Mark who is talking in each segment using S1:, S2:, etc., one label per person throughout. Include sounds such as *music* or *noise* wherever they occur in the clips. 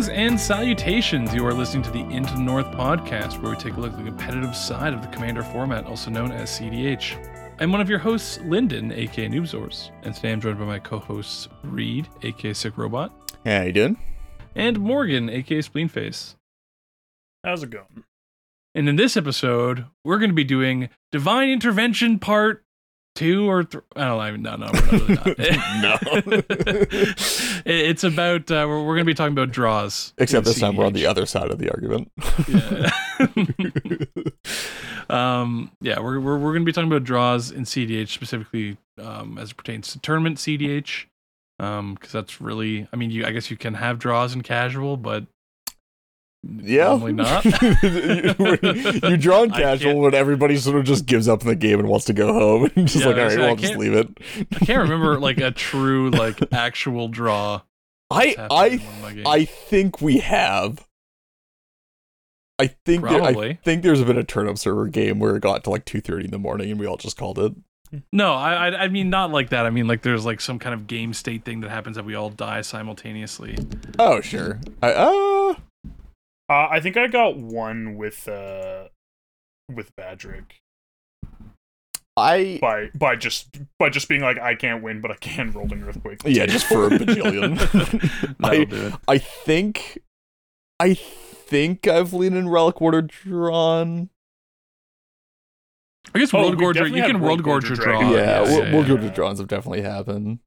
S1: Greetings and salutations. You are listening to the Into the North podcast, where we take a look at the competitive side of the Commander format, also known as CDH. I'm one of your hosts, Lyndon, aka Noobzors, and today I'm joined by my co-hosts Reed, aka Sick Robot,
S2: Hey, how you doing?
S1: and Morgan, aka Spleenface.
S3: How's it going?
S1: And in this episode, we're going to be doing Divine Intervention Part Two or three. I don't even know. No, really. *laughs* *laughs* It- it's about uh, we're, we're going to be talking about draws.
S2: Except this time we're on the other side of the argument.
S1: Yeah. *laughs* um, yeah, we're we're, we're going to be talking about draws in CDH specifically um, as it pertains to tournament CDH. Um, because that's really, I mean, you I guess you can have draws in casual, but
S2: yeah.
S1: normally not. *laughs*
S2: you, draw in casual when everybody sort of just gives up in the game and wants to go home. *laughs* And just
S1: Yeah,
S2: like, all right,
S1: I
S2: right,
S1: say,
S2: well, I'll just leave it.
S1: I can't remember *laughs* like a true like actual draw.
S2: I I
S1: in one of my games.
S2: I think we have. I think there, I
S1: Probably.
S2: think there's been a turnip server game where it got to like two thirty in the morning and we all just called it.
S1: No, I, I I mean not like that. I mean like there's like some kind of game state thing that happens that we all die simultaneously.
S2: Oh sure. I uh
S3: Uh, I think I got one with uh with Badrick
S2: I
S3: by by just by just being like I can't win, but I can roll an earthquake.
S2: yeah just for a *laughs* bajillion. *laughs* I. I think I think I've leaned in Relic Water drawn.
S1: I guess
S3: Oh,
S1: World
S3: we
S1: Gorger.
S3: definitely
S1: You can World
S3: World
S1: Gorger
S3: Gorger
S1: draw.
S2: Yeah, we'll,
S3: yeah, yeah,
S2: go
S3: yeah.
S2: to drawns have definitely happened.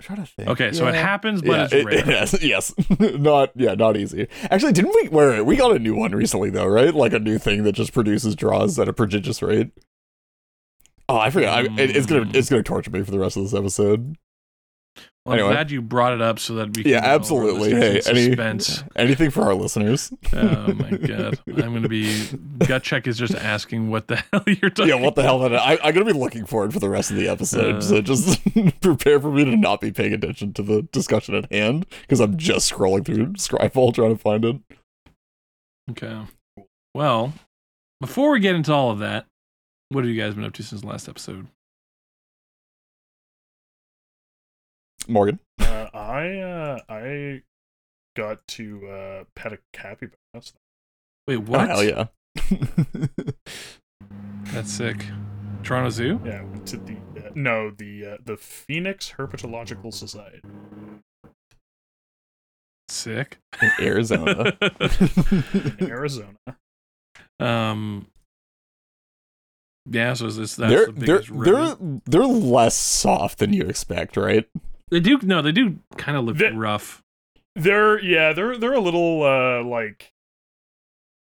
S2: I'm trying to think.
S1: Okay, so it happens, but
S2: Yeah,
S1: it's
S2: it-
S1: rare.
S2: it has- yes, *laughs* not yeah, not easy. Actually, didn't we? Where we got a new one recently though, right? Like a new thing that just produces draws at a prodigious rate. Oh, I forget. I, it, it's gonna
S1: Mm.
S2: it's gonna torture me for the rest of this episode.
S1: Well, I'm glad you brought it up so that we can
S2: Yeah,
S1: keep all of our
S2: absolutely. Hey, any anything for our listeners. *laughs*
S1: oh my god, I'm gonna be gut check is just asking what the *laughs* hell you're talking.
S2: yeah, what the hell? That I, I'm gonna be looking forward for the rest of the episode.
S1: Uh.
S2: so just *laughs* prepare for me to not be paying attention to the discussion at hand because I'm just scrolling through Scryfall trying to find it.
S1: Okay. Well, before we get into all of that, what have you guys been up to since the last episode?
S2: Morgan.
S3: Uh, I uh I got to uh pet a capybara. That's-
S1: Wait,
S2: Oh,
S1: what?
S2: hell yeah. *laughs*
S1: That's sick. Toronto Zoo?
S3: Yeah, I went to the uh, no the uh, the Phoenix Herpetological Society.
S1: Sick.
S2: In Arizona. *laughs*
S3: in Arizona.
S1: um. Yeah, so is this that's
S2: they're
S1: the
S2: they're they're they're less soft than you expect, right?
S1: They do no, they do kind of look
S3: The-
S1: rough.
S3: They're yeah, they're they're a little uh like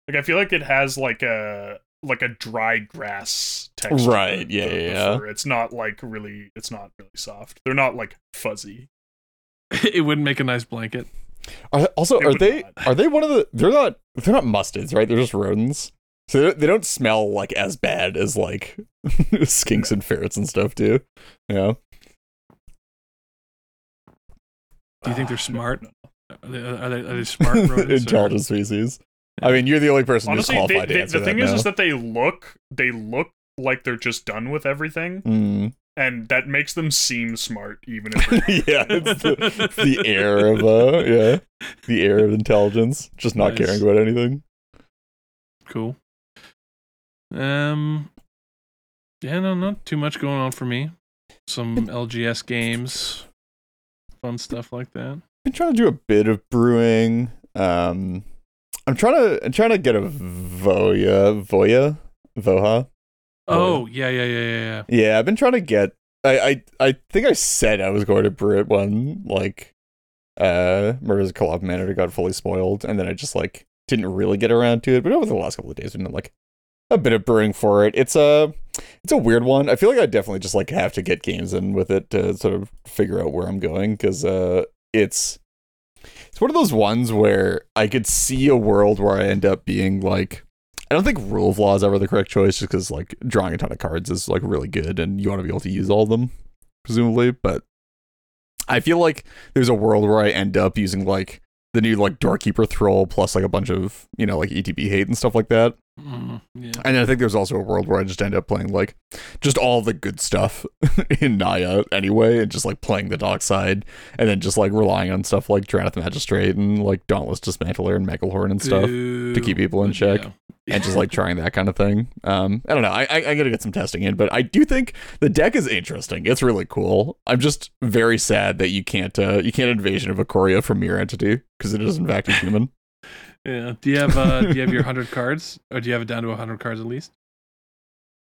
S3: like I feel like it has like a like a dry grass texture.
S2: Right, yeah,
S3: the- the
S2: yeah, yeah.
S3: It's not like really it's not really soft. They're not like fuzzy. *laughs*
S1: it wouldn't make a nice blanket.
S2: Are, also,
S3: It
S2: are they
S3: not.
S2: are they one of the? They're not they're not mustelids, right? They're just rodents. So they don't, they don't smell like as bad as like *laughs* skinks and ferrets and stuff do. Yeah.
S1: Do you think they're smart?
S3: no, no.
S1: Are they, are they, are they smart *laughs* rodents? or-
S2: Intelligent species. I mean, you're the only person
S3: Honestly,
S2: who's
S3: they,
S2: qualified
S3: they,
S2: to answer
S3: the thing
S2: that
S3: is,
S2: now.
S3: is that they look they look like they're just done with everything,
S2: Mm.
S3: and that makes them seem smart, even if *laughs*
S2: yeah, it's the, it's the air of uh, yeah, the air of intelligence, just not
S1: Nice.
S2: caring about anything.
S1: Cool. Um. Yeah, no, not too much going on for me. Some LGS games, fun stuff like that.
S2: I've been trying to do a bit of brewing. Um, I'm trying to I'm trying to get a Voja Voja Voha.
S1: Oh, yeah, yeah, yeah, yeah, yeah.
S2: Yeah, I've been trying to get. I I I think I said I was going to brew it when like uh Murders at Karlov Manor got fully spoiled, and then I just like didn't really get around to it. But over the last couple of days, I've been like a bit of brewing for it. It's a it's a weird one. I feel like I definitely just like have to get games in with it to sort of figure out where I'm going because uh it's it's one of those ones where I could see a world where I end up being like I don't think rule of law is ever the correct choice just because like drawing a ton of cards is like really good and you want to be able to use all of them, presumably. But I feel like there's a world where I end up using like the new like doorkeeper thrall plus like a bunch of, you know, like ETB hate and stuff like that.
S1: Mm, yeah.
S2: And I think there's also a world where I just end up playing like just all the good stuff *laughs* in Naya anyway, and just like playing the dark side, and then just like relying on stuff like Drannith Magistrate and like Dauntless Dismantler and Megalhorn and stuff, to keep people in check.
S1: Yeah.
S2: and just like *laughs* trying that kind of thing. Um, I don't know. I, I I gotta get some testing in, but I do think the deck is interesting. It's really cool. I'm just very sad that you can't uh you can't invasion of Ikoria from Mirror Entity because it is in fact a *laughs* human.
S1: Yeah. Do you have uh do you have your hundred cards? Or do you have it down to hundred cards at least?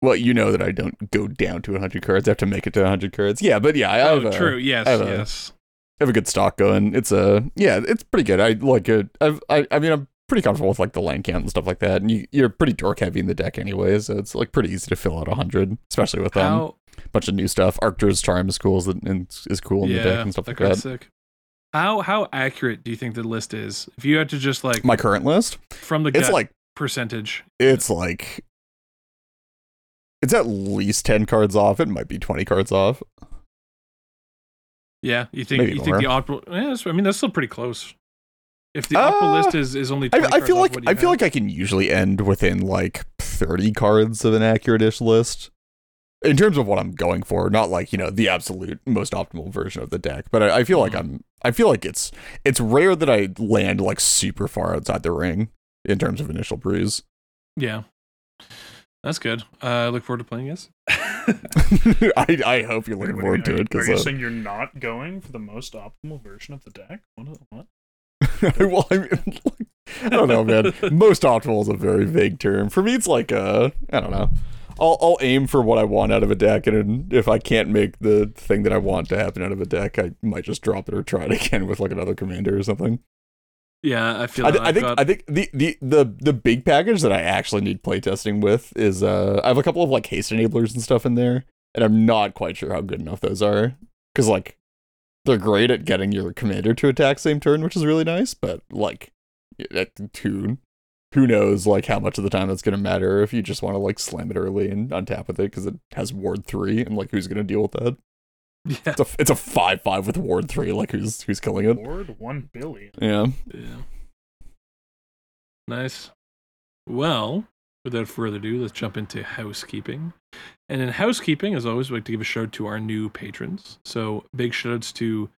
S2: Well, you know that I don't go down to 100 cards. I have to make it to 100 cards. Yeah, but yeah, I
S1: oh,
S2: have a,
S1: true. Yes,
S2: I have
S1: yes.
S2: I have a good stock going. It's a yeah, it's pretty good. I like it. I've, I I mean, I'm pretty comfortable with like the land count and stuff like that. And you, you're pretty dork heavy in the deck anyway, so it's like pretty easy to fill out 100, especially with um,
S1: How
S2: a bunch of new stuff. Arctur's Charm is cool, and is cool in
S1: yeah,
S2: the deck and stuff
S1: that
S2: like that.
S1: sick. How how accurate do you think the list is? If you had to just like
S2: My current list,
S1: from the
S2: it's like
S1: percentage.
S2: it's like it's at least 10 cards off. It might be 20 cards off.
S1: Yeah, you think
S2: Maybe
S1: you think the optimal? Yeah, I mean that's still pretty close. If the
S2: Uh,
S1: optimal list is is only, 20
S2: I, I feel
S1: off
S2: like I feel like I can usually end within like 30 cards of an accurate-ish list. In terms of what I'm going for, not like, you know, the absolute most optimal version of the deck, but I, I feel like
S1: Mhm.
S2: I'm I feel like it's it's rare that I land like super far outside the ring in terms of initial brews.
S1: yeah, that's good. Uh, I look forward to playing this. *laughs* *laughs*
S2: I I hope you're looking
S3: Wait,
S2: forward
S3: wait,
S2: to
S3: are,
S2: it
S3: Are you
S2: because
S3: saying you're not going for the most optimal version of the deck? What? what? *laughs*
S2: well, I mean, like, I don't know, man. Most optimal is a very vague term. For me, it's like uh, I don't know. I'll I'll aim for what I want out of a deck, and if I can't make the thing that I want to happen out of a deck, I might just drop it or try it *laughs* again with like another commander or something.
S1: Yeah, I feel.
S2: I, I think
S1: got-
S2: I think the, the the the big package that I actually need playtesting with is uh I have a couple of like haste enablers and stuff in there, and I'm not quite sure how good enough those are because like they're great at getting your commander to attack same turn, which is really nice, but like at who who knows like how much of the time that's gonna matter if you just want to like slam it early and untap with it because it has ward three and like who's gonna deal with that? *laughs*
S1: yeah,
S2: It's a it's a five five with ward three, like who's who's killing it?
S3: Ward one billion.
S2: Yeah.
S1: yeah. Nice. Well, without further ado, let's jump into housekeeping. And in housekeeping, as always, we'd like to give a shout out to our new patrons. So big shout outs to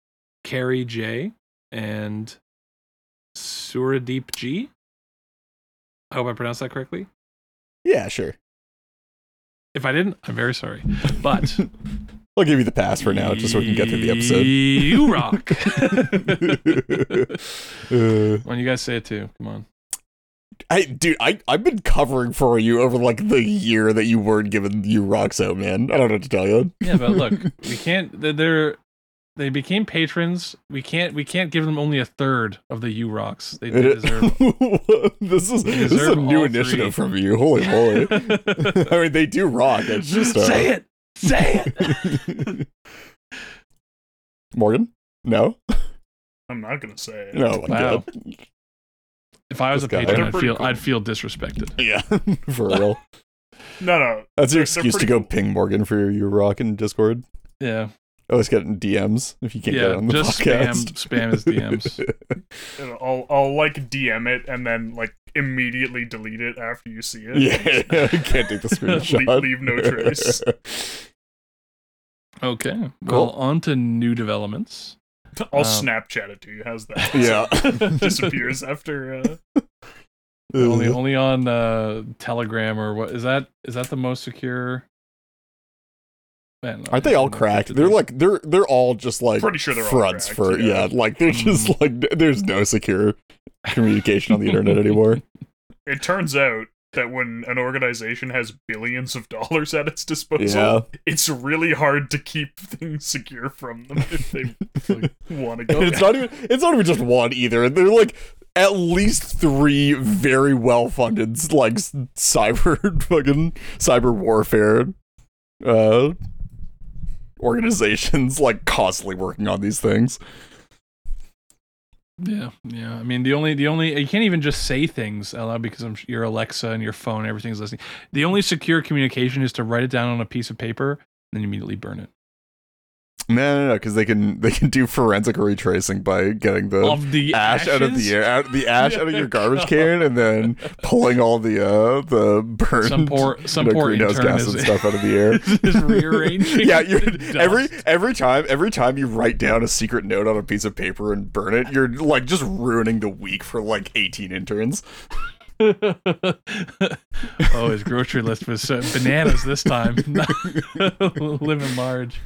S1: Carrie J and Suradeep G. I hope I pronounced that correctly.
S2: Yeah, sure.
S1: If I didn't, I'm very sorry. But *laughs*
S2: I'll give you the pass for now, just so we can get through the episode.
S1: You rock. *laughs*
S2: Uh,
S1: when you guys say it too, come on.
S2: I, dude, I, I've been covering for you over like the year that you weren't giving you rocks out, man. I don't know what to tell you.
S1: Yeah, but look, we can't. they're- They're they became patrons. We can't. We can't give them only a third of the U rocks. They, they deserve. *laughs*
S2: this is
S1: They
S2: this is a new initiative
S1: three.
S2: from you. Holy moly! *laughs* I mean, they do rock. It's just uh,
S1: Say it. Say it. *laughs*
S2: Morgan? No,
S3: I'm not gonna say it.
S2: no. my
S1: Wow.
S2: God.
S1: If I was
S2: This
S1: a patron, I'd feel.
S3: cool.
S1: I'd feel disrespected.
S2: Yeah, for real.
S3: No, no.
S2: That's your
S3: They're- they're
S2: excuse to go
S3: cool.
S2: ping Morgan for your U rock in Discord.
S1: Yeah.
S2: Always get in DMs if you can't get
S1: Yeah.
S2: on the
S1: Just spam.
S2: podcast.
S1: Spam his DMs. *laughs*
S3: I'll I'll like DM it and then like immediately delete it after you see it.
S2: Yeah, *laughs* I can't take the *laughs* screenshot.
S3: leave no trace.
S1: Okay. Well, on to new developments.
S3: I'll
S1: Um,
S3: Snapchat it to you. How's that?
S2: Yeah.
S3: Disappears after. Uh,
S1: only only on uh, Telegram or what is that? Is that the most secure? Man,
S2: Aren't they all cracked? They're like they're they're all just like
S3: Pretty sure they're all
S2: fronts
S3: cracked,
S2: for yeah.
S3: yeah.
S2: like they're just like there's no secure communication on the internet *laughs* anymore.
S3: it turns out that when an organization has billions of dollars at its disposal,
S2: Yeah,
S3: it's really hard to keep things secure from them if they *laughs* want to go.
S2: and it's not even it's not even just one either. They're like at least three very well funded like cyber *laughs* fucking cyber warfare uh organizations like constantly working on these things.
S1: Yeah, yeah. I mean, the only, the only, you can't even just say things out loud because I'm, your Alexa and your phone, everything's listening. The only secure communication is to write it down on a piece of paper and then immediately burn it.
S2: No, no, no, because they can they can do forensic retracing by getting the
S1: the
S2: ash out of the air, out the ash out of your garbage *laughs* can, and then pulling all the uh the burned
S1: Some poor, *laughs* some
S2: you know, greenhouse gas and stuff out of the *laughs* air.
S1: is rearranging.
S2: yeah, every every time every time you write down a secret note on a piece of paper and burn it, you're like just ruining the week for like 18 interns.
S1: oh, his grocery list was uh, bananas this time. Living large.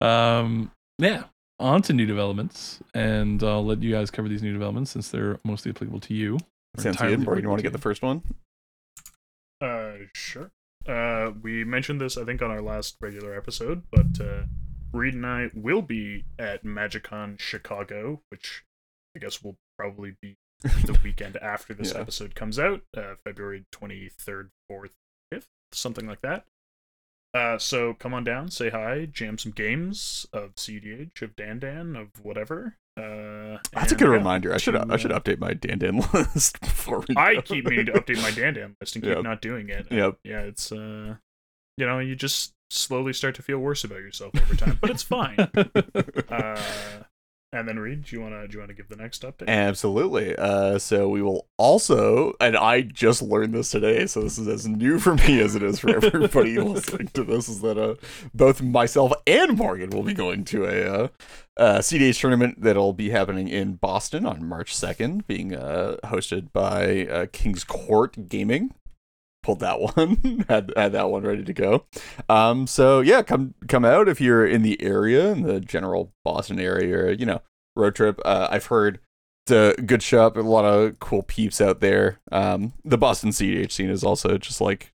S1: Um, yeah. On to new developments, and I'll let you guys cover these new developments since they're mostly applicable to you. Or
S2: Sounds
S1: entirely
S2: good. Morgan, you want to get the first one?
S3: Uh, sure. Uh, we mentioned this, I think, on our last regular episode, but uh, Reed and I will be at MagicCon Chicago, which I guess will probably be *laughs* the weekend after this
S2: Yeah.
S3: episode comes out, uh, February 23rd, 4th, 5th, something like that. Uh, so come on down, say hi, jam some games of CDH, of Dan Dan, of whatever. Uh,
S2: That's a good
S3: yeah,
S2: reminder. I should
S3: to,
S2: I should
S3: uh,
S2: update my Dan Dan *laughs* list before we.
S3: I keep meaning to update my Dan Dan list and keep
S2: Yep.
S3: not doing it.
S2: Yep.
S3: Yeah, it's uh, you know, you just slowly start to feel worse about yourself over time, but it's fine. *laughs* uh, and then Reed, do you wanna do you wanna give the next update?
S2: Absolutely. Uh, so we will also, and I just learned this today, so this is as new for me as it is for everybody *laughs* listening to this. Is that uh, both myself and Morgan will be going to a uh, uh, CDH tournament that'll be happening in Boston on March second, being uh, hosted by uh, King's Court Gaming. Pulled that *laughs* one, had had that one ready to go. Um, so yeah, come come out if you're in the area, in the general Boston area, or, you know, road trip. Uh, I've heard it's a good shop, a lot of cool peeps out there. Um, the Boston CDH scene is also just like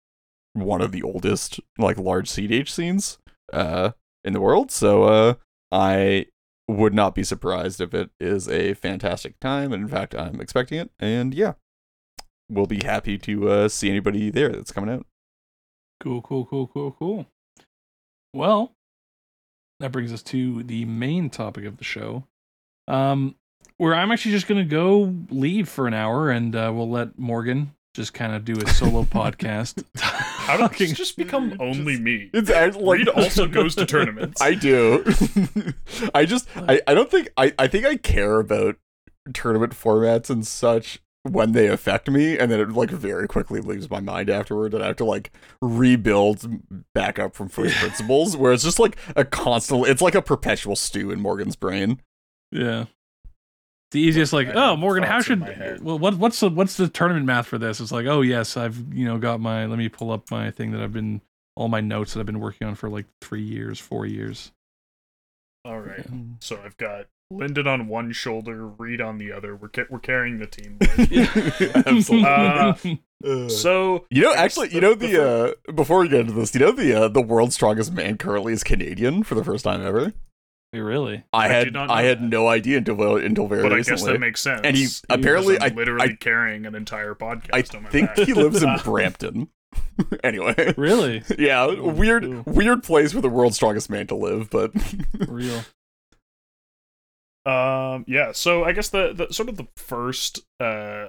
S2: one of the oldest, like large CDH scenes, uh, in the world. So, uh, I would not be surprised if it is a fantastic time. And in fact, I'm expecting it. And yeah, we'll be happy to uh, see anybody there that's coming out.
S1: Cool, cool, cool, cool, cool. Well, that brings us to the main topic of the show, um, where I'm actually just gonna go leave for an hour, and uh, we'll let Morgan just kind of do a solo *laughs* podcast.
S3: How did this *laughs* just become only me?
S2: It's like
S3: Reed also goes to tournaments. *laughs*
S2: I do. I just I, I don't think I, I think I care about tournament formats and such when they affect me and then it like very quickly leaves my mind afterward and I have to like rebuild back up from first *laughs* principles where it's just like a constant it's like a perpetual stew in Morgan's brain.
S1: yeah. The easiest, like,
S3: I
S1: oh, Morgan, how should well, what, what's the what's the tournament math for this? It's like, oh yes, I've you know got my. Let me pull up my thing that I've been all my notes that I've been working on for like three years, four years.
S3: All right. So I've got Lyndon on one shoulder, Reed on the other. We're ca- we're carrying the team. *laughs*
S2: Absolutely.
S3: Uh,
S2: Uh,
S3: so
S2: you know, actually, you know
S3: the
S2: the uh before we get into this, you know the uh, the world's strongest man currently is Canadian for the first time ever.
S1: Wait, really?
S2: I,
S3: I
S2: had
S3: did not
S2: I had
S3: that.
S2: no idea until until very recently.
S3: but I
S2: recently.
S3: guess that makes sense.
S2: And he-
S3: because
S2: apparently
S3: I'm literally
S2: I-
S3: carrying an entire podcast.
S2: I
S3: on my
S2: think
S3: back.
S2: he lives in *laughs*
S3: Uh,
S2: Brampton. *laughs* anyway,
S1: Really?
S2: yeah,
S1: Ooh,
S2: weird
S1: ooh.
S2: weird place for the world's strongest man to live, but
S1: Real.
S3: Um. Yeah. So I guess the, the sort of the first, uh,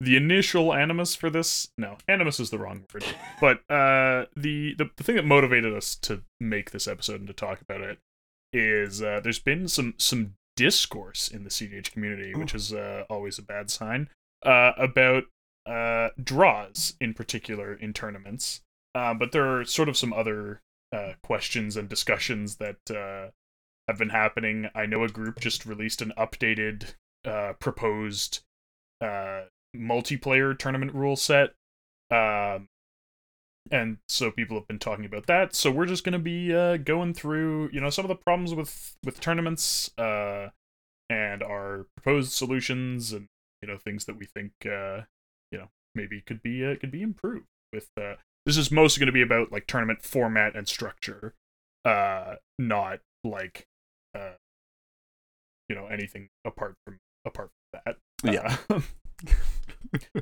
S3: the initial animus for this. No, animus is the wrong word. But uh, the the, the thing that motivated us to make this episode and to talk about it is uh, there's been some some discourse in the CDH community, which is uh, always a bad sign, uh, about uh, draws in particular in tournaments. Uh, but there are sort of some other uh, questions and discussions that uh, have been happening. I know a group just released an updated uh, proposed uh, multiplayer tournament rule set. Um, and so people have been talking about that. So we're just going to be uh, going through, you know, some of the problems with with tournaments uh, and our proposed solutions and you know things that we think uh, you know maybe could be uh, could be improved with uh, this is mostly going to be about like tournament format and structure uh not like uh you know anything apart from apart from that.
S2: Yeah.
S3: Uh,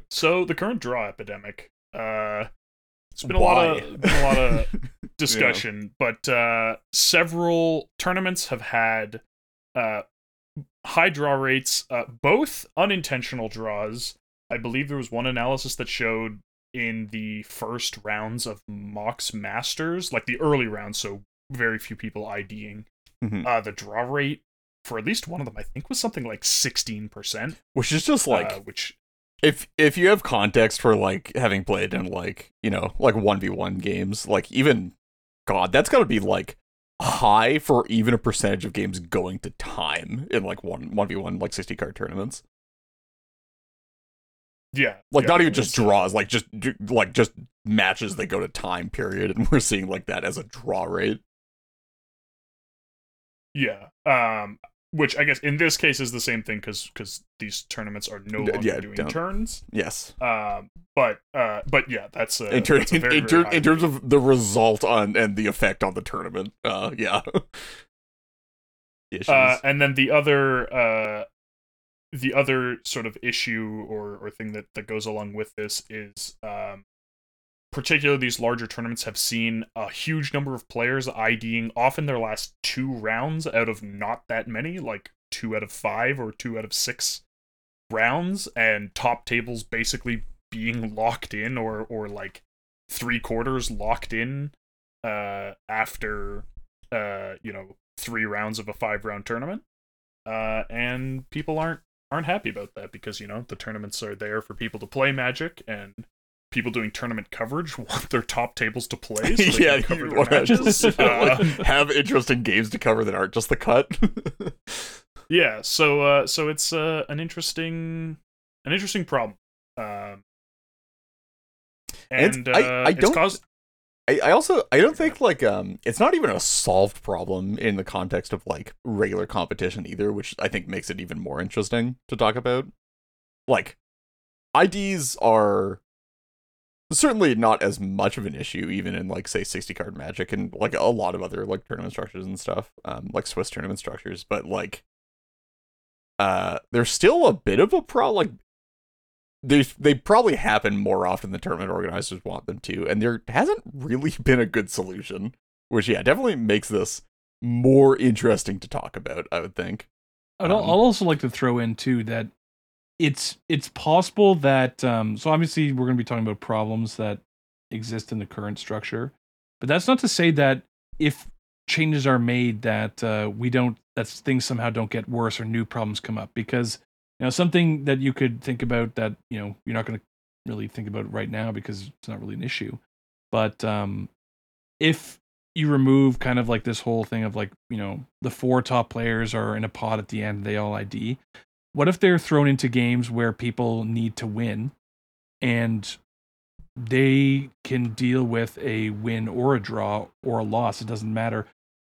S3: *laughs* so the current draw epidemic uh it's been a lot of been a lot of *laughs* discussion but uh several tournaments have had uh high draw rates uh both unintentional draws. I believe there was one analysis that showed in the first rounds of Mox Masters, like the early rounds, so very few people IDing
S2: Mhm.
S3: uh, the draw rate for at least one of them, I think, was something like sixteen percent.
S2: Which is just like
S3: uh, which
S2: if if you have context for like having played in like you know like one v one games, like even God, that's got to be like high for even a percentage of games going to time in like one one v one like sixty card tournaments.
S3: yeah,
S2: Like
S3: yeah,
S2: not even just
S3: uh,
S2: draws, like just like just matches that go to time period, and we're seeing like that as a draw rate.
S3: Yeah. Um which I guess in this case is the same thing cuz cuz these tournaments are no longer
S2: yeah,
S3: doing
S2: don't-
S3: turns.
S2: Yes,
S3: Um but uh but yeah, that's a,
S2: in, ter-
S3: that's a very,
S2: in, ter- in terms of the result on and the effect on the tournament. Uh, yeah. *laughs*
S3: Uh and then the other uh the other sort of issue or or thing that that goes along with this is um particularly these larger tournaments have seen a huge number of players IDing often their last two rounds out of not that many, like two out of five or two out of six rounds, and top tables basically being locked in or or like three quarters locked in uh after uh you know three rounds of a five round tournament. Uh and people aren't aren't happy about that because you know the tournaments are there for people to play magic and people doing tournament coverage *laughs* want their top tables to play so *laughs*
S2: yeah,
S3: can cover
S2: you
S3: their
S2: wanna
S3: matches.
S2: just, *laughs*
S3: Uh,
S2: like, have interesting games to cover that aren't just the cut.
S3: yeah so uh so it's uh an interesting an interesting problem um and
S2: I-
S3: uh,
S2: I don't-
S3: caused
S2: I, I also I don't think like um it's not even a solved problem in the context of like regular competition either, which I think makes it even more interesting to talk about. Like IDs are certainly not as much of an issue even in like say 60 card magic and like a lot of other like tournament structures and stuff um like swiss tournament structures but like uh there's still a bit of a problem like they they probably happen more often than tournament organizers want them to, and there hasn't really *laughs* been a good solution. Which yeah, definitely makes this more interesting to talk about. I would think.
S1: I'd,
S2: Um,
S1: I'll also like to throw in too that it's it's possible that um, so obviously we're going to be talking about problems that exist in the current structure, but that's not to say that if changes are made that uh, we don't that things somehow don't get worse or new problems come up because you know something that you could think about that you know you're not going to really think about right now because it's not really an issue, but um, if you remove kind of like this whole thing of like you know the four top players are in a pod at the end they all id what if they're thrown into games where people need to win and they can deal with a win or a draw or a loss it doesn't matter.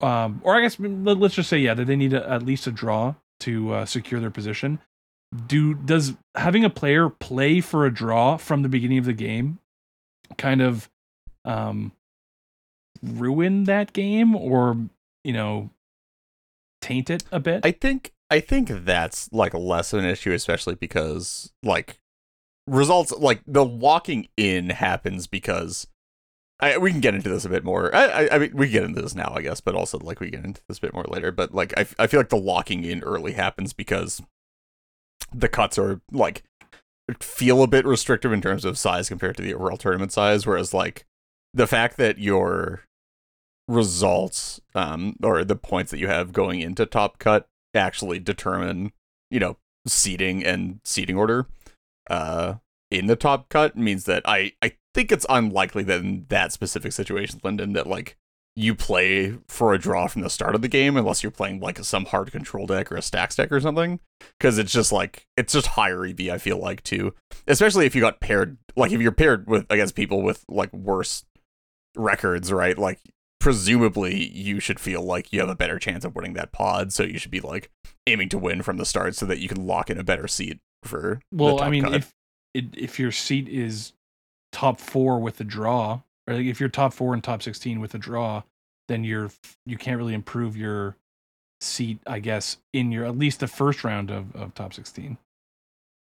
S1: Um or i guess let- let's just say yeah that they need a, at least a draw to uh, secure their position. Do does having a player play for a draw from the beginning of the game kind of um ruin that game or you know taint it a bit?
S2: I think I think that's like less of an issue, especially because like results like the locking in happens because I, we can get into this a bit more. I, I, I mean, we get into this now, I guess, but also like we get into this a bit more later. But like, I, I feel like the locking in early happens because the cuts are like feel a bit restrictive in terms of size compared to the overall tournament size. Whereas like the fact that your results um or the points that you have going into top cut actually determine you know seating and seating order uh in the top cut means that i i think it's unlikely that in that specific situation lyndon that like you play for a draw from the start of the game unless you're playing like some hard control deck or a stacks deck or something because it's just like it's just higher ev i feel like too. Especially if you got paired like if you're paired with against people with like worse records right? Like presumably you should feel like you have a better chance of winning that pod so you should be like aiming to win from the start so that you can lock in a better seat for
S1: Well, I mean,
S2: cut.
S1: if if your seat is top four with a draw, or like if you're top four and top sixteen with a draw, then you're you can't really improve your seat, I guess, in your at least the first round of, of top sixteen,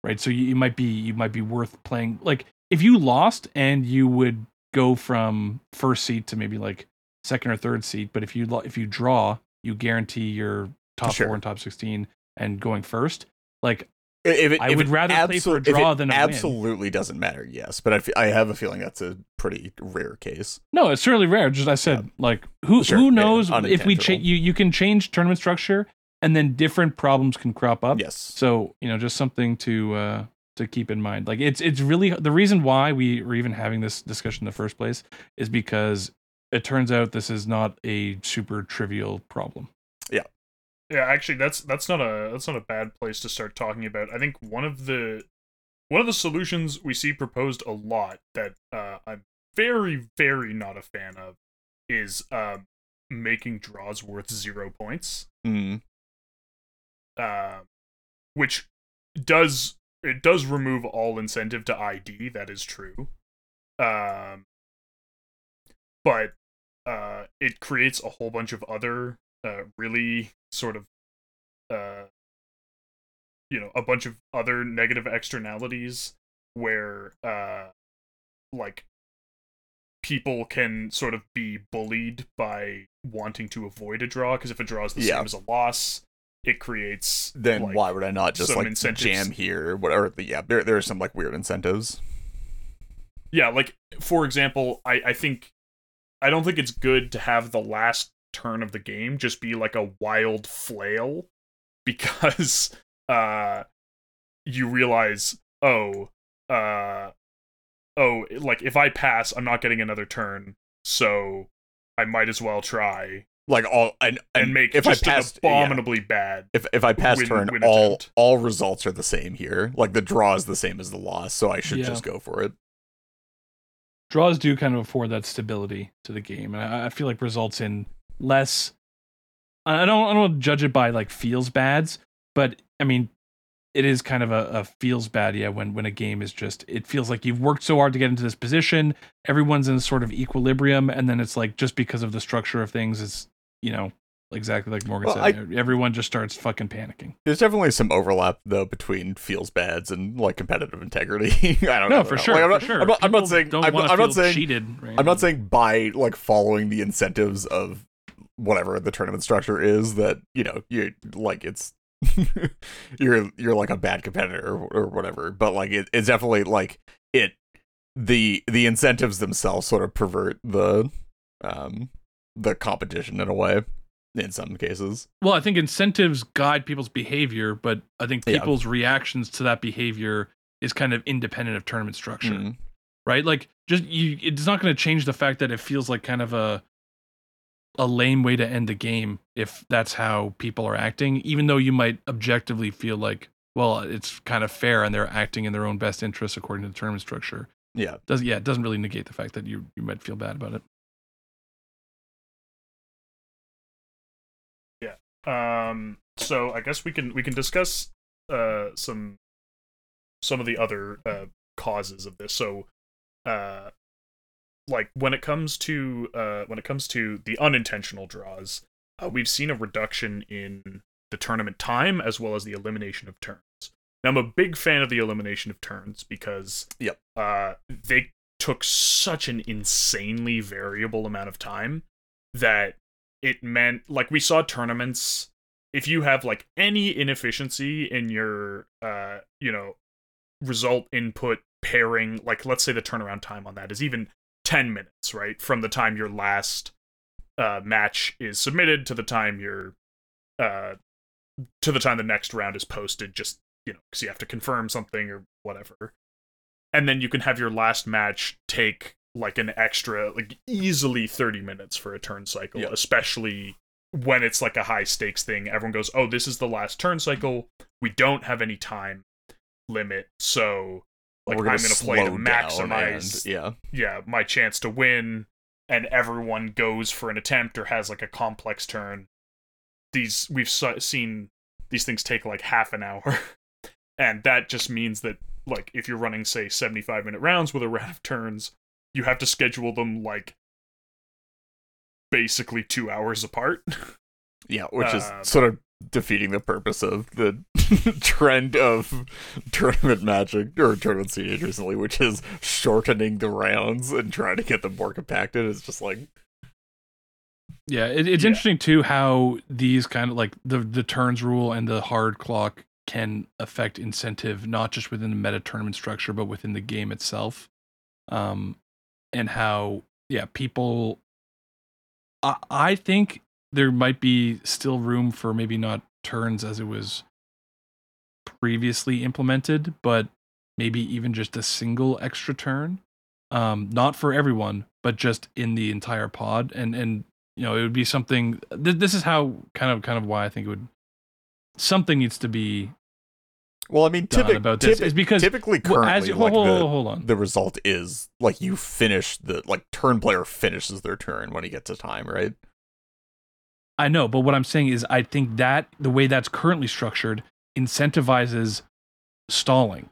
S1: right? So you, you might be you might be worth playing. Like if you lost and you would go from first seat to maybe like second or third seat, but if you if you draw, you guarantee your top
S2: Sure.
S1: four and top sixteen and going first. Like
S2: If it,
S1: I
S2: if
S1: would rather play for a
S2: absol- if it
S1: draw than a win.
S2: absolutely doesn't matter. Yes, but I, I have a feeling that's a pretty rare case.
S1: No, it's certainly rare. Just I said, like who
S2: Sure,
S1: who
S2: yeah,
S1: knows if we change you you can change tournament structure and then different problems can crop up.
S2: Yes.
S1: So you know, just something to uh to keep in mind. Like it's it's really the reason why we were even having this discussion in the first place is because it turns out this is not a super trivial problem.
S3: Yeah, Yeah, actually, that's that's not a that's not a bad place to start talking about. I think one of the one of the solutions we see proposed a lot that uh, I'm very very not a fan of is um, making draws worth zero points,
S2: Mm.
S3: uh, which does it does remove all incentive to ID. That is true, um, but uh, it creates a whole bunch of other uh, really sort of uh, you know a bunch of other negative externalities where uh, like people can sort of be bullied by wanting to avoid a draw because if a draw is the
S2: Yeah.
S3: same as a loss it creates
S2: Then
S3: like,
S2: why would I not just like
S3: incentives.
S2: jam here? Whatever. Yeah, there there are some like weird incentives.
S3: yeah like for example i i think i don't think it's good to have the last turn of the game just be like a wild flail *laughs* because uh you realize oh uh oh like if i pass i'm not getting another turn so i might as well try
S2: Like all and,
S3: and, make
S2: if
S3: just
S2: I passed
S3: an
S2: yeah.
S3: abominably bad
S2: if if I pass
S3: win-
S2: turn,
S3: win
S2: all all results are the same here. Like the draw is the same as the loss, so I should
S1: Yeah.
S2: just go for it.
S1: Draws do kind of afford that stability to the game, and I, I feel like results in less. I don't I don't judge it by like feels bads, but I mean, it is kind of a, a feels bad yeah when when a game is just it feels like you've worked so hard to get into this position, everyone's in a sort of equilibrium, and then it's like just because of the structure of things, it's you know exactly like Morgan
S2: Well,
S1: said, everyone just starts fucking panicking.
S2: There's definitely some overlap though between feels bads and like competitive integrity. *laughs* I don't know.
S1: No, for sure,
S2: Like, I'm
S1: for
S2: not,
S1: sure.
S2: I'm not, I'm not saying I'm, not- I'm not saying
S1: cheated. Right?
S2: I'm not saying by like following the incentives of whatever the tournament structure is that you know you like it's *laughs* you're you're like a bad competitor or, or whatever. But like it, it's definitely like it the the incentives themselves sort of pervert the um the competition in a way in some cases.
S1: Well, I think incentives guide people's behavior, but I think
S2: Yeah.
S1: people's reactions to that behavior is kind of independent of tournament structure,
S2: Mm.
S1: right? Like, just you, it's not going to change the fact that it feels like kind of a a lame way to end the game if that's how people are acting, even though you might objectively feel like, well, it's kind of fair and they're acting in their own best interests according to the tournament structure.
S2: Yeah.
S1: Does yeah, it doesn't really negate the fact that you you might feel bad about it.
S3: Um, so I guess we can we can discuss uh some some of the other uh causes of this. So, uh, like when it comes to uh when it comes to the unintentional draws, uh, we've seen a reduction in the tournament time as well as the elimination of turns. Now I'm a big fan of the elimination of turns because
S2: Yep.
S3: uh they took such an insanely variable amount of time that it meant like we saw tournaments. If you have like any inefficiency in your uh you know result input pairing like let's say the turnaround time on that is even 10 minutes right from the time your last uh match is submitted to the time your uh to the time the next round is posted just you know because you have to confirm something or whatever. And then you can have your last match take like an extra like easily 30 minutes for a turn cycle
S2: Yeah.
S3: especially when it's like a high stakes thing everyone goes oh this is the last turn cycle we don't have any time limit so like
S2: We're
S3: i'm
S2: gonna
S3: gonna play to maximize
S2: and- yeah.
S3: yeah my chance to win and everyone goes for an attempt or has like a complex turn these we've seen these things take like half an hour *laughs* and that just means that like if you're running say 75 minute rounds with a round of turns you have to schedule them like basically 2 hours apart *laughs*
S2: Yeah, which is
S3: Um,
S2: sort of defeating the purpose of the *laughs* trend of tournament magic or tournament CDH recently, which is shortening the rounds and trying to get them more compacted. It's just like
S1: Yeah, it, it's
S3: Yeah.
S1: interesting too how these kind of like the the turns rule and the hard clock can affect incentive not just within the meta tournament structure but within the game itself um and how yeah people i i think there might be still room for maybe not turns as it was previously implemented but maybe even just a single extra turn. Um not for everyone but just in the entire pod. And and you know it would be something th- this is how kind of kind of why i think it would something needs to be
S2: Well, I mean,
S1: done
S2: typic-
S1: about this is because
S2: typically
S1: well,
S2: currently,
S1: as you,
S2: like
S1: hold,
S2: the,
S1: hold on
S2: the result is like you finish the like turn player finishes their turn when he gets a time, right?
S1: I know, but what I'm saying is, I think that the way that's currently structured incentivizes stalling.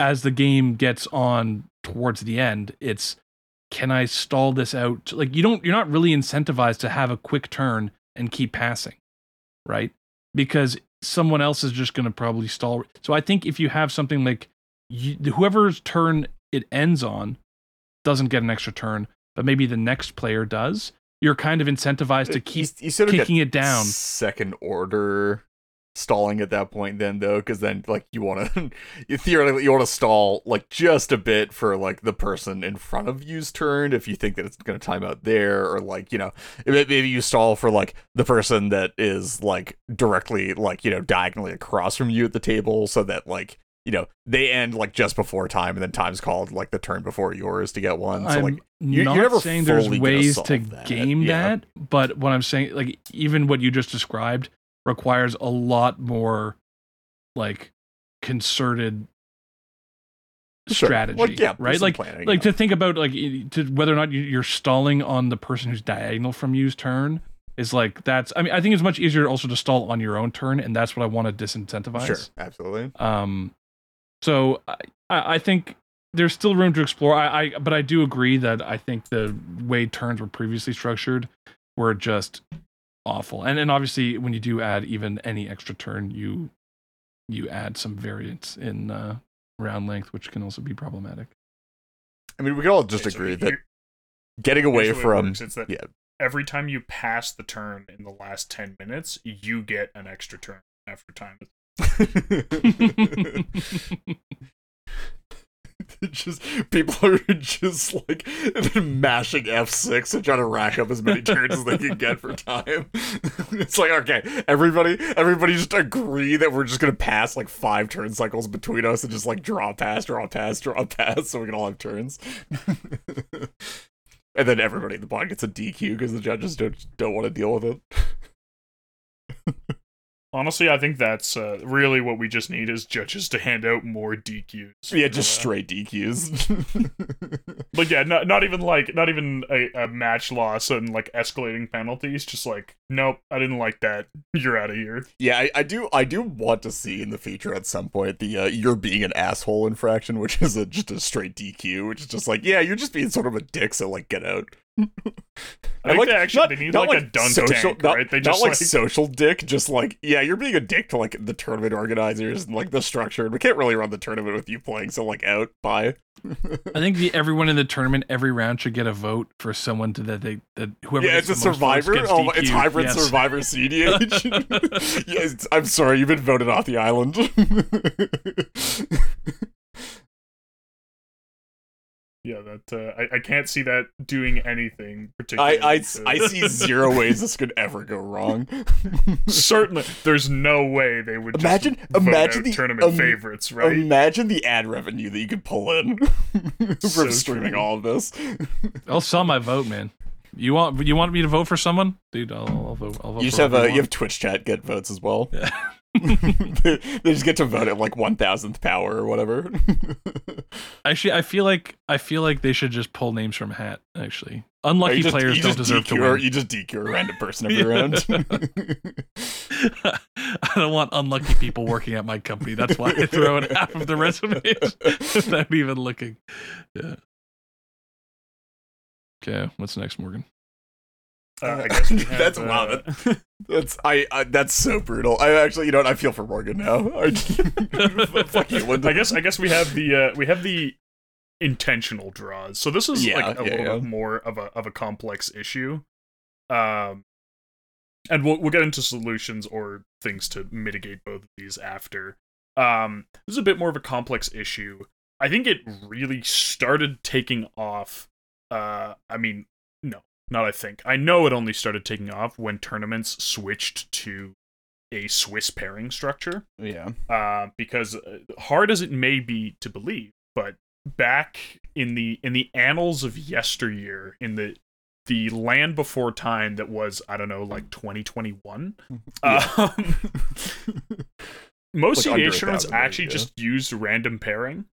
S1: As the game gets on towards the end, it's can I stall this out? Like you don't, you're not really incentivized to have a quick turn and keep passing, right? Because someone else is just going to probably stall. So I think if you have something like you, whoever's turn it ends on doesn't get an extra turn, but maybe the next player does. You're kind of incentivized to uh, keep
S2: you, you sort of
S1: kicking it down.
S2: second order stalling at that point then though because then like you want to you theoretically you want to stall like just a bit for like the person in front of you's turn if you think that it's going to time out there or like you know maybe you stall for like the person that is like directly like you know diagonally across from you at the table so that like you know they end like just before time and then time's called like the turn before yours to get one so
S1: I'm
S2: like you-
S1: not
S2: you're never
S1: saying there's ways to
S2: that,
S1: game
S2: yeah.
S1: that, but what I'm saying, like even what you just described, requires a lot more like concerted
S2: Sure.
S1: strategy,
S2: Like, yeah,
S1: right? Like,
S2: planning,
S1: like
S2: yeah.
S1: to think about like to whether or not you- you're stalling on the person who's diagonal from you's turn is like that's. I mean, I think it's much easier also to stall on your own turn, and that's what I want to disincentivize.
S2: sure absolutely
S1: Um, so I, I I think there's still room to explore. I, I, but I do agree that I think the way turns were previously structured were just awful. And and obviously, when you do add even any extra turn, you you add some variance in uh, round length, which can also be problematic.
S2: i mean we can all just
S3: Okay, so
S2: agree
S3: here-
S2: that getting away
S3: here's the way it
S2: from
S3: works. That
S2: yeah.
S3: every time you pass the turn in the last 10 minutes, you get an extra turn after time. *laughs* *laughs* *laughs* *laughs*
S2: just people are *laughs* just like mashing F6 and trying to rack up as many turns as they can get for time. *laughs* it's like okay, everybody, everybody just agree that we're just gonna pass like five turn cycles between us and just like draw pass, draw pass, draw pass, so we can all have turns. and then everybody in the pod gets a DQ because the judges don't don't want to deal with it.
S3: Honestly, I think that's uh, really what we just need is judges to hand out more DQs.
S2: Yeah, just
S3: Uh,
S2: straight DQs. *laughs* *laughs*
S3: but yeah, not not even like not even a, a match loss and like escalating penalties. Just like nope, I didn't like that. *laughs* You're out of here.
S2: Yeah, I, I do. I do want to see in the future at some point the uh, "you're being an asshole" infraction, which is a, just a straight DQ, which is just like, yeah, you're just being sort of a dick, so like get out.
S3: I think they actually they need like, a dunk tank,
S2: not,
S3: right? They
S2: not
S3: just
S2: like,
S3: like,
S2: social dick, just like yeah, you're being a dick to like the tournament organizers and like the structure. And we can't really run the tournament with you playing, so like out, bye. *laughs*
S1: I think the, everyone in the tournament every round should get a vote for someone to that they that whoever
S2: yeah,
S1: gets
S2: it's a
S1: most
S2: survivor.
S1: gets
S2: Oh, it's
S1: DQ'd.
S2: hybrid
S1: Yes.
S2: survivor CDH. *laughs* *laughs* yes, I'm sorry, you've been voted off the island.
S3: Yeah, that uh, I I can't see that doing anything
S2: I,
S3: particularly.
S2: I,
S3: to-
S2: I see *laughs* zero ways this could ever go wrong.
S3: Certainly, there's no way they would just
S2: Imagine-
S3: vote
S2: imagine
S3: out
S2: the-
S3: tournament
S2: um,
S3: favorites, right?
S2: Imagine the ad revenue that you could pull in *laughs* from
S3: So
S2: streaming
S3: true.
S2: all of this.
S1: I'll sell my vote, man. You want you want me to vote for someone, dude? I'll, I'll vote. I'll vote
S2: You just
S1: for
S2: have a, you have Twitch chat get votes as well.
S1: Yeah. *laughs* *laughs*
S2: they, just get to vote at like one thousandth power or whatever. *laughs*
S1: Actually, I feel like I feel like they should just pull names from hat. Actually, unlucky
S2: just,
S1: players don't deserve to win.
S2: You just DQ a random person every *laughs* round.
S1: I don't want unlucky people working at my company. That's why I throw in half of the resumes without even looking. Yeah. Okay, what's next, Morgan?
S3: Uh, I guess *laughs* have,
S2: That's
S3: uh,
S2: wow. That, that's I, I. That's so brutal. I actually, you know what? I feel for Morgan now. *laughs* I, *laughs* fuck you,
S3: I guess I guess we have the uh, we have the intentional draws. So this is
S2: Yeah,
S3: like a
S2: yeah,
S3: little
S2: yeah.
S3: bit more of a of a complex issue. Um and we'll we'll get into solutions or things to mitigate both of these after. Um, this is a bit more of a complex issue. I think it really started taking off. Uh, I mean, not I think. I know it only started taking off when tournaments switched to a Swiss pairing structure.
S2: Yeah.
S3: Uh, because uh, hard as it may be to believe, but back in the in the annals of yesteryear, in the the land before time that was I don't know like 2021. *laughs*
S2: Yeah.
S3: Um, most
S2: Like
S3: CDH tournaments actually
S2: yeah.
S3: just used random pairing,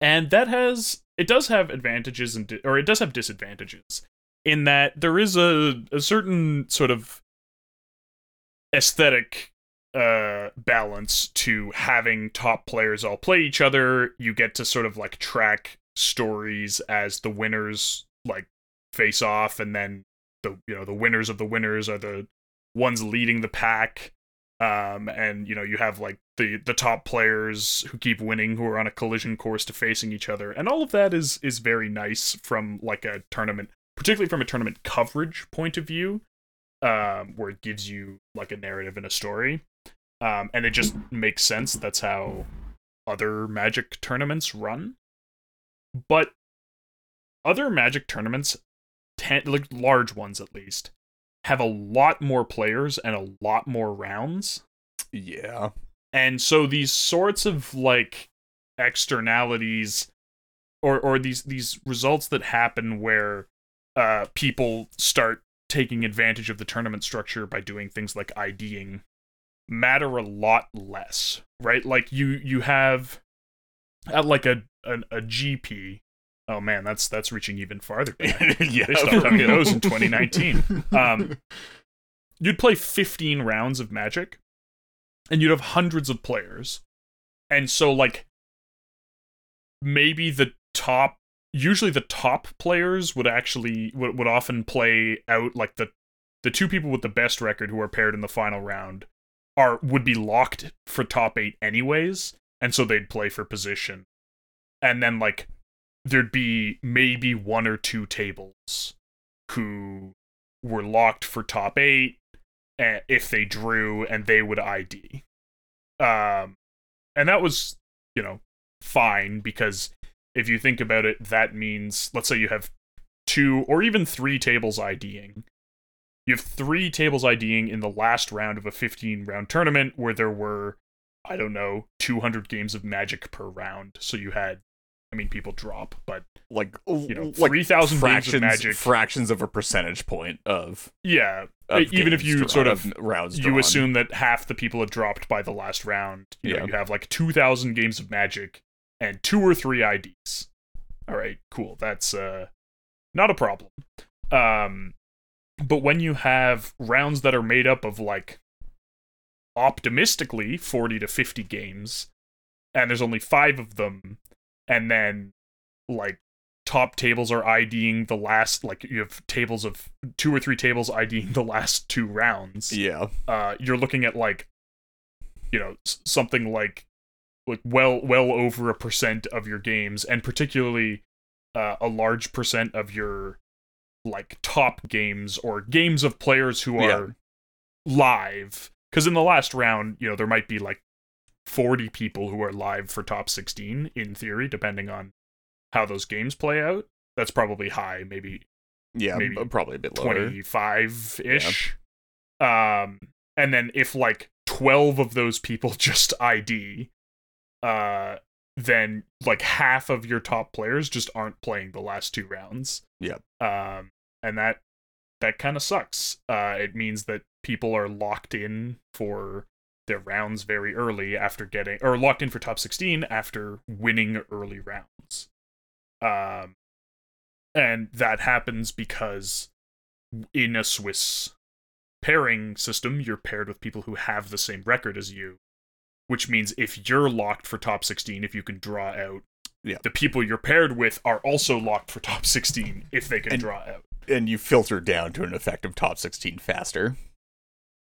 S3: and that has it does have advantages and di- or it does have disadvantages in that there is a a certain sort of aesthetic uh balance to having top players all play each other. You get to sort of like track stories as the winners like face off and then the you know the winners of the winners are the ones leading the pack. Um and you know you have like the the top players who keep winning who are on a collision course to facing each other. And all of that is is very nice from like a tournament particularly from a tournament coverage point of view um where it gives you like a narrative and a story um and it just makes sense that's how other magic tournaments run but other magic tournaments tend like large ones at least have a lot more players and a lot more rounds
S2: Yeah.
S3: and so these sorts of like externalities or or these these results that happen where uh people start taking advantage of the tournament structure by doing things like IDing matter a lot less right like you you have at like a an, a GP oh man that's that's reaching even farther back. *laughs*
S2: yeah.
S3: They stopped having those in *laughs* 2019. Um, you'd play 15 rounds of Magic, and you'd have hundreds of players. And so, like, maybe the top, usually the top players would actually, would, would often play out, like, the, the two people with the best record who are paired in the final round are, would be locked for top eight anyways. And so they'd play for position. And then, like, there'd be maybe one or two tables who were locked for top eight eh, if they drew and they would ID. Um, and that was, you know, fine because if you think about it, that means, let's say you have two or even three tables IDing. You have three tables IDing in the last round of a 15 round tournament where there were, I don't know, 200 games of magic per round. So you had, I mean, people drop, but
S2: like
S3: you know,
S2: like
S3: 3,000 games of
S2: fractions,
S3: Magic.
S2: fractions of a percentage point of,
S3: yeah,
S2: of
S3: even if you
S2: drawn-
S3: sort of
S2: rounds
S3: you
S2: drawn.
S3: assume that half the people have dropped by the last round. You know,
S2: Yeah.
S3: you have like 2,000 games of Magic and two or three IDs. All right, cool. That's uh not a problem. Um but when you have rounds that are made up of like optimistically 40 to 50 games and there's only 5 of them and then like top tables are IDing the last like you have tables of two or three tables IDing the last two rounds
S2: yeah,
S3: uh, you're looking at like, you know, something like, like well, well over a percent of your games, and particularly uh, a large percent of your like top games or games of players who
S2: Yeah.
S3: are live. Because in the last round, you know, there might be like 40 people who are live for top 16 in theory, depending on how those games play out. That's probably high, maybe
S2: yeah,
S3: Maybe
S2: probably a bit lower.
S3: 25 ish. Um, and then if like 12 of those people *laughs* just ID, uh, then like half of your top players just aren't playing the last two rounds.
S2: Yep.
S3: Um, and that that kind of sucks. Uh, it means that people are locked in for their rounds very early after getting or locked in for top 16 after winning early rounds. Um, and that happens because in a Swiss pairing system, you're paired with people who have the same record as you, which means if you're locked for top 16, if you can draw out,
S2: Yeah.
S3: the people you're paired with are also locked for top 16 if they can
S2: And-
S3: draw out.
S2: and you filter down to an effective top 16 faster.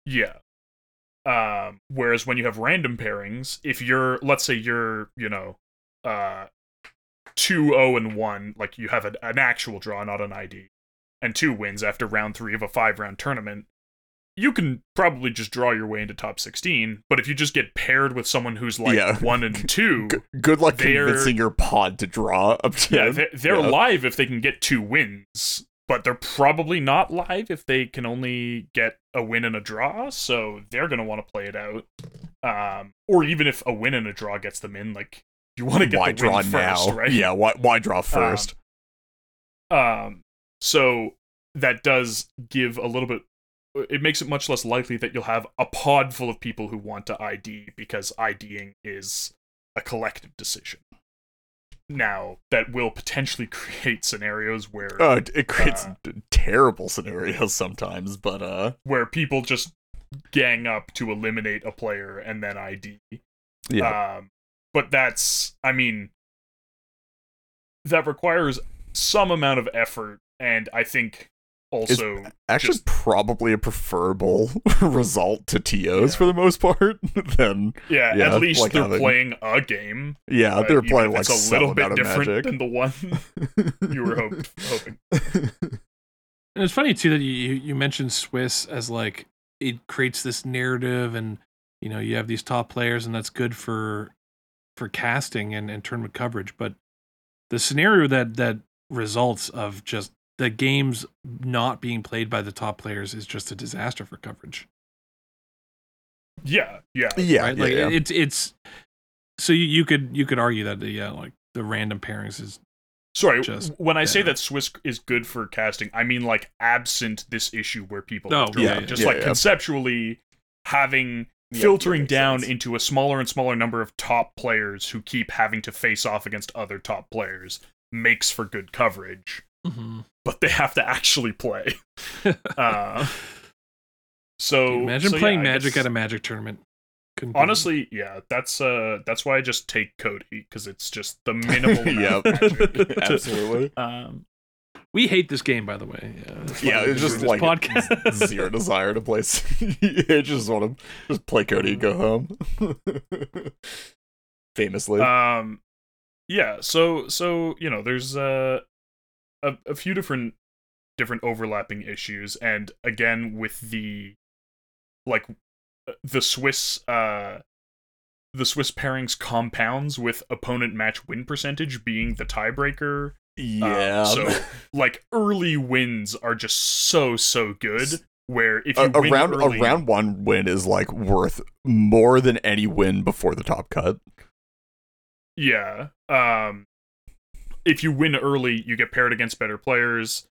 S3: Yeah. Um, whereas when you have random pairings, if you're, let's say you're, you know, uh, 2 0 and 1, like you have an, an actual draw, not an ID, and two wins after round three of a five round tournament, you can probably just draw your way into top 16 but if you just get paired with someone who's like
S2: Yeah.
S3: one and *laughs* two
S2: G- good luck convincing your pod to draw up to
S3: yeah they're, they're
S2: Yeah.
S3: live if they can get two wins but they're probably not live if they can only get a win and a draw so they're going to want to play it out um or even if a win and a draw gets them in like you want to get
S2: why
S3: the
S2: draw
S3: win first
S2: now?
S3: right
S2: Yeah, why why draw first?
S3: Um, so that does give a little bit. It makes it much less likely that you'll have a pod full of people who want to ID because IDing is a collective decision. Now that will potentially *laughs* create scenarios where
S2: uh, it creates
S3: uh,
S2: terrible scenarios sometimes, but uh,
S3: where people just gang up to eliminate a player and then ID.
S2: yeah,
S3: Um, but that's, I mean, that requires some amount of effort, and I think also
S2: actually
S3: just-
S2: probably a preferable *laughs* result to TOs
S3: Yeah.
S2: for the most part *laughs* than
S3: Yeah,
S2: Yeah,
S3: at least
S2: like
S3: they're
S2: having-
S3: playing a game.
S2: yeah,
S3: but
S2: they're
S3: even
S2: playing like
S3: it's a little bit
S2: of
S3: different
S2: magic.
S3: than the one *laughs* you were hope- hoping.
S1: And it's funny too that you you you mentioned Swiss as like it creates this narrative, and you know you have these top players, and that's good for for casting and, and tournament coverage. But the scenario that that results of just the games not being played by the top players is just a disaster for coverage.
S3: Yeah, yeah,
S2: yeah,
S1: right?
S2: yeah,
S1: like
S2: yeah.
S1: it's it's so you, you could you could argue that the yeah, like the random pairings is
S3: Sorry,
S1: Just-
S3: when I say that Swiss is good for casting, I mean like absent this issue where people
S1: Oh,
S3: withdraw.
S2: yeah,
S3: just
S2: yeah,
S3: like
S2: yeah.
S3: conceptually having filtering
S2: that makes
S3: down
S2: sense.
S3: into a smaller and smaller number of top players who keep having to face off against other top players makes for good coverage, but they have to actually play. *laughs* Uh, so
S1: imagine
S3: so,
S1: playing
S3: I
S1: magic
S3: guess-
S1: at a magic tournament. Couldn't be-
S3: Honestly, yeah, that's uh that's why I just take Cody because it's just the minimal *laughs* amount
S2: Yep. *laughs* absolutely.
S3: Um,
S1: we hate this game, by the way. Yeah, that's
S2: Yeah, it's just like
S1: this podcast.
S2: zero desire to play. s- you just want to just play Cody and go home. Famously,
S3: um yeah so so you know there's uh, a a few different different overlapping issues and again with the like uh, the swiss uh the swiss pairings compounds with opponent match win percentage being the tiebreaker
S2: yeah.
S3: so like early wins are just so so good where if you
S2: a, round
S3: early,
S2: a round one win is like worth more than any win before the top cut.
S3: Yeah. Um if you win early, you get paired against better players,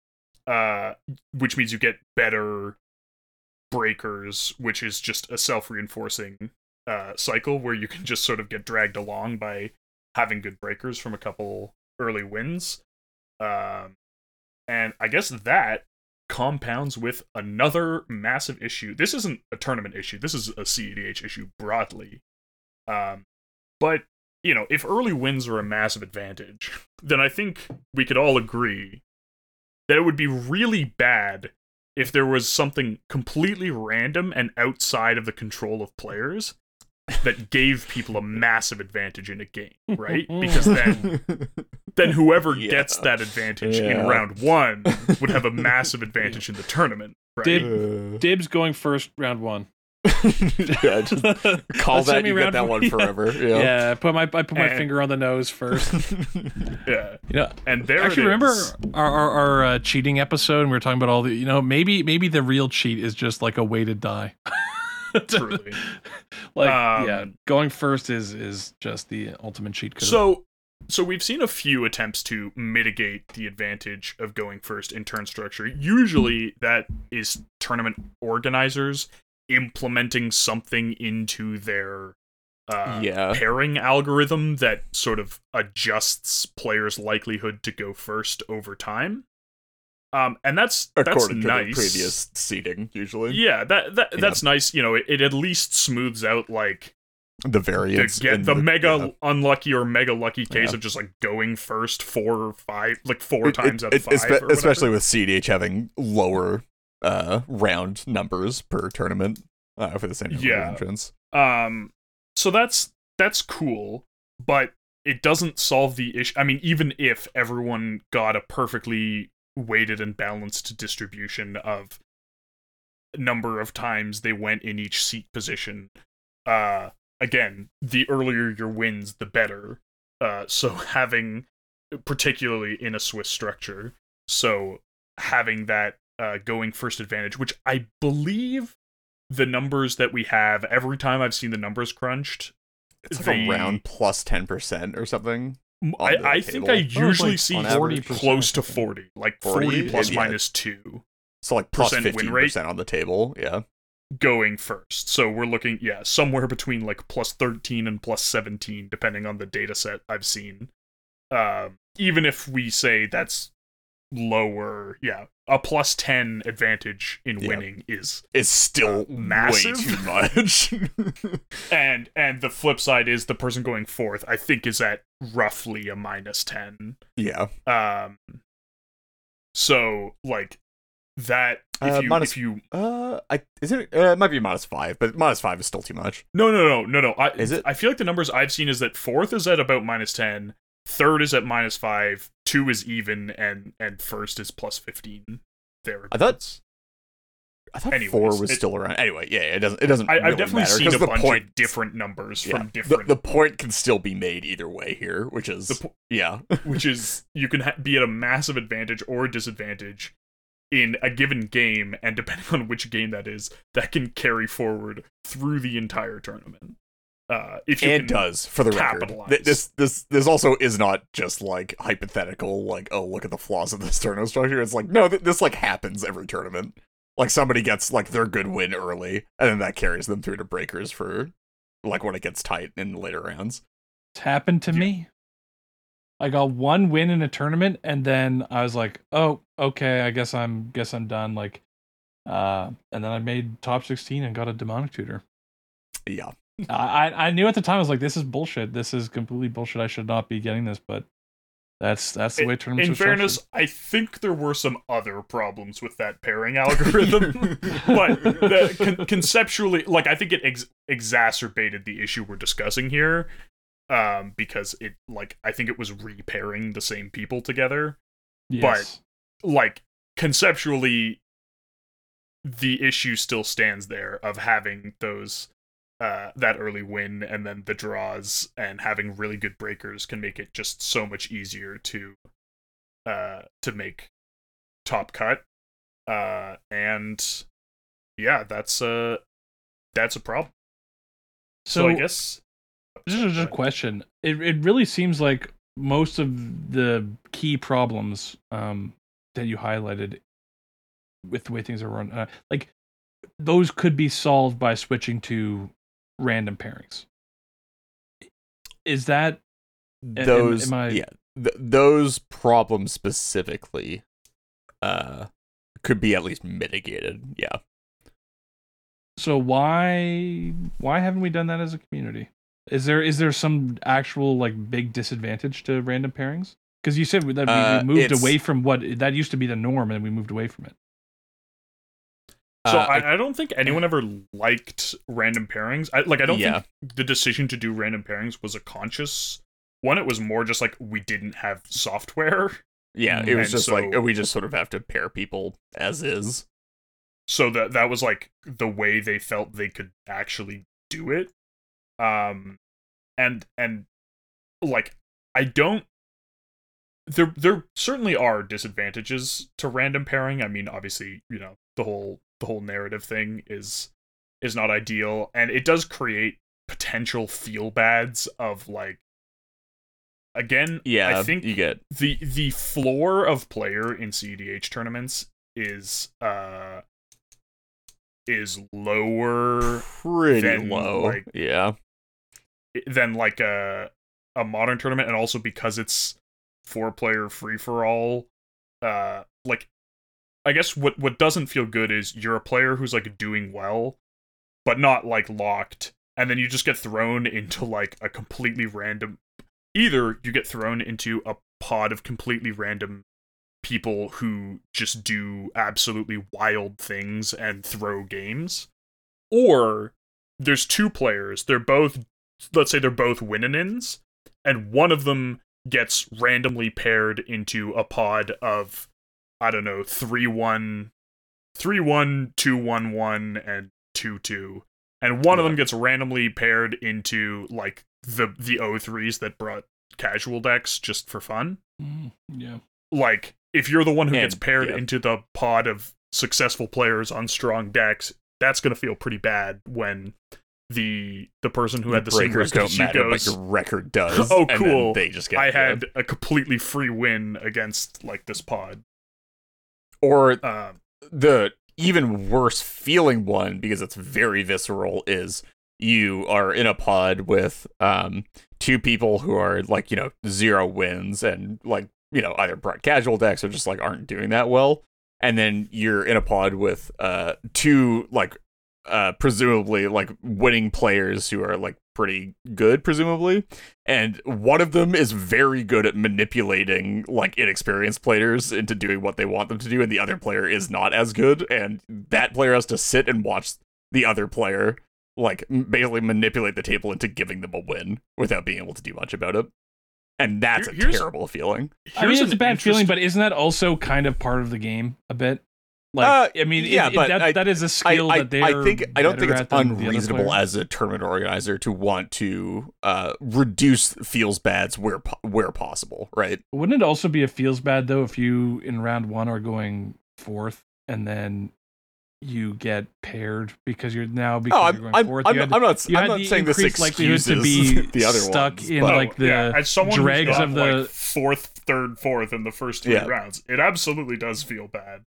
S3: uh which means you get better breakers, which is just a self-reinforcing uh cycle where you can just sort of get dragged along by having good breakers from a couple early wins. Um and I guess that compounds with another massive issue. This isn't a tournament issue. This is a CEDH issue broadly. Um but you know, if early wins are a massive advantage, then I think we could all agree that it would be really bad if there was something completely random and outside of the control of players that gave people a massive advantage in a game, right? Because then *laughs* then whoever
S2: Yeah.
S3: gets that advantage
S2: Yeah.
S3: in round 1 would have a *laughs* massive advantage in the tournament, right?
S1: Did-
S2: Uh,
S1: Dibs going first, round one. *laughs*
S2: yeah, just call that you get that one forever. *laughs*
S1: Yeah,
S2: Yeah.
S1: Put my I put my
S3: And-
S1: finger on the nose first. *laughs*
S3: yeah.
S1: You know,
S3: And there
S1: actually
S3: it
S1: remember our our, our uh, cheating episode, and we were talking about all the you know maybe maybe the real cheat is just like a way to die.
S3: Truly.
S1: like
S3: Um,
S1: yeah, going first is is just the ultimate cheat code.
S3: So, so we've seen a few attempts to mitigate the advantage of going first in turn structure. Usually, that is tournament organizers implementing something into their uh,
S2: Yeah.
S3: pairing algorithm that sort of adjusts players' likelihood to go first over time. Um, and that's that's
S2: According to
S3: nice.
S2: the previous seating, usually.
S3: Yeah, that, that
S2: Yeah.
S3: that's nice. You know, it, it at least smooths out like
S2: The variance.
S3: get
S2: in
S3: the, mega
S2: yeah.
S3: unlucky or mega lucky case
S2: Yeah.
S3: of just like going first four or five, like four
S2: It-
S3: times
S2: it-
S3: out of
S2: it-
S3: five,
S2: espe- especially with CDH having lower uh, round numbers per tournament uh, for the same number
S3: Yeah.
S2: of entrants.
S3: Um, so that's that's cool, but it doesn't solve the issue. I mean, even if everyone got a perfectly weighted and balanced distribution of number of times they went in each seat position. Uh, again, the earlier your wins, the better. Uh, so *laughs* having, particularly in a Swiss structure, so having that uh, going first advantage, which I believe the numbers that we have every time I've seen the numbers crunched,
S2: It's like
S3: the-
S2: around plus ten percent or something.
S3: m-
S2: On the
S3: I, I think I
S2: table.
S1: It's
S3: usually
S1: like
S3: see
S2: on
S1: average.
S3: close to
S1: 40.
S3: 40, like
S2: 40?
S3: 40 plus
S2: Yeah.
S3: minus 2
S2: So like plus
S3: Percent win
S2: fifteen
S3: rate?
S2: percent on the table. Yeah.
S3: going first. So we're looking, yeah, somewhere between like plus 13 and plus 17, depending on the data set I've seen. Um, even if we say that's lower, yeah, a plus 10 advantage in
S2: Yeah.
S3: winning is
S2: It's still
S3: Uh, massive.
S2: way too *laughs* much.
S3: and and the flip side is the person going fourth i think is at roughly a minus 10
S2: yeah.
S3: um so like that if
S2: Uh,
S3: you
S2: minus-
S3: if you
S2: Uh, I is it? Uh, it might be minus five, but minus five is still too much.
S3: no no no no no i
S2: Is it?
S3: i feel like the numbers i've seen is that fourth is at about minus 10 third is at minus 5 two is even and and first is plus 15 there
S2: I thought I thought
S3: Anyways,
S2: four was
S3: it-
S2: still around. Anyway, yeah, it doesn't. It doesn't.
S3: I,
S2: really
S3: i've definitely
S2: matter,
S3: seen a
S2: the
S3: bunch
S2: point,
S3: of different numbers
S2: yeah,
S3: from
S2: the,
S3: different
S2: the point can still be made either way here, which is
S3: The po-
S2: yeah, *laughs*
S3: which is you can ha- be at a massive advantage or a disadvantage in a given game, and depending on which game that is, that can carry forward through the entire tournament. Uh, if you
S2: and does for the record.
S3: capitalize.
S2: Th- This this this also is not just like hypothetical. Like oh, look at the flaws of this *laughs* tournament structure. It's like no, th- this like happens every tournament. Like somebody gets like their good win early, and then that carries them through to breakers for like when it gets tight in the later rounds.
S1: It's happened to
S3: Yeah.
S1: me. I got one win in a tournament, and then I was like, "Oh, okay, I guess I'm guess I'm done." Like, uh, and then I made top sixteen and got a demonic tutor.
S2: Yeah,
S1: I I I knew at the time I was like, "This is bullshit. This is completely bullshit. I should not be getting this." But that's that's the way tournaments
S3: in
S1: are structured.
S3: fairness, I think there were some other problems with that pairing algorithm. *laughs* but the, con- conceptually, like I think it ex- exacerbated the issue we're discussing here, um, because it like I think it was repairing the same people together.
S1: yes.
S3: Like conceptually, the issue still stands there of having those uh, that early win and then the draws and having really good breakers can make it just so much easier to uh, to make top cut. Uh, and yeah, that's a that's a problem. So,
S1: so
S3: I guess
S1: This is just a question. It it really seems like most of the key problems um, that you highlighted with the way things are run, uh, like those could be solved by switching to random pairings. Is that
S2: those
S1: am I-
S2: yeah th- those problems specifically uh could be at least mitigated. Yeah.
S1: so? Why why haven't we done that as a community? Is there is there some actual like big disadvantage to random pairings? Because you said that we,
S2: Uh,
S1: we moved away from what that used to be the norm, and we moved away from it.
S3: So.
S2: Uh,
S3: I, I don't think anyone ever liked random pairings. I like. I don't
S2: Yeah.
S3: think the decision to do random pairings was a conscious one. It was more just like we didn't have software.
S2: Yeah, it was
S3: And
S2: just like we just sort of have to pair people as is.
S3: so that that was like the way they felt they could actually do it um and and like i don't there there certainly are disadvantages to random pairing i mean obviously you know the whole the whole narrative thing is is not ideal and it does create potential feel bads of like again
S2: Yeah,
S3: i think
S2: you get
S3: the the floor of player in CDH tournaments is uh is lower
S2: pretty
S3: then,
S2: low.
S3: like-
S2: yeah.
S3: than like a a modern tournament and also because it's four player free for all uh like I guess what what doesn't feel good is you're a player who's like doing well but not like locked and then you just get thrown into like a completely random either you get thrown into a pod of completely random people who just do absolutely wild things and throw games or there's two players they're both let's say they're both win-ins and one of them gets randomly paired into a pod of i don't know 3-1 three one, two one one, and two two, and one of them gets randomly paired into like the the O3s that brought casual decks just for fun.
S1: Mm, yeah.
S3: Like if you're the one who
S2: And-
S3: gets paired
S2: yeah.
S3: into the pod of successful players on strong decks, that's gonna feel pretty bad when the the person who had the same record
S2: don't
S3: as you
S2: matter,
S3: goes,
S2: but your record does. *laughs*
S3: Oh, cool.
S2: they just get.
S3: I
S2: yeah.
S3: had a completely free win against like this pod.
S2: Or
S3: Um,
S2: the even worse feeling one because it's very visceral is you are in a pod with um two people who are like you know zero wins and like you know either brought casual decks or just like aren't doing that well. And then you're in a pod with uh two like uh presumably like winning players who are like pretty good presumably. And one of them is very good at manipulating like inexperienced players into doing what they want them to do and the other player is not as good. And that player has to sit and watch the other player like m- basically manipulate the table into giving them a win without being able to do much about it. And that's
S3: Here-
S2: a terrible feeling.
S1: I mean, it's a
S3: an
S1: bad feeling, but isn't that also kind of part of the game a bit? Like,
S2: Uh,
S1: I mean,
S2: yeah,
S1: it-
S2: but
S1: that,
S2: I-
S1: that is a
S2: I,
S1: skill
S2: I,
S1: that they're.
S2: I think I don't think it's
S1: at than the other
S2: unreasonable as a tournament organizer to want to uh, reduce feels bads where where possible, right?
S1: Wouldn't it also be a feels bad though if you in round one are going fourth and then you get paired because you're now because
S2: Oh,
S1: you're
S2: I'm
S1: going
S2: I'm,
S1: fourth.
S2: I'm,
S1: you
S2: not,
S1: had,
S2: I'm not
S1: you
S2: I'm
S1: had
S2: not
S1: the
S2: saying this
S1: increased likelihood
S2: excuses
S1: to be *laughs*
S2: the other
S1: stuck
S2: ones,
S1: in
S2: but-
S1: like the
S3: yeah, as someone who's
S1: dregs of the
S3: like, fourth, third, fourth in the first three
S2: Yeah.
S3: rounds, it absolutely does feel bad.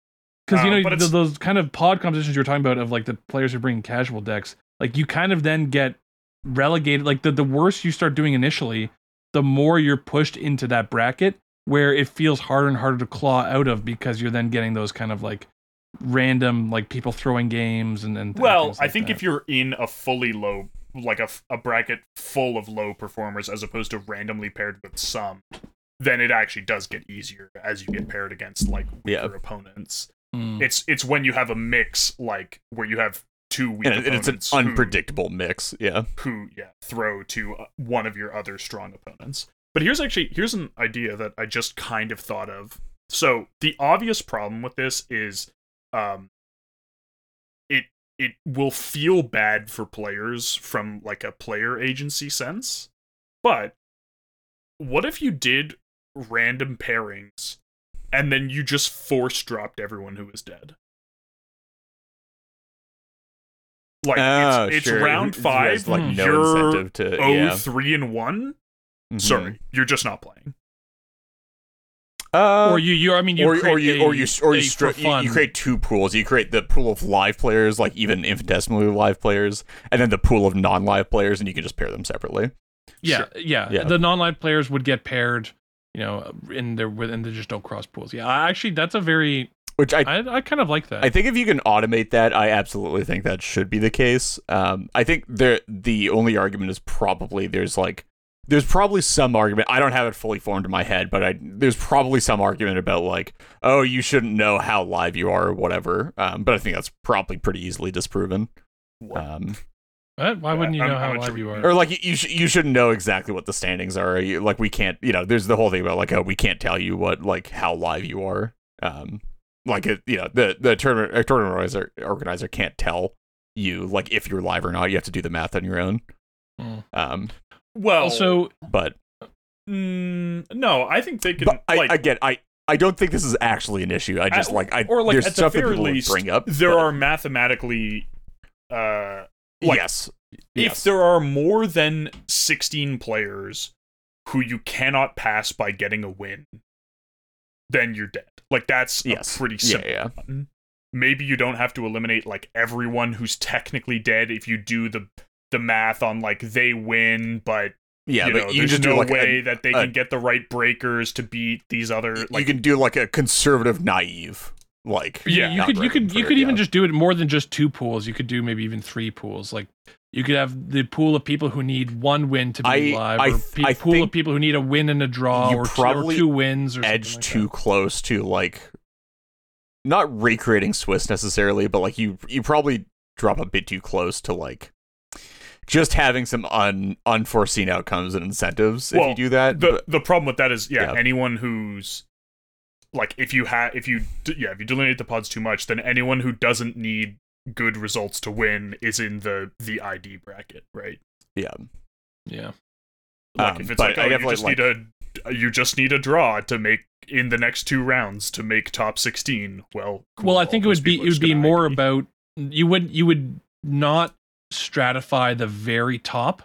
S1: Because you
S3: Um,
S1: know
S3: but
S1: th- those kind of pod compositions you're talking about of like the players who bring casual decks like you kind of then get relegated like the, the worse you start doing initially the more you're pushed into that bracket where it feels harder and harder to claw out of because you're then getting those kind of like random like people throwing games and, and
S3: Well,
S1: things
S3: I think
S1: that.
S3: if you're in a fully low, like a, a bracket full of low performers as opposed to randomly paired with some, then it actually does get easier as you get paired against like
S2: Yeah.
S3: weaker opponents.
S1: Mm.
S3: It's it's when you have a mix like where you have two weak
S2: and, it- it's an
S3: who-
S2: unpredictable mix. Yeah.
S3: who yeah throw to uh, one of your other strong opponents but here's actually here's an idea that i just kind of thought of so the obvious problem with this is um it it will feel bad for players from like a player agency sense but what if you did random pairings and then you just force dropped everyone who was dead like
S2: Oh,
S3: it's, it's
S2: sure.
S3: round
S2: Who- who
S3: five
S2: has, like no
S3: you're
S2: incentive to.
S3: oh
S2: yeah.
S3: three and one
S2: Mhm.
S3: sorry you're just not playing
S2: Uh,
S1: or you you I mean you
S2: or,
S1: create
S2: or you or you or you, stri- you, you create two pools. You create the pool of live players, like even infinitesimally live players, and then the pool of non-live players, and you can just pair them separately.
S1: Yeah, yeah,
S2: Yeah.
S1: The non-live players would get paired, you know, in their within and they just don't cross pools. Yeah, I actually that's a very
S2: Which I
S1: I, I kind of like that.
S2: I think if you can automate that, I absolutely think that should be the case. Um, I think there the only argument is probably there's like there's probably some argument. I don't have it fully formed in my head, but I there's probably some argument about like, oh, you shouldn't know how live you are or whatever. Um, but I think that's probably pretty easily disproven. Um,
S1: What? Why wouldn't you
S3: I'm-
S1: know
S3: I'm
S1: how
S3: not
S1: live you are?
S2: or like you you, sh- you shouldn't know exactly what the standings are. You, like we can't, you know, there's the whole thing about like, oh, we can't tell you what like how live you are. Um, like it, you know, the the tournament tournament organizer, organizer can't tell you like if you're live or not. You have to do the math on your own.
S1: Mm.
S2: Um,
S3: well
S1: so
S2: but
S3: mm, no i think they can
S2: I,
S3: like
S2: again, I I don't think this is actually an issue. I just
S3: I-
S2: like I
S3: or like
S2: there's
S3: at the
S2: stuff that
S3: very
S2: people
S3: least
S2: bring up.
S3: there
S2: but-
S3: are mathematically uh like,
S2: yes,
S3: if
S2: yes.
S3: there are more than 16 players who you cannot pass by getting a win then you're dead like that's
S2: Yes.
S3: a pretty simple
S2: yeah.
S3: button. maybe you don't have to eliminate like everyone who's technically dead if you do the the math on like they win but
S2: yeah,
S3: you
S2: but
S3: know,
S2: you
S3: there's
S2: just
S3: no
S2: do like a-
S3: way that they
S2: a-
S3: can get the right breakers to beat these other Like, you
S2: can do like a conservative naive like
S1: yeah, you could you could you could
S2: it,
S1: even
S2: yeah.
S1: just do it more than just two pools. You could do maybe even three pools. Like you could have the pool of people who need one win to be
S2: I-
S1: live,
S2: I
S1: or
S2: th-
S1: pe-
S2: I
S1: pool of people who need a win and a draw,
S2: you
S1: or, two, or
S2: probably
S1: two wins, or
S2: edge
S1: like
S2: too
S1: that.
S2: close to like not recreating Swiss necessarily, but like you you probably drop a bit too close to like just having some un unforeseen outcomes and incentives if you do that.
S3: the
S2: but-
S3: the problem with that is yeah,
S2: Yeah.
S3: anyone who's like if you have if you d- yeah if you delineate the pods too much, then anyone who doesn't need good results to win is in the the ID bracket, right?
S2: Yeah.
S1: Yeah.
S3: Like
S2: Um,
S3: if it's
S2: but
S3: like
S2: I
S3: oh, you
S2: definitely
S3: just need a you just need a draw to make in the next two rounds to make top sixteen. Well, cool,
S1: well, I think it would be it would be more
S3: ID.
S1: about you would you would not stratify the very top.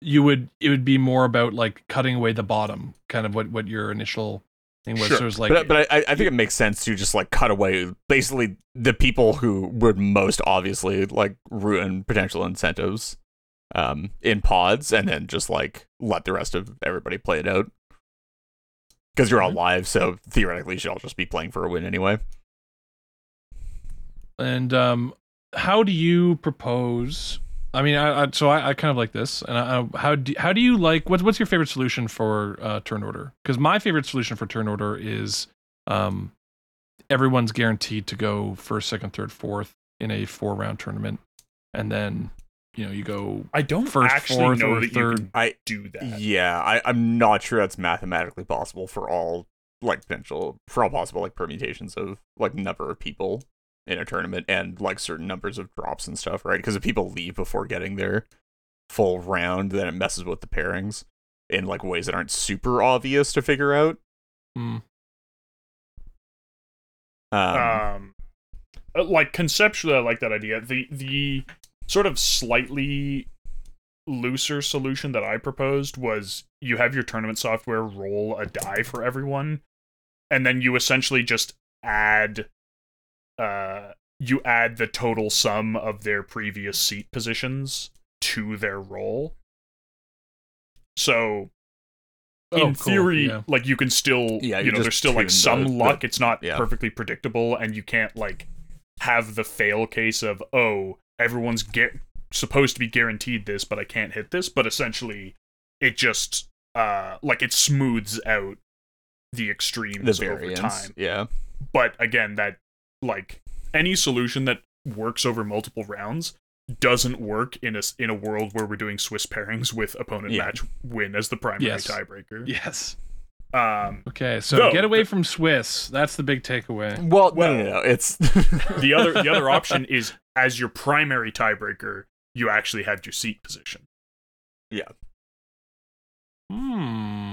S1: You would it would be more about like cutting away the bottom, kind of what what your initial thing was.
S3: Sure.
S1: Like
S2: but but I, I think it makes sense to just like cut away basically the people who would most obviously like ruin potential incentives um in pods and then just like let the rest of everybody play it out because you're all
S1: Mhm.
S2: live so theoretically you should all just be playing for a win anyway
S1: And um, how do you propose? I mean, I, I so I, I kind of like this. And I, I, how do how do you like? What's what's your favorite solution for uh, turn order? Because my favorite solution for turn order is um, everyone's guaranteed to go first, second, third, fourth in a four round tournament, and then you know you go
S3: I don't
S1: first,
S3: actually
S1: fourth,
S3: know
S1: or
S3: that
S1: third.
S3: you can
S2: I
S3: do that.
S2: yeah I, i'm not sure that's mathematically possible for all like potential for all possible like permutations of like number of people in a tournament and like certain numbers of drops and stuff right? Because if people leave before getting their full round then it messes with the pairings in like ways that aren't super obvious to figure out.
S1: Mm,
S2: um,
S3: um uh, like conceptually i like that idea the the sort of slightly looser solution that i proposed was you have your tournament software roll a die for everyone and then you essentially just add uh you add the total sum of their previous seat positions to their roll so
S1: Oh,
S3: in
S1: cool,
S3: theory,
S1: yeah.
S3: like you can still,
S2: Yeah,
S3: you
S2: you
S3: know, there's still like some
S2: the-
S3: luck.
S2: the-
S3: it's not
S2: yeah.
S3: perfectly predictable, and you can't like have the fail case of oh, everyone's get supposed to be guaranteed this, but I can't hit this. But essentially, it just uh like it smooths out the
S2: the
S3: extremes over
S2: variance
S3: time.
S2: yeah
S3: But again, that like any solution that works over multiple rounds doesn't work in a s- in a world where we're doing Swiss pairings with opponent
S2: Yeah.
S3: match win as the primary
S1: Yes.
S3: tiebreaker.
S1: yes.
S3: Um,
S1: Okay, so
S3: No,
S1: get away
S3: the-
S1: from Swiss. That's the big takeaway.
S2: well,
S3: Well-
S2: no, no, no, it's *laughs*
S3: the other the other option is as your primary tiebreaker, you actually have your seat position. Yeah.
S1: Hmm.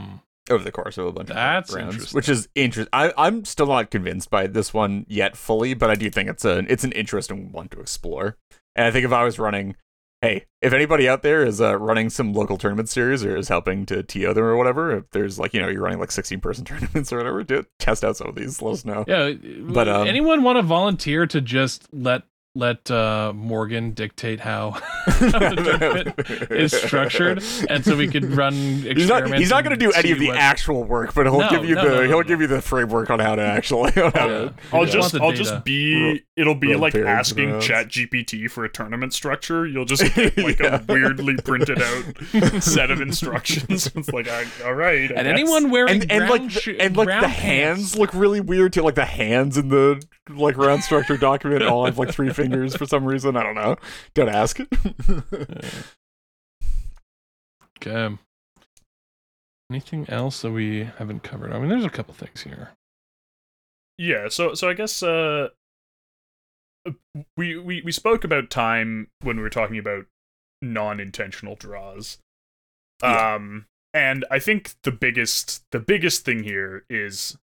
S2: Over the course of a bunch
S1: That's
S2: of rounds, which is interesting. I, I'm still not convinced by this one yet fully, but I do think it's a it's an interesting one to explore. And I think if I was running, hey, if anybody out there is uh, running some local tournament series or is helping to TO them or whatever, if there's like you know you're running like 16 person *laughs* tournaments or whatever, do test out some of these. Let us know.
S1: Yeah,
S2: But, um,
S1: anyone want to volunteer to just let let uh, Morgan dictate how *laughs* the *laughs* tournament is structured, and so we could run experiments.
S2: He's not. He's not going to do any of the
S1: what-
S2: actual work, but he'll
S1: No,
S2: give you
S1: no,
S2: the
S1: no, no,
S2: he'll
S1: no.
S2: give you the framework on how to actually. on how
S1: Yeah.
S2: to-
S3: I'll
S1: Yeah.
S3: just I'll
S1: data.
S3: just be it'll be
S2: Run
S3: like asking
S2: around.
S3: Chat GPT for a tournament structure. You'll just *laughs* get like
S2: Yeah.
S3: a weirdly printed out set of instructions. it's like I, all right. I
S1: And
S3: guess.
S1: anyone wearing
S2: and, and like
S1: sho-
S2: the, and like the
S1: pants.
S2: hands look really weird too. Like the hands in the like round structure document all have like three fingers for some reason. I don't know. Don't ask. *laughs*
S1: Okay. Anything else that we haven't covered? I mean, there's a couple things here.
S3: Yeah, so so I guess uh we we we spoke about time when we were talking about non-intentional draws.
S2: Yeah.
S3: Um and I think the biggest the biggest thing here is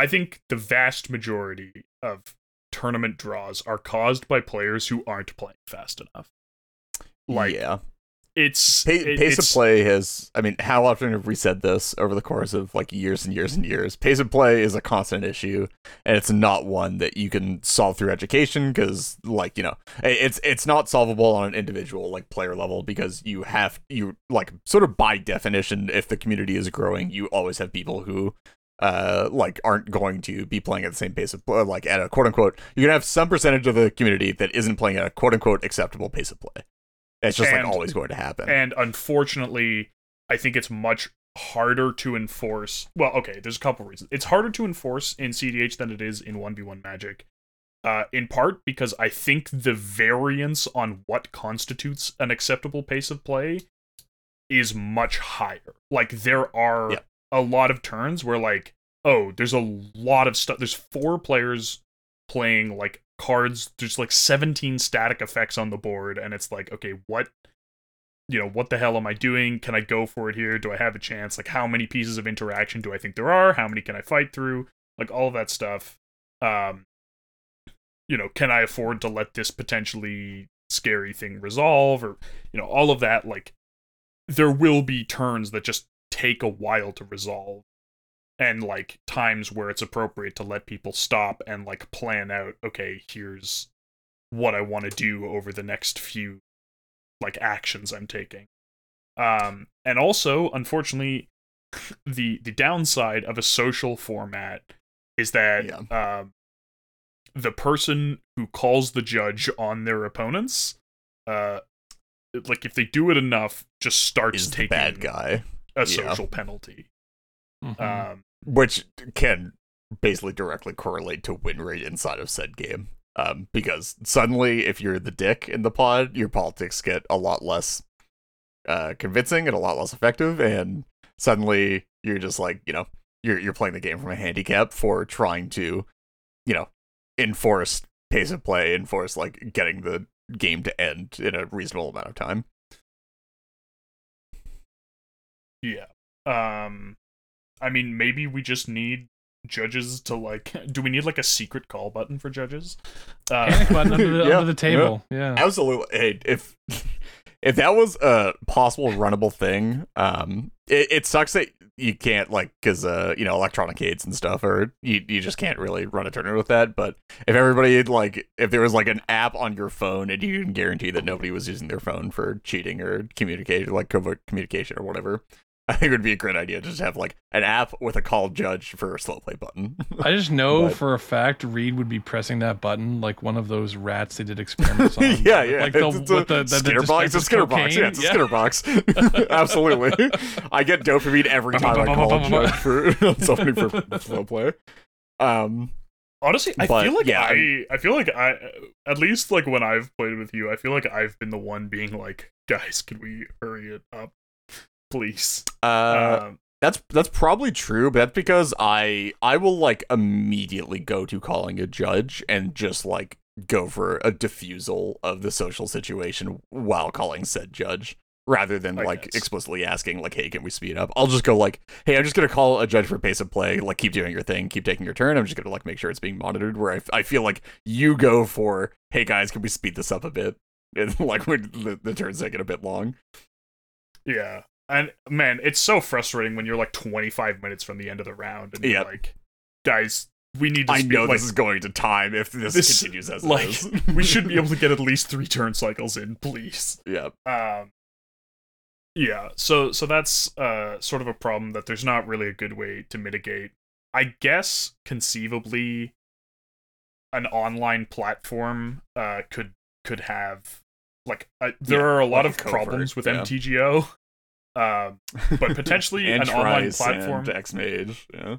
S3: I think the vast majority of tournament draws are caused by players who aren't playing fast enough. Like
S2: yeah,
S3: it's
S2: Pa-
S3: it-
S2: pace of play has. I mean, how often have we said this over the course of like years and years and years? Pace of play is a constant issue, and it's not one that you can solve through education because, like, you know, it's it's not solvable on an individual like player level because you have you like sort of by definition, if the community is growing, you always have people who. Uh, like aren't going to be playing at the same pace of play, like at a quote unquote. You're gonna have some percentage of the community that isn't playing at a quote unquote acceptable pace of play. It's just
S3: And-
S2: like always going to happen.
S3: And unfortunately, I think it's much harder to enforce. Well, okay, there's a couple reasons. It's harder to enforce in CDH than it is in 1v1 Magic. Uh, in part because I think the variance on what constitutes an acceptable pace of play is much higher. Like there are
S2: Yeah.
S3: A lot of turns where like oh, there's a lot of stuff. There's four players playing like cards. There's like 17 static effects on the board, and it's like, okay, what, you know, what the hell am I doing? Can I go for it here? Do I have a chance? Like, how many pieces of interaction do I think there are? How many can I fight through? Like all of that stuff. Um, you know, can I afford to let this potentially scary thing resolve, or you know, all of that. Like, there will be turns that just take a while to resolve and like times where it's appropriate to let people stop and like plan out okay here's what i want to do over the next few like actions i'm taking um and also unfortunately *laughs* the the downside of a social format is that
S2: Yeah.
S3: um the person who calls the judge on their opponents uh like if they do it enough just starts
S2: Is
S3: taking
S2: bad guy,
S3: a
S2: Yeah.
S3: social penalty
S1: Mhm.
S3: um
S2: which can basically directly correlate to win rate inside of said game. Um, because suddenly, if you're the dick in the pod, your politics get a lot less uh, convincing and a lot less effective, and suddenly you're just like, you know, you're you're playing the game from a handicap for trying to, you know, enforce pace of play, enforce like getting the game to end in a reasonable amount of time.
S3: Yeah. Um I mean maybe we just need judges to like *laughs* do we need like a secret call button for judges? Uh,
S1: Panic button under *laughs* the,
S2: Yeah,
S1: under the table. Yeah.
S2: Absolutely. Hey, if *laughs* if that was a possible runnable thing, um, it, it sucks that you can't like because uh you know electronic aids and stuff or you you just can't really run a tournament with that. But if everybody like if there was like an app on your phone and you can guarantee that nobody was using their phone for cheating or communication like covert communication or whatever. I think it would be a great idea to just have like an app with a call judge for a slow play button.
S1: I just know *laughs*
S2: But-
S1: for a fact Reed would be pressing that button like one of those rats they did experiments *laughs* on.
S2: yeah, yeah.
S1: Like the,
S2: it's, a
S1: with the, the, the
S2: box. It's a
S1: dispenses
S2: Skinner box.
S1: cocaine.
S2: Yeah, it's a Skinner box. *laughs* Absolutely. I get dopamine every time I call a judge for something for slow play. Um,
S3: honestly, I
S2: But,
S3: feel like
S2: yeah,
S3: I I feel like I at least like when I've played with you, I feel like I've been the one being like, guys, can we hurry it up? Please.
S2: uh,
S3: um,
S2: that's that's probably true, but that's because I I will like immediately go to calling a judge and just like go for a diffusal of the social situation while calling said judge rather than
S3: I
S2: like
S3: guess.
S2: explicitly asking like hey can we speed up i'll just go like hey i'm just gonna call a judge for pace of play like keep doing your thing keep taking your turn i'm just gonna like make sure it's being monitored where i, f- I feel like you go for hey guys can we speed this up a bit *laughs* and like when the, the turn's taking a bit long
S3: yeah. And man, it's so frustrating when you're like 25 minutes from the end of the round and you're
S2: Yep.
S3: like, guys, we need to
S2: i
S3: speed
S2: know
S3: like,
S2: this is going to time if this,
S3: this-
S2: continues as
S3: like,
S2: it is *laughs*
S3: we should be *laughs* able to get at least three turn cycles in, please.
S2: yeah
S3: Um, yeah, so so that's uh sort of a problem that there's not really a good way to mitigate. I guess conceivably, an online platform uh could could have like uh, there
S2: Yeah,
S3: are a lot
S2: like
S3: of problems with
S2: yeah.
S3: MTGO. Um, but potentially *laughs* an online platform-
S2: Xmage, yeah.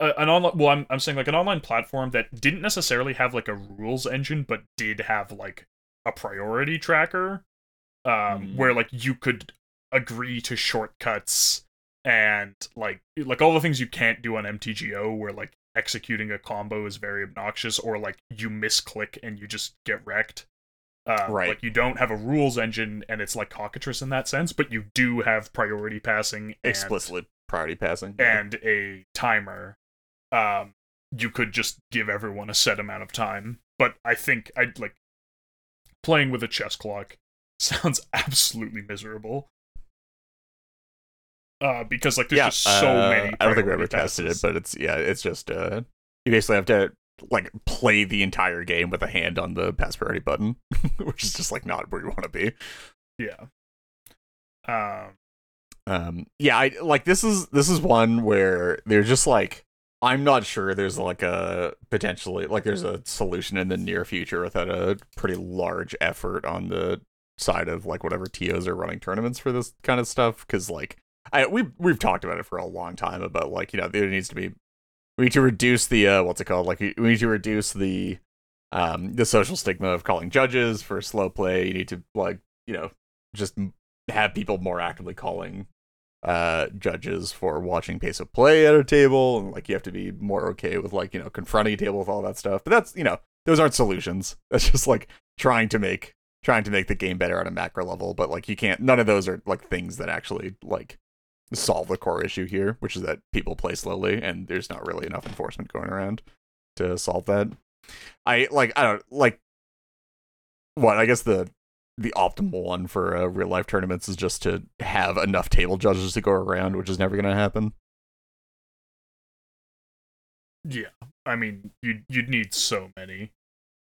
S3: uh, an online well I'm, I'm saying like an online platform that didn't necessarily have like a rules engine but did have like a priority tracker um
S2: Mm.
S3: where like you could agree to shortcuts and like like all the things you can't do on MTGO where like executing a combo is very obnoxious or like you misclick and you just get wrecked uh,
S2: Right.
S3: Like you don't have a rules engine, and it's like cockatrice in that sense, but you do have priority passing and,
S2: explicitly priority passing
S3: and a timer, um, you could just give everyone a set amount of time. But I think I'd like playing with a chess clock *laughs* sounds absolutely miserable. Uh, because like there's
S2: yeah,
S3: just so
S2: uh,
S3: many.
S2: I don't think we ever tested it, but it's yeah, it's just uh, you basically have to like play the entire game with a hand on the pass priority button, *laughs* which is just like not where you want to be.
S3: yeah. Um,
S2: Um, yeah, I like this is this is one where they're just like I'm not sure there's like a potentially like there's a solution in the near future without a pretty large effort on the side of like whatever TOs are running tournaments for this kind of stuff because like I we've we've talked about it for a long time about like you know there needs to be we need to reduce the uh what's it called? Like we need to reduce the um the social stigma of calling judges for slow play. You need to like you know just have people more actively calling uh judges for watching pace of play at a table. And like you have to be more okay with like you know confronting a table with all that stuff. But that's you know those aren't solutions. *laughs* That's just like trying to make trying to make the game better on a macro level. But like you can't none of those are like things that actually like solve the core issue here which is that people play slowly and there's not really enough enforcement going around to solve that. I like i don't like what i guess the the optimal one for uh, real life tournaments is just to have enough table judges to go around, which is never going to happen.
S3: Yeah, I mean, you you'd need so many,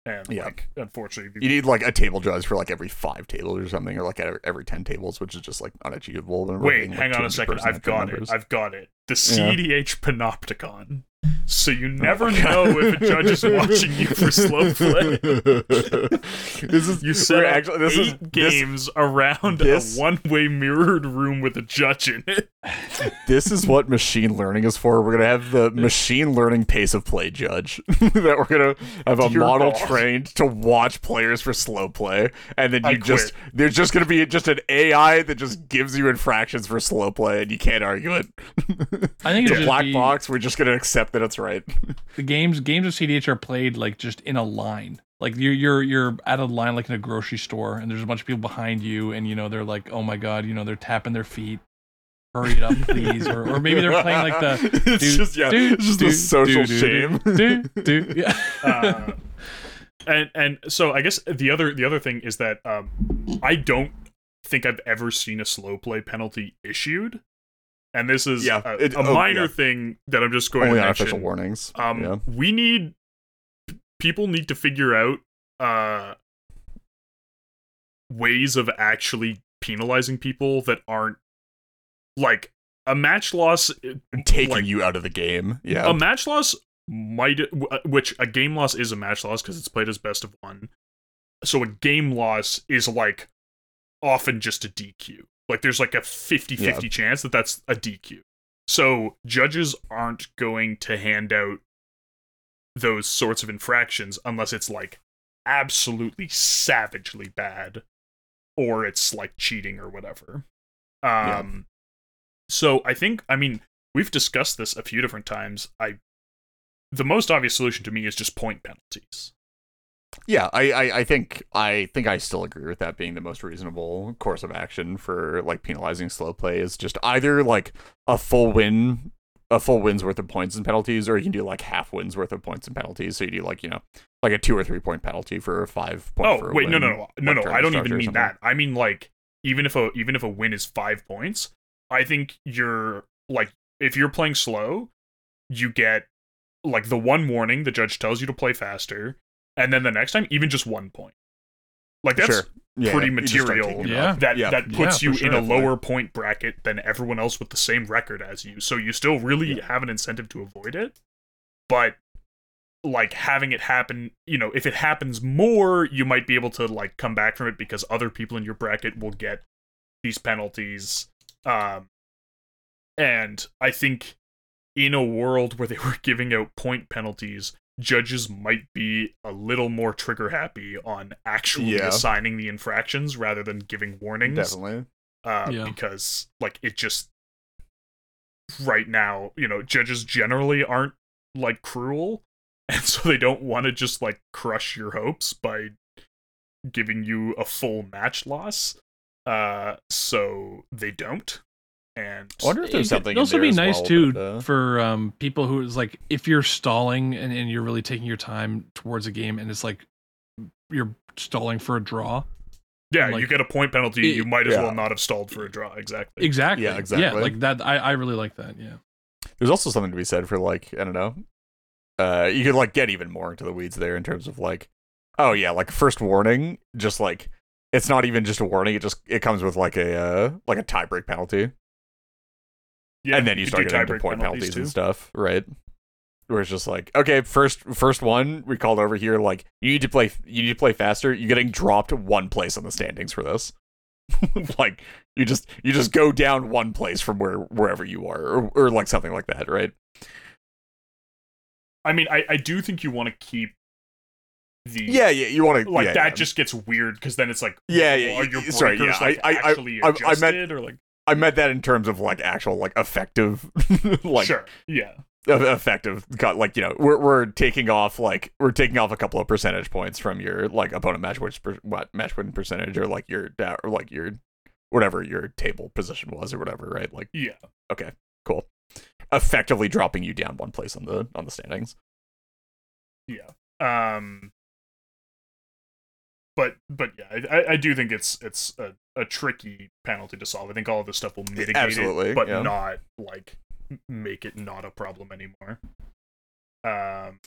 S3: and
S2: Yeah.
S3: like unfortunately,
S2: You need like a table judge for like every five tables or something, or like every, every ten tables, which is just like unachievable.
S3: wait,
S2: being, like,
S3: hang on a second. I've got
S2: numbers.
S3: it, I've got it. The
S2: Yeah.
S3: CDH Panopticon. So you oh never
S2: Oh
S3: know if a judge is watching you for slow play. *laughs*
S2: this is
S3: You set
S2: actually this is
S3: eight
S2: this,
S3: games around
S2: this-
S3: a one-way mirrored room with a judge in it.
S2: this is what machine learning is for. We're gonna have the *laughs* machine learning pace of play judge *laughs* that we're gonna have a
S3: Dear
S2: model
S3: God.
S2: trained to watch players for slow play, and then
S3: I
S2: you just there's just gonna be just an AI that just gives you infractions for slow play, and you can't argue it.
S1: I think
S2: it's a black
S1: be-
S2: box. We're just gonna accept that it's right. *laughs*
S1: the games games of CDH are played like just in a line. Like you're you're you're at a line like in a grocery store, and there's a bunch of people behind you, and you know they're like, oh my god, you know they're tapping their feet. Hurry it up, please, or or maybe they're playing like the *laughs*
S2: it's
S1: do,
S2: just yeah,
S1: do,
S2: it's just
S1: do,
S2: a social
S1: do, do,
S2: shame.
S1: Do, do, *laughs* yeah.
S3: uh, and and so I guess the other the other thing is that um, I don't think I've ever seen a slow play penalty issued, and this is
S2: Yeah,
S3: a,
S2: it-
S3: a
S2: oh,
S3: minor
S2: yeah.
S3: thing that I'm just going
S2: Only
S3: to mention.
S2: warnings.
S3: Um,
S2: yeah.
S3: we need people need to figure out uh ways of actually penalizing people that aren't like a match loss
S2: taking
S3: like-
S2: you out of the game. Yeah.
S3: a match loss might which a game loss is a match loss because it's played as best of one so a game loss is like often just a dq like there's like a 50-50 chance that that's a dq so judges aren't going to hand out those sorts of infractions unless it's like absolutely savagely bad or it's like cheating or whatever.
S2: Yeah.
S3: um so i think i mean we've discussed this a few different times. I the most obvious solution to me is just point penalties
S2: Yeah, I, I, I think I think I still agree with that being the most reasonable course of action for like penalizing slow play is just either like a full win a full win's worth of points and penalties, or you can do like half wins worth of points and penalties. So you do like, you know, like a two or three point penalty for a five point
S3: oh wait no
S2: win,
S3: no no no
S2: like
S3: no i don't even mean that i mean like even if a even if a win is five points i think you're like if you're playing slow you get like the one warning the judge tells you to play faster and then the next time even just one point like that's
S2: Sure. Yeah,
S3: pretty
S2: you just start
S3: material.
S1: Yeah.
S3: that
S2: Yeah.
S3: that puts
S1: for
S3: you
S1: sure,
S3: in a
S2: definitely.
S3: lower point bracket than everyone else with the same record as you. So you still really
S2: Yeah.
S3: have an incentive to avoid it. But like having it happen, you know, if it happens more, you might be able to like come back from it because other people in your bracket will get these penalties. Um and I think in a world where they *laughs* were giving out point penalties, judges might be a little more trigger happy on actually
S2: Yeah.
S3: assigning the infractions rather than giving warnings
S2: Definitely.
S3: uh,
S1: Yeah.
S3: because like it just right now you know judges generally aren't like cruel *laughs* and so they don't want to just like crush your hopes by giving you a full match loss uh so they don't and
S2: I wonder if there's
S1: It
S2: something.
S1: could
S2: in
S1: also
S2: there
S1: be
S2: as
S1: nice
S2: well
S1: too
S2: that, uh,
S1: for um, people who is like if you're stalling and, and you're really taking your time towards a game and it's like you're stalling for a draw.
S3: yeah
S1: like-
S3: you get a point penalty
S1: It-
S3: you might as
S2: yeah.
S3: well not have stalled for a draw exactly
S1: Exactly.
S2: Yeah, Exactly.
S1: Yeah,
S2: exactly.
S1: like that. I, I really like that. Yeah.
S2: There's also something to be said for like I don't know. Uh, you could like get even more into the weeds there in terms of like, oh yeah, like first warning, just like it's not even just a warning. It just it comes with like a uh, like a tiebreak penalty,
S3: yeah
S2: and then you
S3: could
S2: start getting into point penalties,
S3: too.
S2: and stuff, right? Where it's just like, okay, first first one we called over here. Like you need to play, you need to play faster. You're getting dropped one place on the standings for this. *laughs* like you just you just go down one place from where wherever you are, or, or like something like that, right?
S3: i mean i i do think you want to keep the
S2: Yeah, yeah, you want to
S3: like
S2: yeah,
S3: that
S2: yeah.
S3: just gets weird because then it's like
S2: Yeah,
S3: well,
S2: yeah,
S3: are your
S2: sorry, yeah,
S3: like
S2: I- I- I-
S3: actually
S2: I- I meant-
S3: adjusted or like
S2: I meant that in terms of like actual like effective, *laughs* like
S3: sure. Yeah.
S2: effective. Got like you know we're we're taking off like we're taking off a couple of percentage points from your like opponent match which per, what match win percentage or like your or like your whatever your table position was or whatever right like
S3: Yeah.
S2: okay cool effectively dropping you down one place on the on the standings.
S3: Yeah. Um but but yeah, I, I- I do think it's it's a, a tricky penalty to solve. I think all of this stuff will mitigate
S2: absolutely,
S3: it, but
S2: yeah.
S3: not like make it not a problem anymore. Um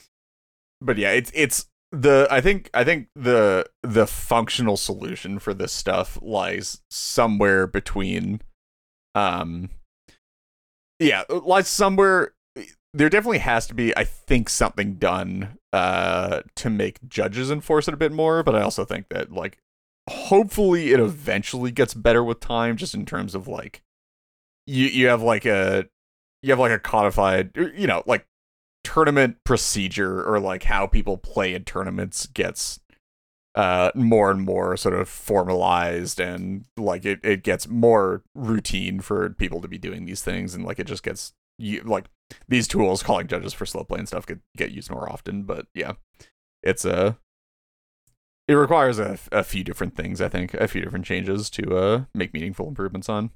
S2: but yeah, it's it's the I think I think the the functional solution for this stuff lies somewhere between um yeah, lies somewhere there definitely has to be I think something done uh to make judges enforce it a bit more, but I also think that like hopefully it eventually gets better with time just in terms of like you you have like a you have like a codified you know like tournament procedure or like how people play in tournaments gets uh more and more sort of formalized and like it, it gets more routine for people to be doing these things and like it just gets you like these tools calling judges for slow play and stuff could get used more often but yeah. It's a it requires a, a few different things i think a few different changes to uh make meaningful improvements on.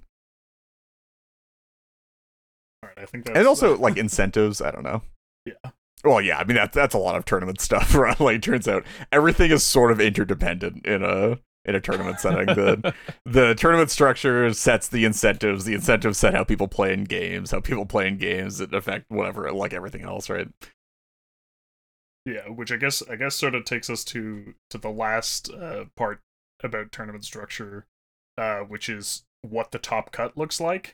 S3: All right, I think that's
S2: and also like *laughs* incentives i don't know.
S3: Yeah.
S2: well yeah i mean that's that's a lot of tournament *laughs* stuff right? Like turns out everything is sort of interdependent in a in a tournament setting. The *laughs* the tournament structure sets the incentives. The incentives set how people play in games how people play in games that affect whatever like everything else right
S3: Yeah, which I guess I guess sort of takes us to to the last uh, part about tournament structure, uh, which is what the top cut looks like.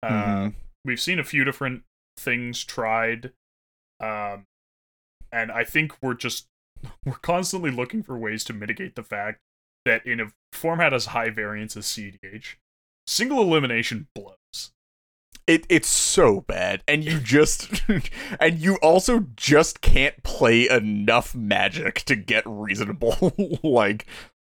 S3: Uh,
S2: Mhm.
S3: We've seen a few different things tried, um, and I think we're just *laughs* we're constantly looking for ways to mitigate the fact that in a format as high variance as CDH, single elimination blows.
S2: It it's so bad and you just *laughs* and you also just can't play enough magic to get reasonable *laughs* like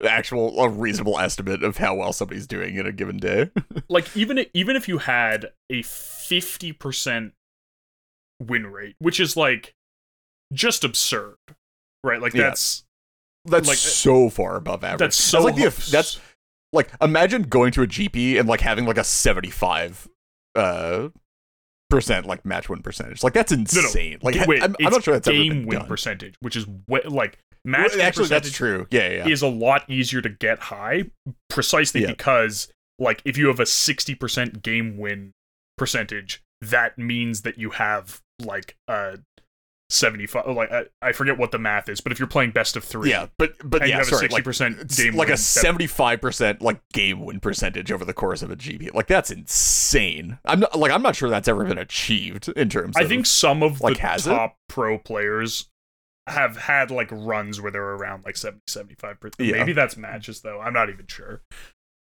S2: actual a reasonable estimate of how well somebody's doing in a given day. *laughs*
S3: Like even even if you had a 50% win rate which is like just absurd right? Like
S2: Yeah.
S3: that's
S2: that's
S3: Like,
S2: so far above average.
S3: that's so
S2: like the, that's like imagine going to a gp and like having like a 75 uh percent like match win percentage like that's
S3: no.
S2: insane like
S3: Wait,
S2: I'm, I'm not sure that's
S3: game win
S2: done.
S3: percentage which is wa- like match
S2: Well,
S3: win
S2: actually that's true yeah yeah,
S3: is a lot easier to get high precisely
S2: Yeah.
S3: because like if you have a 60% game win percentage that means that you have like a 75 like I, I forget what the math is but if you're playing best of 3
S2: Yeah, but but yeah,
S3: you have
S2: sorry,
S3: a 60%
S2: like,
S3: game
S2: like a seventy five percent like game win percentage over the course of a GP. Like that's insane. I'm not like I'm not sure that's ever been achieved in terms.
S3: I
S2: of,
S3: think some of
S2: like,
S3: the
S2: has it?
S3: top pro players have had like runs where they're around like 70 75 percent
S2: Yeah.
S3: maybe that's matches though i'm not even sure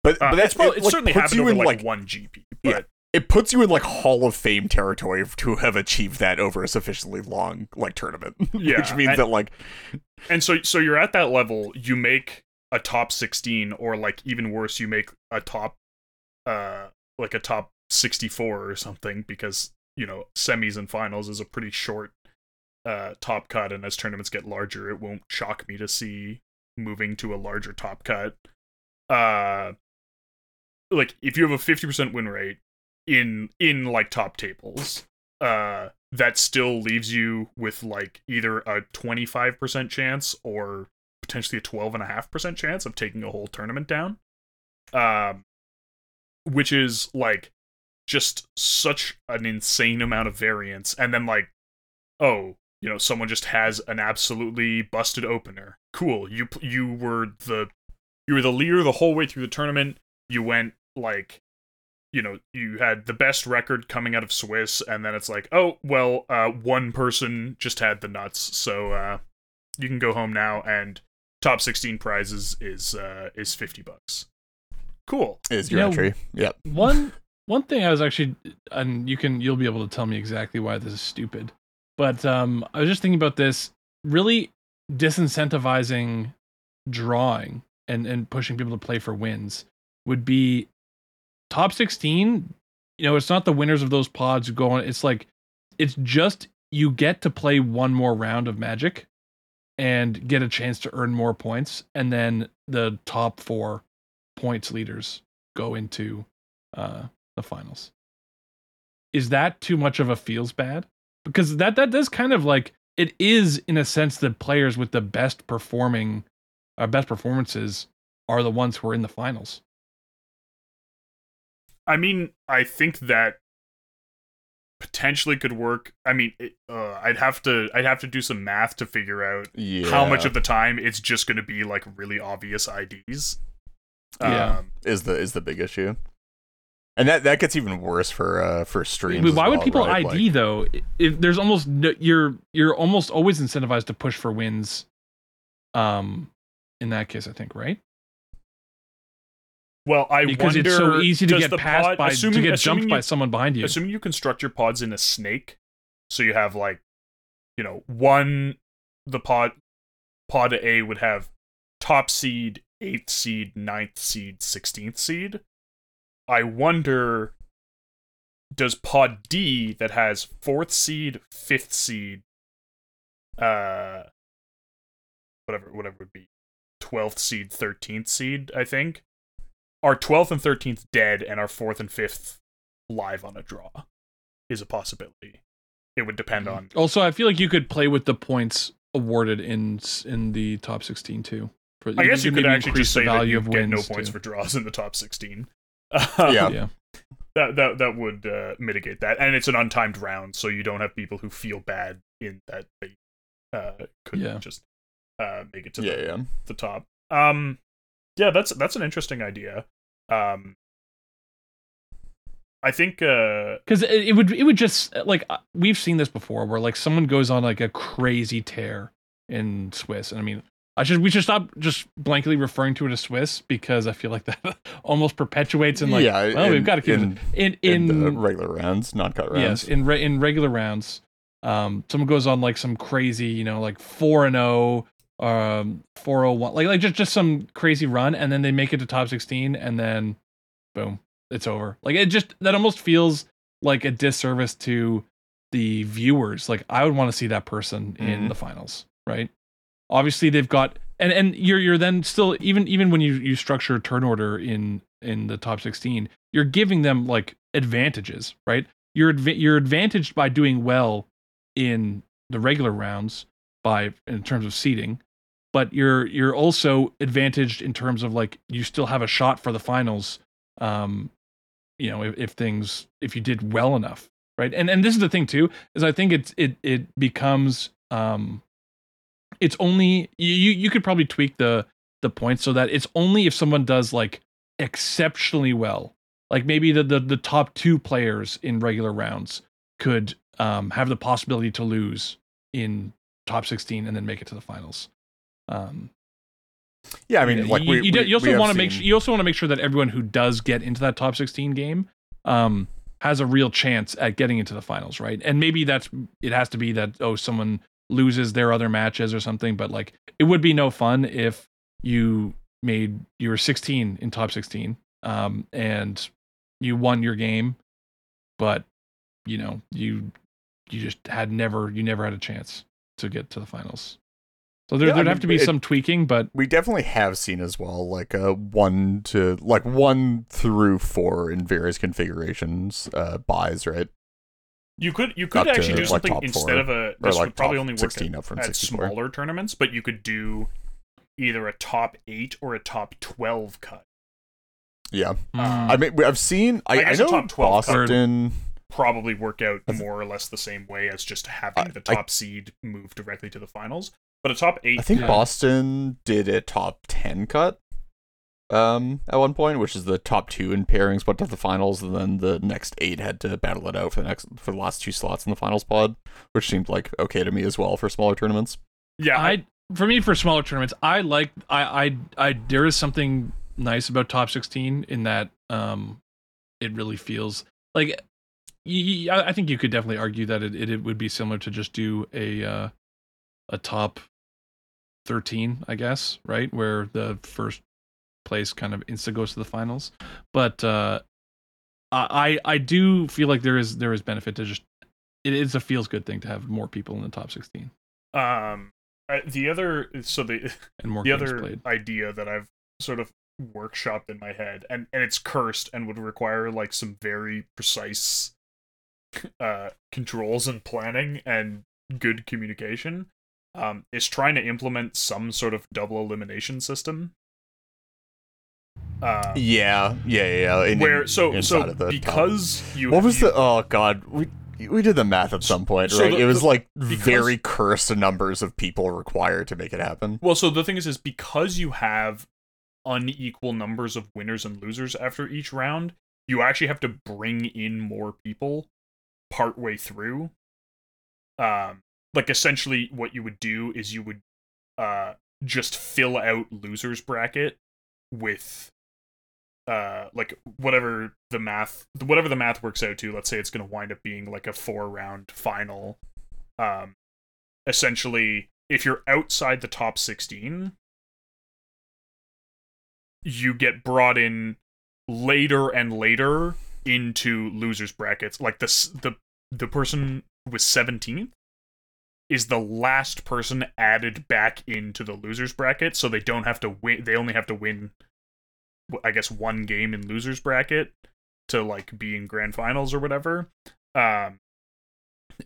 S2: but
S3: uh,
S2: but that's
S3: probably,
S2: it,
S3: it's
S2: like,
S3: certainly happened
S2: you
S3: over
S2: in
S3: like,
S2: like
S3: one gp
S2: Yeah. It puts you in like Hall of Fame territory to have achieved that over a sufficiently long like tournament. *laughs*
S3: Yeah,
S2: which means
S3: and-
S2: that like
S3: and so so you're at that level you make a top 16 or like even worse you make a top uh like a top 64 or something because you know semis and finals is a pretty short uh top cut and as tournaments get larger it won't shock me to see moving to a larger top cut uh like if you have a 50% win rate in in like top tables uh that still leaves you with like either a 25% chance or potentially a 12.5% chance of taking a whole tournament down. Um which is like just such an insane amount of variance. And then like oh you know someone just has an absolutely busted opener. Cool. You you were the you were the leader the whole way through the tournament. You went like you know you had the best record coming out of swiss and then it's like oh well uh one person just had the nuts so uh you can go home now and top 16 prizes is uh is 50 bucks cool
S2: is your
S1: Yeah,
S2: entry. Yep.
S1: one one thing I was actually, and you can you'll be able to tell me exactly why this is stupid, but um, I was just thinking about this really disincentivizing drawing and and pushing people to play for wins would be top 16, you know, it's not the winners of those pods who go on. It's like, it's just you get to play one more round of Magic and get a chance to earn more points. And then the top four points leaders go into uh, the finals. Is that too much of a feels bad? Because that that does kind of like it is in a sense the players with the best performing, uh, best performances are the ones who are in the finals.
S3: I mean, I think that potentially could work. I mean, it, uh, I'd have to I'd have to do some math to figure out
S2: Yeah.
S3: how much of the time it's just going to be like really obvious IDs.
S1: Yeah.
S3: Um,
S2: is the is the big issue. And that that gets even worse for uh for streams. as
S1: Why would people
S2: right?
S1: ID
S2: Like,
S1: though? If there's almost no, you're you're almost always incentivized to push for wins. Um, in that case, I think right
S3: well, I wonder.
S1: because
S3: wonder
S1: it's so easy to get passed
S3: pod-
S1: by
S3: assuming,
S1: to get jumped
S3: you,
S1: by someone behind you.
S3: Assuming you construct your pods in a snake, so you have like, you know, one the pod pod A would have top seed, eighth seed, ninth seed, sixteenth seed. I wonder does pod D that has fourth seed, fifth seed, uh whatever whatever would be twelfth seed, thirteenth seed, I think. Are twelfth and thirteenth dead and our fourth and fifth live on a draw is a possibility. It would depend on
S1: Also, I feel like you could play with the points awarded in in the top 16 too. For,
S3: I guess you could actually
S1: increase
S3: just
S1: the
S3: say that
S1: value
S3: you
S1: of
S3: get no points
S1: too.
S3: for draws in the top 16.
S2: Yeah. *laughs*
S1: yeah.
S3: that that that would uh, mitigate that, and it's an untimed round, so you don't have people who feel bad in that they uh, could
S1: Yeah.
S3: just uh, make it to
S2: Yeah,
S3: the,
S2: yeah.
S3: the top. Um, yeah, that's that's an interesting idea. Um, I think uh,
S1: because it, it would it would just like uh, we've seen this before where like someone goes on like a crazy tear in Swiss and I mean I should we should stop just blankly referring to it as Swiss because I feel like that *laughs* almost perpetuates and like
S2: yeah,
S1: well
S2: in,
S1: we've got to keep
S2: in,
S1: in
S2: in,
S1: in,
S2: the regular rounds, not cut rounds.
S1: yes in re- in regular rounds um someone goes on like some crazy you know like 4 and 0 um 401 like like just just some crazy run and then they make it to top 16 and then boom it's over. Like it just that almost feels like a disservice to the viewers. Like i would want to see that person in
S2: Mhm.
S1: the finals right? Obviously they've got and and you're you're then still even even when you you structure turn order in in the top 16 you're giving them like advantages right? You're adva- you're advantaged by doing well in the regular rounds by in terms of seeding but you're you're also advantaged in terms of like you still have a shot for the finals um you know if, if things if you did well enough right? And and this is the thing too is i think it's it it becomes um it's only you you could probably tweak the the points so that it's only if someone does like exceptionally well like maybe the the, the top two players in regular rounds could um have the possibility to lose in top 16 and then make it to the finals um
S2: Yeah, I mean, like
S1: you,
S2: we,
S1: you,
S2: we-
S1: you also want to make sure, you also want to make sure that everyone who does get into that top 16 game um has a real chance at getting into the finals right? And maybe that's it has to be that oh someone loses their other matches or something but like it would be no fun if you made you were 16 in top 16 um and you won your game but you know you you just had never you never had a chance to get to the finals so there,
S2: yeah,
S1: there'd
S2: mean,
S1: have to be
S2: it-
S1: some tweaking but
S2: we definitely have seen as well like a one to like one through four in various configurations uh buys right
S3: you could you could
S2: Up to,
S3: actually do
S2: like,
S3: something
S2: top
S3: instead
S2: four.
S3: of a this
S2: like,
S3: would probably only work
S2: 16
S3: at,
S2: up from
S3: at
S2: 64.
S3: smaller tournaments, but you could do either a top eight or a top twelve cut.
S2: yeah
S1: mm,
S2: i mean i've seen i,
S3: I
S2: I, know
S3: top 12
S2: boston
S3: Probably work out more or less the same way as just having
S2: I-
S3: the
S2: I-
S3: top seed move directly to the finals. But a top eight,
S2: i think
S1: Yeah.
S2: boston did a top 10 cut um at one point which is the top two in pairings went to the finals and then the next eight had to battle it out for the next for the last two slots in the finals pod which seemed like okay to me as well for smaller tournaments
S3: yeah, I,
S1: I for me for smaller tournaments, I like I I I there is something nice about top 16 in that um it really feels like I think you could definitely argue that it, it, it would be similar to just do a uh a top 13, I guess, right? Where the first place kind of insta goes to the finals. But uh I I do feel like there is there is benefit to just it is a feels good thing to have more people in the top 16
S3: Um, the other so the *laughs*
S1: and more
S3: the other
S1: played.
S3: idea that I've sort of workshopped in my head, and and it's cursed and would require like some very precise uh controls and planning and good communication. Um, is trying to implement some sort of double elimination system. Uh,
S2: Yeah, yeah, yeah. yeah. in-
S3: where so so
S2: of the top.
S3: because you
S2: what was
S3: you-
S2: the? Oh God, we we did the math at some point,
S3: So
S2: right?
S3: the-
S2: it was
S3: the-
S2: like
S3: because-
S2: very cursed numbers of people required to make it happen.
S3: Well, so the thing is, is because you have unequal numbers of winners and losers after each round, you actually have to bring in more people partway through. Um, like essentially, what you would do is you would uh just fill out losers bracket with uh like whatever the math whatever the math works out to. Let's say it's going to wind up being like a four round final. Um essentially if you're outside the top 16 you get brought in later and later into losers brackets. Like this the the person with 17th is the last person added back into the losers bracket so they don't have to win they only have to win i guess one game in losers bracket to like be in grand finals or whatever um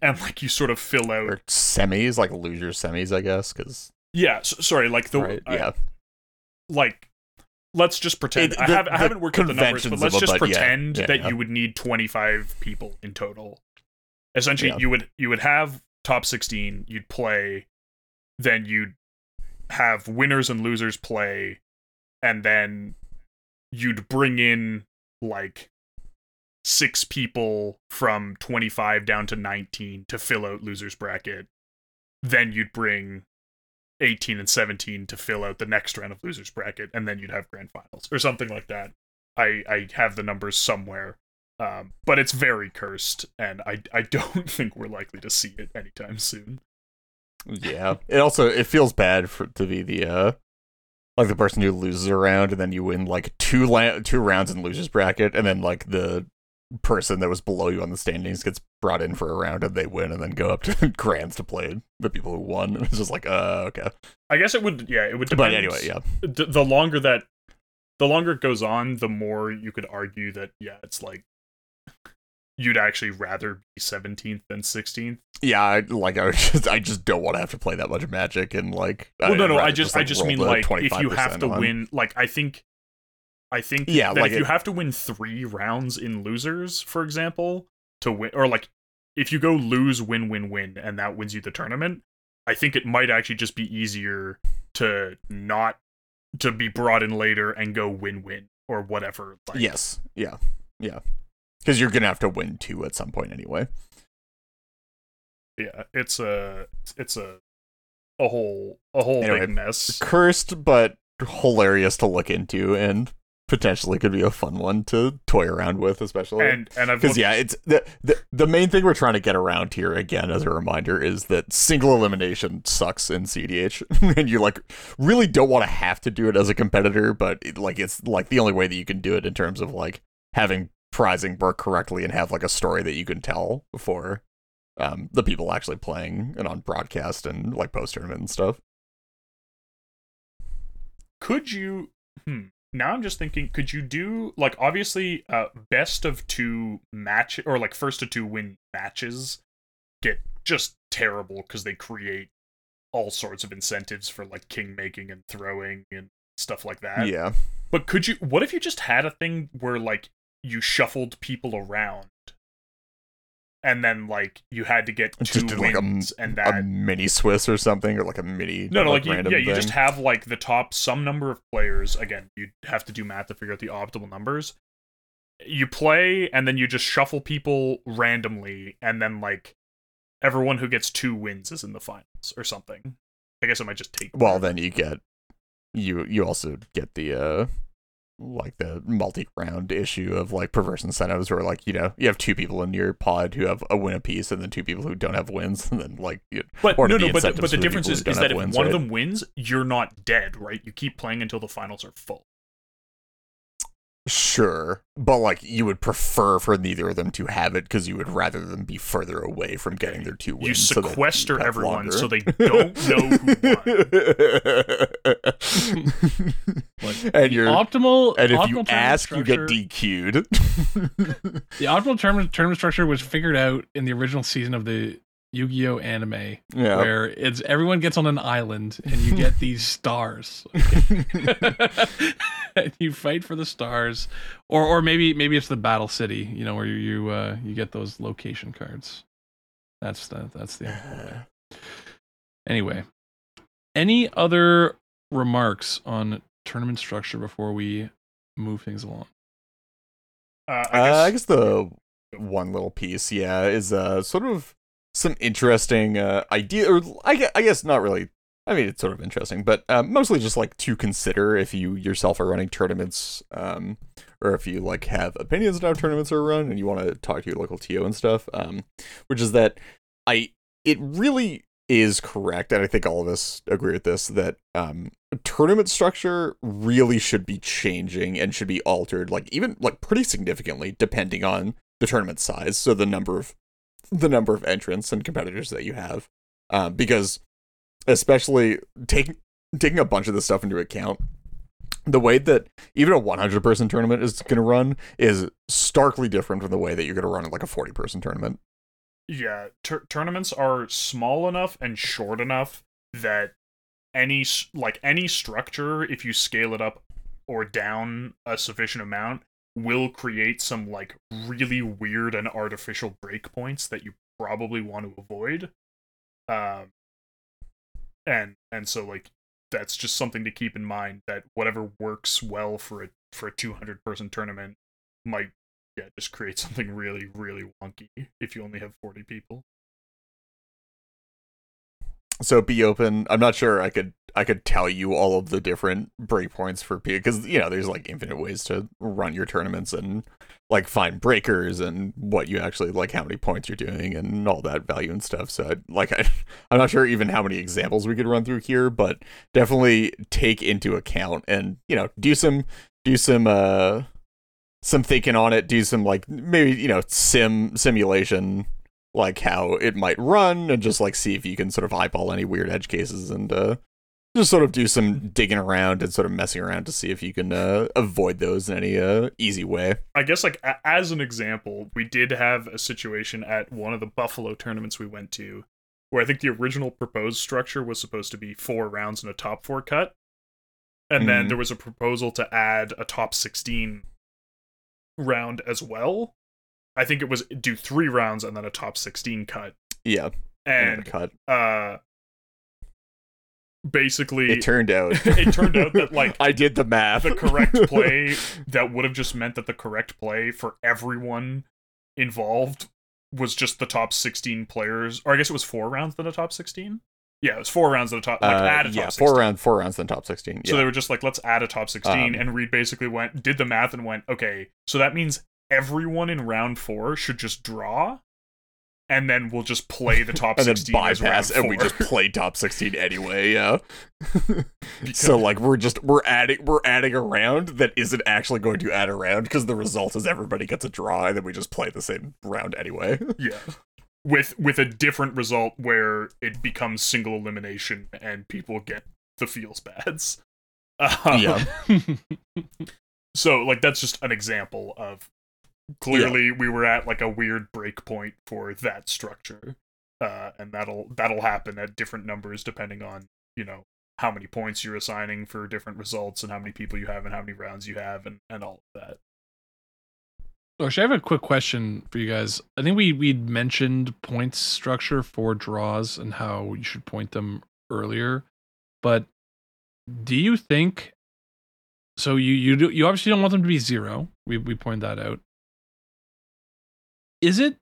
S3: and like you sort of fill out
S2: Or semis, like loser semis, I guess, because
S3: yeah s sorry like the
S2: right, yeah,
S3: like let's just pretend
S2: It-
S3: I, have, I haven't worked out the numbers but let's just
S2: but yeah,
S3: pretend
S2: yeah,
S3: that
S2: yeah.
S3: you would need 25 people in total essentially
S2: Yeah.
S3: you would you would have top 16 you'd play then you'd have winners and losers play and then you'd bring in like six people from 25 down to 19 to fill out losers bracket. Then you'd bring 18 and 17 to fill out the next round of losers bracket and then you'd have grand finals or something like that. I i have the numbers somewhere um, but it's very cursed and i i don't *laughs* think we're likely to see it anytime soon
S2: yeah. It also it feels bad for to be the uh like the person who loses a round and then you win like two la- two rounds in losers bracket and then like the person that was below you on the standings gets brought in for a round and they win and then go up to *laughs* grands to play the people who won. *laughs* It's just like uh okay.
S3: i guess it would yeah it would
S2: But
S3: depend.
S2: anyway, yeah.
S3: the, the longer that the longer it goes on the more you could argue that yeah it's like you'd actually rather be 17th than 16th
S2: Yeah, I, like I *laughs* just I just don't want to have to play that much magic and like
S3: well no
S2: I'd
S3: no i just i just mean like if you have to
S2: on.
S3: win like i think i think
S2: Yeah,
S3: that
S2: like
S3: if you have to win three rounds in losers for example to win or like if you go lose win win win and that wins you the tournament i think it might actually just be easier to not to be brought in later and go win win or whatever like,
S2: Yes. Yeah. Yeah. Because you're gonna have to win two at some point anyway.
S3: yeah it's a it's a a whole a whole
S2: Anyway,
S3: big mess
S2: Cursed but hilarious to look into and potentially could be a fun one to toy around with, especially.
S3: and and
S2: because
S3: looked-
S2: yeah, it's the, the the main thing we're trying to get around here again as a reminder is that single elimination sucks in CDH, *laughs* and you like really don't want to have to do it as a competitor, but it, like it's like the only way that you can do it in terms of like having prizing work correctly and have like a story that you can tell for um the people actually playing and on broadcast and like post tournament and stuff.
S3: could you hmm now i'm just thinking could you do like obviously uh best of two match or like first to two win matches get just terrible because they create all sorts of incentives for like king making and throwing and stuff like that
S2: yeah.
S3: but could you what if you just had a thing where like you shuffled people around and then like you had to get
S2: Just
S3: two
S2: did, like, a
S3: wins and
S2: A mini Swiss or something, or like a mini.
S3: no, no, like you,
S2: random
S3: yeah, you
S2: thing.
S3: just have like the top some number of players. Again, you have to do math to figure out the optimal numbers. You play, and then you just shuffle people randomly, and then like everyone who gets two wins is in the finals or something. I guess it might just take.
S2: Well, then you get you you also get the uh like the multi-round issue of like perverse incentives where like you know you have two people in your pod who have a win apiece and then two people who don't have wins *laughs* and then like you,
S3: but no, no, but the, but the difference is, is that if
S2: wins,
S3: one of them wins, you're not dead, right? You keep playing until the finals are full.
S2: Sure, but like you would prefer for neither of them to have it because you would rather them be further away from getting their two wins.
S3: You sequester
S2: have
S3: everyone
S2: longer.
S3: so they don't know who won. *laughs*
S1: Like,
S2: and you're
S1: optimal.
S2: and if
S1: optimal
S2: you ask, you get
S1: structure-
S2: DQ'd. *laughs*
S1: The optimal tournament tournament structure was figured out in the original season of the Yu-Gi-Oh anime,
S2: yeah.
S1: where it's everyone gets on an island and you get *laughs* these stars. *laughs* and you fight for the stars, or or maybe maybe it's the battle city, you know, where you you, uh, you get those location cards. That's the that's the way. *sighs* Anyway, any other remarks on tournament structure before we move things along?
S3: Uh,
S2: Uh, I guess the one little piece, yeah, is uh sort of some interesting uh idea, or I guess, I guess not really. I mean, it's sort of interesting, but uh, mostly just like to consider if you yourself are running tournaments, um, or if you like have opinions on how tournaments are run and you want to talk to your local TO and stuff. Um, which is that I it really is correct, and I think all of us agree with this that um tournament structure really should be changing and should be altered like even like pretty significantly depending on the tournament size so the number of the number of entrants and competitors that you have um, because especially taking taking a bunch of this stuff into account the way that even a 100 person tournament is going to run is starkly different from the way that you're going to run like a 40 person tournament.
S3: Yeah, tur- tournaments are small enough and short enough that any like any structure, if you scale it up or down a sufficient amount, will create some like really weird and artificial breakpoints that you probably want to avoid. Um, and and so like that's just something to keep in mind that whatever works well for a for a 200 person tournament might yeah just create *laughs* something really really wonky if you only have 40 people
S2: so be open. I'm not sure i could i could tell you all of the different breakpoints for p because you know there's like infinite ways to run your tournaments and like find breakers and what you actually like how many points you're doing and all that value and stuff. So I, like *laughs* I, i'm not sure even how many examples we could run through here but definitely take into account and you know do some do some uh some thinking on it. Do some like maybe you know sim simulation like how it might run and just like see if you can sort of eyeball any weird edge cases and uh just sort of do some digging around and sort of messing around to see if you can uh, avoid those in any uh, easy way.
S3: i guess like a- as an example we did have a situation at one of the buffalo tournaments we went to where i think the original proposed structure was supposed to be four rounds and a top four cut and then
S2: Mhm.
S3: there was a proposal to add a top 16 round as well i think it was do three rounds and then a top 16 cut
S2: Yeah, and
S3: and
S2: cut.
S3: uh basically
S2: It turned out. *laughs*
S3: it turned out that, like,
S2: I did the math.
S3: the correct play *laughs* that would have just meant that the correct play for everyone involved was just the top 16 players or i guess it was four rounds than a top 16 yeah it was four rounds than a top like
S2: Uh,
S3: add a top
S2: yeah,
S3: 16
S2: four round, four rounds, then top sixteen.
S3: so they were just like let's add a top 16
S2: Um,
S3: and reed basically went did the math and went okay so that means everyone in round four should just draw and then we'll just play the top *laughs*
S2: and then
S3: 16 as round
S2: bypass, and we just play top sixteen anyway. Yeah. *laughs* So like we're just we're adding we're adding a round that isn't actually going to add a round because the result is everybody gets a draw, and then we just play the same round anyway. *laughs*
S3: Yeah. With with a different result where it becomes single elimination and people get the feels bads. Um,
S2: Yeah.
S3: So like that's just an example of clearly we were at like a weird break point for that structure. Uh, and that'll that'll happen at different numbers depending on, you know, how many points you're assigning for different results and how many people you have and how many rounds you have and, and all of that.
S1: Oh, actually, I have a quick question for you guys. I think we we mentioned points structure for draws and how you should point them earlier, but do you think? So you you do, you obviously don't want them to be zero. We we pointed that out. Is it?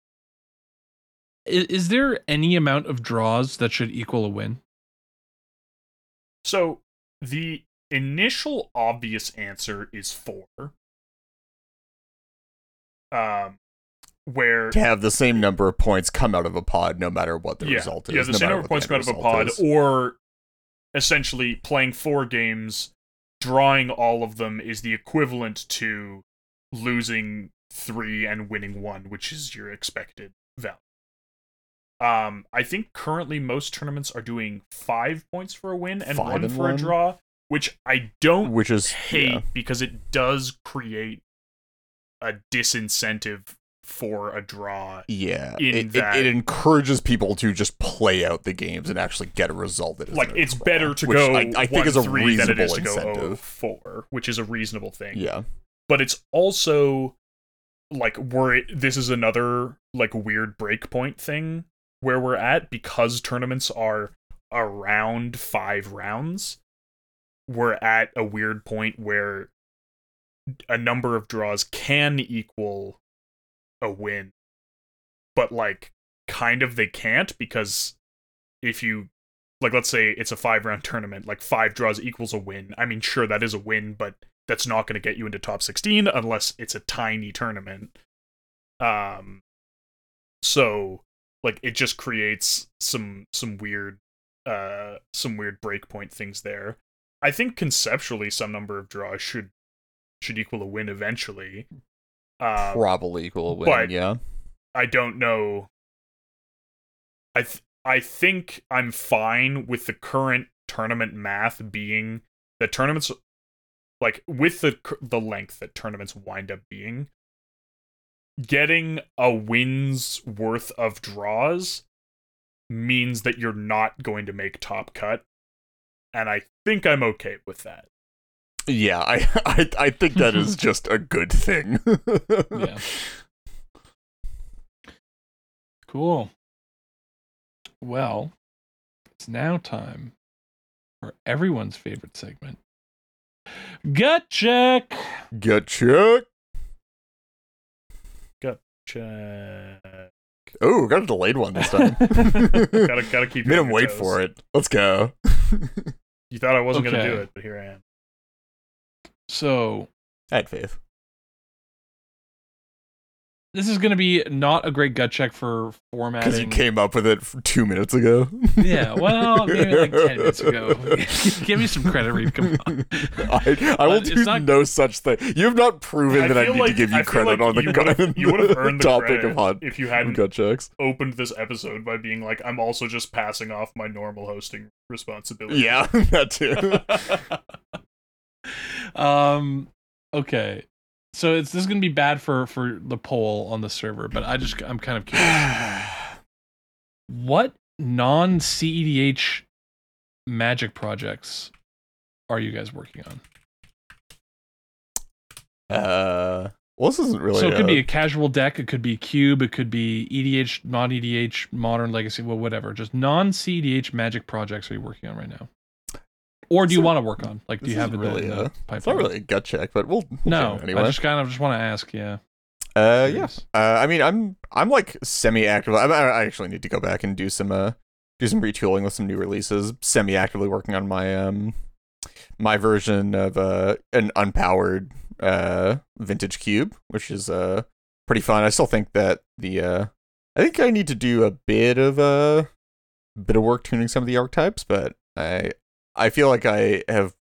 S1: Is, is there any amount of draws that should equal a win?
S3: So the initial obvious answer is four. Um, where
S2: to have the same number of points come out of a pod, no matter what the
S3: yeah,
S2: result is.
S3: yeah, the
S2: no
S3: same number of points come out of a pod,
S2: is.
S3: or essentially playing four games, drawing all of them is the equivalent to losing three and winning one, which is your expected value. Um, I think currently most tournaments are doing five points for a win and
S2: Five
S3: one
S2: and
S3: for
S2: one?
S3: a draw, which I don't
S2: Which is
S3: hate
S2: yeah.
S3: because it does create a disincentive for a draw.
S2: Yeah, it, it,
S3: that-
S2: it encourages people to just play out the games and actually get a result that is
S3: Like it's better to go
S2: I, I think is a
S3: three than it
S2: reasonable
S3: is to go
S2: incentive.
S3: 4 which is a reasonable thing.
S2: Yeah,
S3: but it's also like we're this is another like weird breakpoint thing where we're at because tournaments are around five rounds. We're at a weird point where a number of draws can equal a win. But like kind of they can't because if you like let's say it's a five round tournament like five draws equals a win. I mean sure that is a win but that's not going to get you into top 16 unless it's a tiny tournament um so like it just creates some some weird uh some weird breakpoint things there i think conceptually some number of draws should should equal a win eventually um,
S2: probably equal a win.
S3: but-
S2: yeah,
S3: I don't know. I th- I think I'm fine with the current tournament math being that tournaments like with the the length that tournaments wind up being getting a win's worth of draws means that you're not going to make top cut and I think I'm okay with that.
S2: yeah. I, *laughs* I I think that is *laughs* just a good thing. *laughs*
S1: Yeah. Cool. Well, it's now time for everyone's favorite segment. Gut check.
S2: Gut check.
S3: Gut check.
S2: Oh, got a delayed one this time. *laughs*
S3: gotta gotta keep *laughs*
S2: Made him wait
S3: toes.
S2: for it. Let's go.
S3: You thought I wasn't gonna do it, but here I am.
S1: So
S2: I had faith.
S1: This is going to be not a great gut check for formatting.
S2: Because you came up with it two minutes ago.
S1: Yeah, well, *laughs* maybe like 10 minutes ago. *laughs* Give me some credit, Reed. Come on.
S2: I, I will do
S1: not-
S2: no such thing. You have not proven
S3: I
S2: that I need
S3: like-
S2: to give you credit
S3: like
S2: on the
S3: you
S2: gut,
S3: would've- *laughs* you would've earned the
S2: topic of hot
S3: if you hadn't
S2: gut checks.
S3: opened this episode by being like, I'm also just passing off my normal hosting responsibility.
S2: Yeah, that too.
S1: um okay so it's this is gonna be bad for for the poll on the server but i just i'm kind of curious. *sighs* What non cedh magic projects are you guys working on?
S2: Uh, well, this isn't really.
S1: so it could be
S2: a-
S1: a casual deck it could be cube it could be edh non edh modern legacy well whatever. Just non cedh magic projects are you working on right now or do you
S2: So-
S1: want to work on like do you have it
S2: isn't
S1: in
S2: really
S1: the
S2: a- It's not really a gut check, but we'll, we'll
S1: no
S2: anyway.
S1: i just kind of just want to ask yeah
S2: Uh, yeah. Uh, I mean, I'm I'm like semi-active. I, I actually need to go back and do some uh do some retooling with some new releases. Semi-actively working on my um my version of uh an unpowered uh vintage cube, which is uh pretty fun. I still think that the uh I think I need to do a bit of uh bit of work tuning some of the archetypes, but I I feel like I have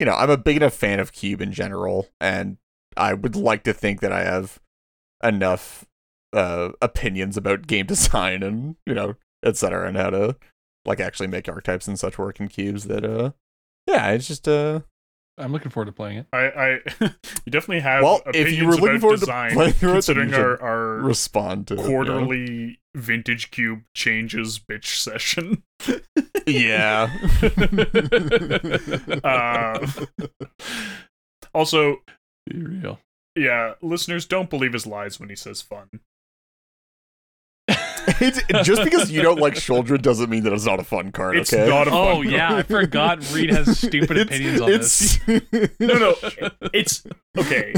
S2: you know, I'm a big enough fan of cube in general and I would like to think that I have enough uh opinions about game *laughs* design and you know etc and how to like actually make archetypes and such work in cubes that uh yeah it's just uh
S1: i'm looking forward to playing it
S3: I, I *laughs* you definitely have
S2: Well, if you were looking
S3: about
S2: forward to
S3: design,
S2: playing through it, you
S3: considering our, our
S2: respond to it, you know?
S3: quarterly vintage cube changes bitch session.
S2: yeah *laughs*
S3: Uh, also,
S1: be real
S3: yeah, listeners don't believe his lies when he says fun.
S2: It's, just because you don't like Sheoldred doesn't mean that it's not a fun card
S3: It's
S2: okay
S3: not a fun
S1: Oh yeah, I forgot Reed has *laughs* stupid
S2: It's-
S1: opinions on this.
S2: it's, *laughs*
S3: No, no, it's okay.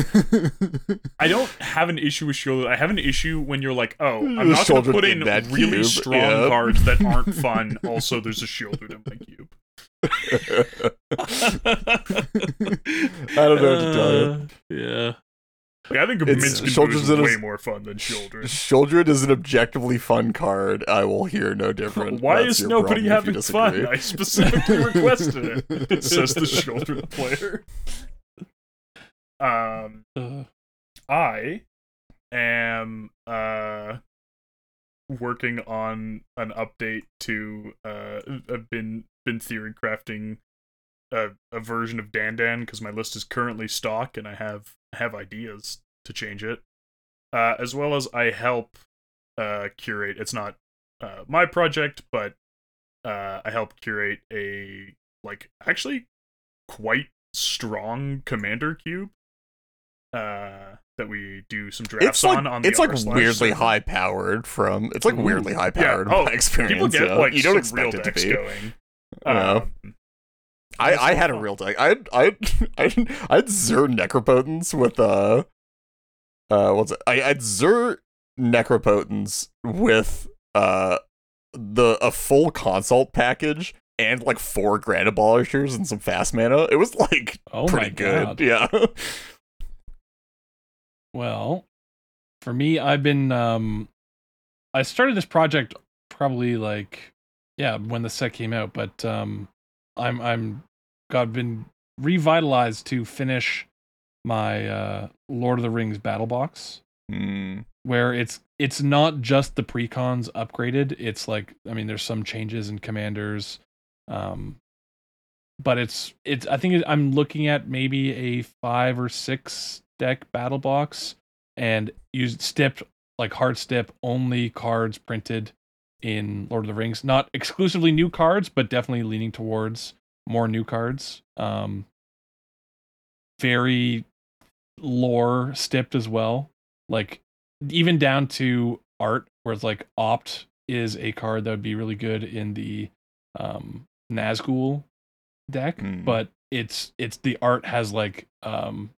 S3: I don't have an issue with Sheoldred. I have an issue when you're like, oh, I'm not going to put
S2: in
S3: in
S2: that
S3: really
S2: cube,
S3: strong
S2: yeah.
S3: cards that aren't *laughs* fun. Also, there's a Sheoldred in my cube.
S2: I don't know what to tell you.
S1: Uh, Yeah.
S3: Like, I think
S2: It's-
S3: Minskin is
S2: a-
S3: way more fun than Sheoldred.
S2: Sheoldred is an objectively fun card. I will hear no different. *laughs*
S3: Why
S2: That's
S3: is nobody having fun? I specifically *laughs* requested it. It says the Sheoldred player. Um.
S1: Uh,
S3: I am uh working on an update to uh I've been been theory crafting a, a version of Dandan because my list is currently stock and I have have ideas to change it. Uh as well as I help uh curate it's not uh my project, but uh I help curate a like actually quite strong commander cube uh that we do some drafts
S2: It's like
S3: on on the
S2: it's like weirdly high powered from it's like weirdly high
S3: Yeah,
S2: powered
S3: oh,
S2: in my experience.
S3: People get
S2: yeah.
S3: like
S2: you don't expect it to
S3: decks
S2: be.
S3: going.
S2: Yeah.
S3: Um,
S2: I, I had a real deck. I I *laughs* I I had Zur Necropotence with uh uh what's it? I I had Zur Necropotence with uh the a full consult package and like four grand abolishers and some fast mana. It was like
S1: Oh
S2: pretty good.
S1: god.
S2: Yeah.
S1: Well, for me, I've been um I started this project probably like yeah, when the set came out, but um I'm I'm got been revitalized to finish my uh Lord of the Rings battle box
S2: Hmm.
S1: where it's it's not just the precons upgraded, it's like I mean there's some changes in commanders um but it's it's I think I'm looking at maybe a 5 or 6 deck battle box and use stip like hard step only cards printed in Lord of the Rings. Not exclusively new cards, but definitely leaning towards more new cards. Um very lore stipped as well. Like even down to art where it's like opt is a card that would be really good in the um Nazgul deck,
S2: Hmm.
S1: but it's it's the art has like um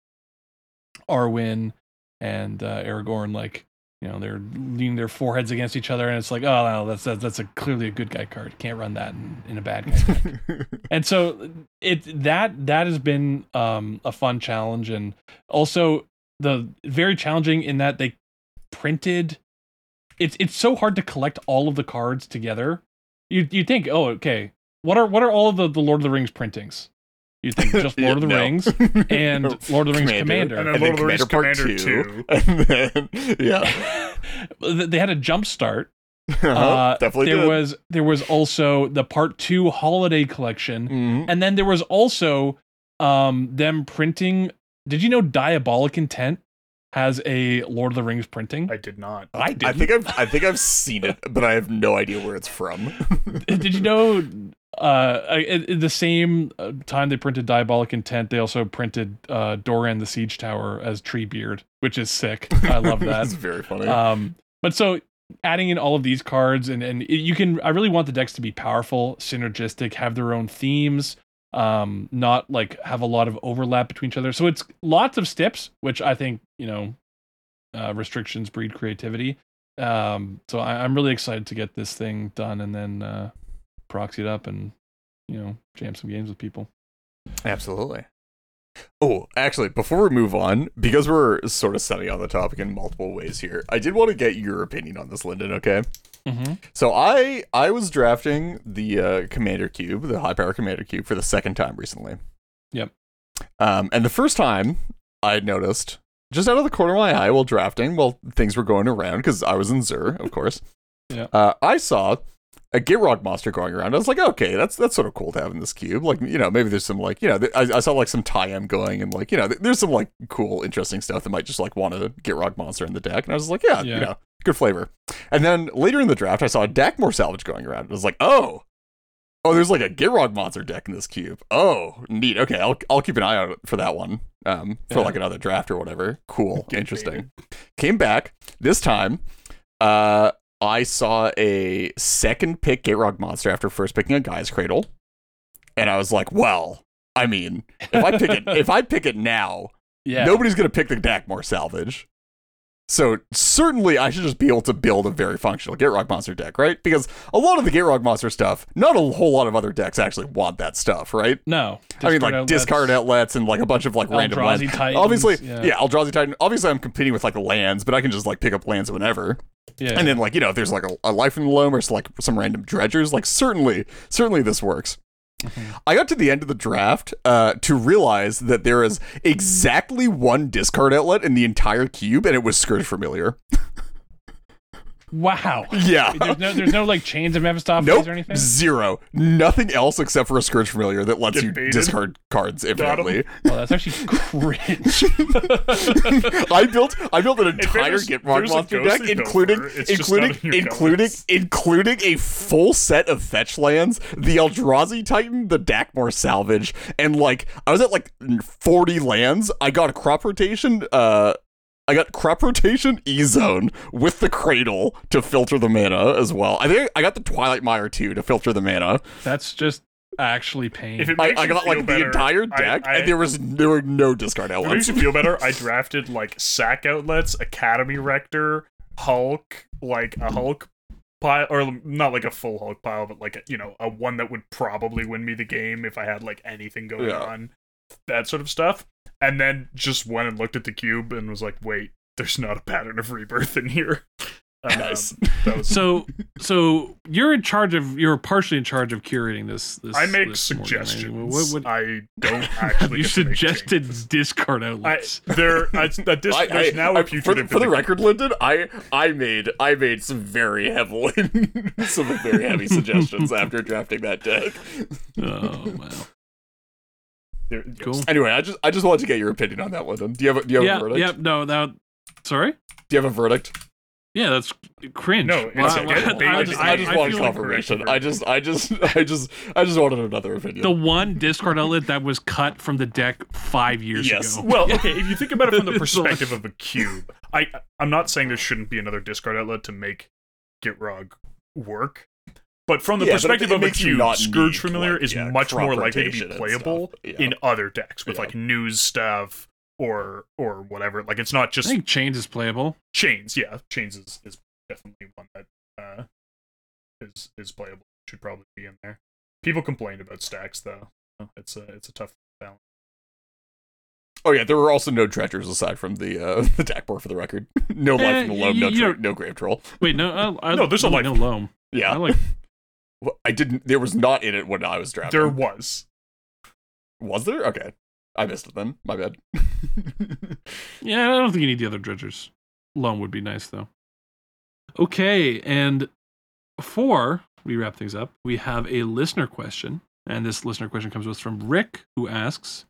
S1: Arwen and uh, Aragorn like you know they're leaning their foreheads against each other and it's like oh no that's that's, that's a clearly a good guy card. Can't run that in, in a bad guy *laughs* and so it that that has been um a fun challenge and also the very challenging in that they printed it's it's so hard to collect all of the cards together. You you think oh okay what are what are all of the, the lord of the rings printings you think *laughs* just lord of the
S2: No.
S1: rings *laughs* and Lord of the Rings Commander.
S3: And then
S2: And
S3: Lord of the Rings
S2: Commander Part
S3: Commander 2. *laughs*
S2: And then yeah.
S1: they had a jump start
S2: Uh-huh,
S1: uh,
S2: Definitely
S1: there
S2: did.
S1: was there was also the part two holiday collection
S2: Mhm.
S1: and then there was also um them printing did you know diabolic intent has a lord of the rings printing
S3: I did not.
S1: i
S2: I think I've I think I've seen it, but I have no idea where it's from.
S1: did you know uh at, at the same uh, time they printed diabolic intent they also printed uh doran the siege tower as treebeard which is sick. I love *laughs* that.
S2: It's very funny.
S1: um but so adding in all of these cards and and you can i really want the decks to be powerful synergistic have their own themes um not like have a lot of overlap between each other. So it's lots of steps which i think you know uh restrictions breed creativity. Um so I, i'm really excited to get this thing done and then uh proxy it up and you know jam some games with people
S2: Absolutely. Oh, actually, before we move on, because we're sort of setting on the topic in multiple ways here, I did want to get your opinion on this, Lyndon. Okay.
S1: mm-hmm.
S2: So I I was drafting the uh, Commander Cube, the high power Commander Cube, for the second time recently.
S1: Yep.
S2: Um, and the first time I noticed, just out of the corner of my eye while drafting, while things were going around, because I was in Zur, of course.
S1: Yeah.
S2: Uh, I saw a Gitrog monster going around. I was like, okay, that's that's sort of cool to have in this cube. Like, you know, maybe there's some like, you know, th- I, I saw like some Tiem going and like, you know, th- there's some like cool, interesting stuff that might just like want a Gitrog monster in the deck. And I was like, yeah,
S1: Yeah.
S2: you know, good flavor. And then later in the draft, I saw a Dakmor salvage going around. I was like, oh, oh, there's like a Gitrog monster deck in this cube. Oh, neat. Okay, I'll I'll keep an eye out for that one. Um, for
S1: Yeah.
S2: like another draft or whatever. Cool, *laughs* interesting. Came back this time. Uh, I saw a second pick Gitrog monster after first picking a Gaea's Cradle, and I was like, well, I mean, if I pick it, *laughs* if I pick it now,
S1: yeah
S2: nobody's gonna pick the Dakmor salvage. So certainly I should just be able to build a very functional Gitrog monster deck, right? Because a lot of the Gitrog monster stuff, not a whole lot of other decks actually want that stuff, right?
S1: no
S2: I mean, like
S1: outlets,
S2: discard outlets and like a bunch of like random lands.
S1: Titans,
S2: Obviously,
S1: yeah.
S2: yeah. Eldrazi Titan. Obviously, I'm competing with like lands, but I can just like pick up lands whenever.
S1: yeah
S2: And then like you know, if there's like a, a life in the loam or like some random dredgers, like certainly, certainly this works. I got to the end of the draft uh, to realize that there is exactly one discard outlet in the entire cube, and it was Scourge Familiar. *laughs*
S1: Wow.
S2: Yeah.
S1: There's no, there's no like chains of Mephistopheles
S2: Nope.
S1: or anything.
S2: Zero. Nothing else except for a Scourge Familiar that lets you discard cards infinitely.
S1: Oh, that's actually cringe. *laughs*
S2: I built I built an entire
S3: there's
S2: monster deck, including
S3: Gopher, it's just
S2: including
S3: in
S2: including including a full set of fetch lands, the Eldrazi Titan, the Dakmor Salvage, and like I was at like 40 lands. I got a crop rotation, uh I got crop rotation E zone with the cradle to filter the mana as well. I think I got the Twilight Mire too to filter the mana.
S1: That's just actually pain.
S3: If it
S2: I,
S3: makes
S2: I
S3: you
S2: got like
S3: better,
S2: the entire deck,
S3: I-
S2: and there was there were no discard
S3: If it makes
S2: outlets.
S3: you feel better, *laughs* I drafted like sack outlets, Academy Rector, Hulk, like a Hulk pile, or not like a full Hulk pile, but like a, you know a one that would probably win me the game if I had like anything going
S2: Yeah.
S3: on, that sort of stuff. And then just went and looked at the cube and was like, wait, there's not a pattern of rebirth in here. *laughs* Um,
S2: Nice.
S3: That was
S1: so *laughs* so you're in charge of you're partially in charge of curating this. this
S3: I make
S1: this Morgan, right?
S3: suggestions.
S1: What- what-
S3: I don't *laughs* actually.
S1: you
S3: get to make
S1: suggested
S3: changes.
S1: discard
S3: I,
S1: outlets.
S3: there, I, that dis-
S2: I-
S3: there's
S2: I-
S3: now
S2: I-
S3: a future
S2: for, the, for the record, Lyndon, I I made I made some very heavily some very heavy suggestions after drafting that deck.
S1: oh wow.
S3: There-
S1: Cool.
S2: Anyway, I just I just wanted to get your opinion on that, Lyndon. Do you have a, do you have a
S1: Yeah.
S2: verdict?
S1: Yeah. No. That. Sorry.
S2: Do you have a verdict?
S1: Yeah. That's cringe.
S3: No,
S1: Well,
S3: it's-
S1: I-
S3: it's-
S1: I-
S2: I just
S1: I-
S2: I just
S1: I
S2: wanted
S1: feel like
S2: confirmation. I just I just *laughs* I just I just wanted another opinion.
S1: the one discard outlet that was cut from the deck five years
S2: Yes.
S1: ago.
S3: Well, okay, if you think about it from the *laughs* perspective of a cube, I I'm not saying there shouldn't be another discard outlet to make Gitrog work. But from the
S2: Yeah, but it-
S3: perspective
S2: it
S3: of a
S2: makes
S3: cube, Scourge Familiar
S2: like,
S3: is
S2: yeah,
S3: much more likely to be playable
S2: stuff. Yeah.
S3: in other decks with
S2: Yeah.
S3: like news stuff or or whatever. Like it's not just I
S1: think chains is playable.
S3: chains. Yeah, chains is, is definitely one that uh, is is playable. Should probably be in there. People complained about stacks though. It's a it's a tough balance.
S2: Oh yeah, there were also no treasures aside from the uh, *laughs* the deck board for the record. *laughs* no life
S1: Eh,
S2: in the loam, no
S1: you
S2: tra- no grave troll.
S1: Wait, no. I, I,
S3: No, there's a
S1: no,
S3: life.
S1: no loam.
S2: Yeah,
S1: I like.
S2: I didn't. There was not in it when I was drafting.
S3: There was.
S2: was there? Okay, I missed it then. My bad. *laughs*
S1: Yeah, I don't think you need the other dredgers. Loam would be nice though. Okay, and before we wrap things up, we have a listener question, and this listener question comes to us from Rick, who asks,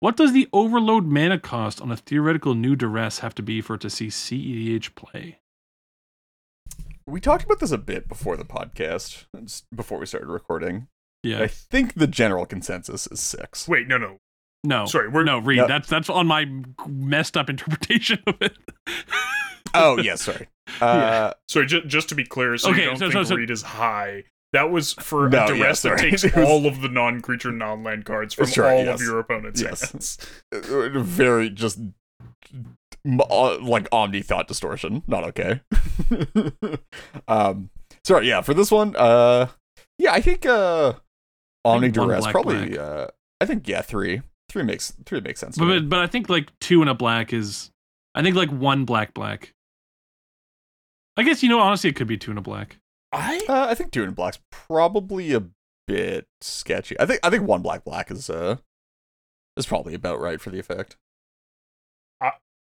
S1: "What does the overload mana cost on a theoretical new duress have to be for it to see CEDH play?"
S2: We talked about this a bit before the podcast, before we started recording.
S1: Yeah,
S2: I think the general consensus is six.
S3: Wait, no, no.
S1: no,
S3: Sorry, we're
S1: no, Reed.
S2: No.
S1: That's that's on my messed up interpretation of it. *laughs*
S2: Oh yeah, sorry. *laughs* Uh,
S3: Sorry, just just to be clear, so
S1: Okay,
S3: you don't
S1: so-
S3: think
S1: so- so-
S3: Reed is high. That was for
S2: No,
S3: a
S2: yeah,
S3: that takes *laughs*
S2: was-
S3: all of the non-creature, non-land cards from
S2: That's right,
S3: all
S2: yes.
S3: of your opponent's
S2: Yes.
S3: hands.
S2: very just m- like omni thought distortion. Not okay. *laughs* um, sorry. Yeah, for this one, uh, yeah, I think uh, omni
S1: one
S2: duress probably.
S1: black.
S2: Uh, I think yeah, three. Three makes three makes sense.
S1: But, but but I think like two and a black is, I think like one black black. I guess you know honestly it could be two and a black.
S3: I
S2: Uh, I think two and a black's probably a bit sketchy. I think I think one black black is uh is probably about right for the effect.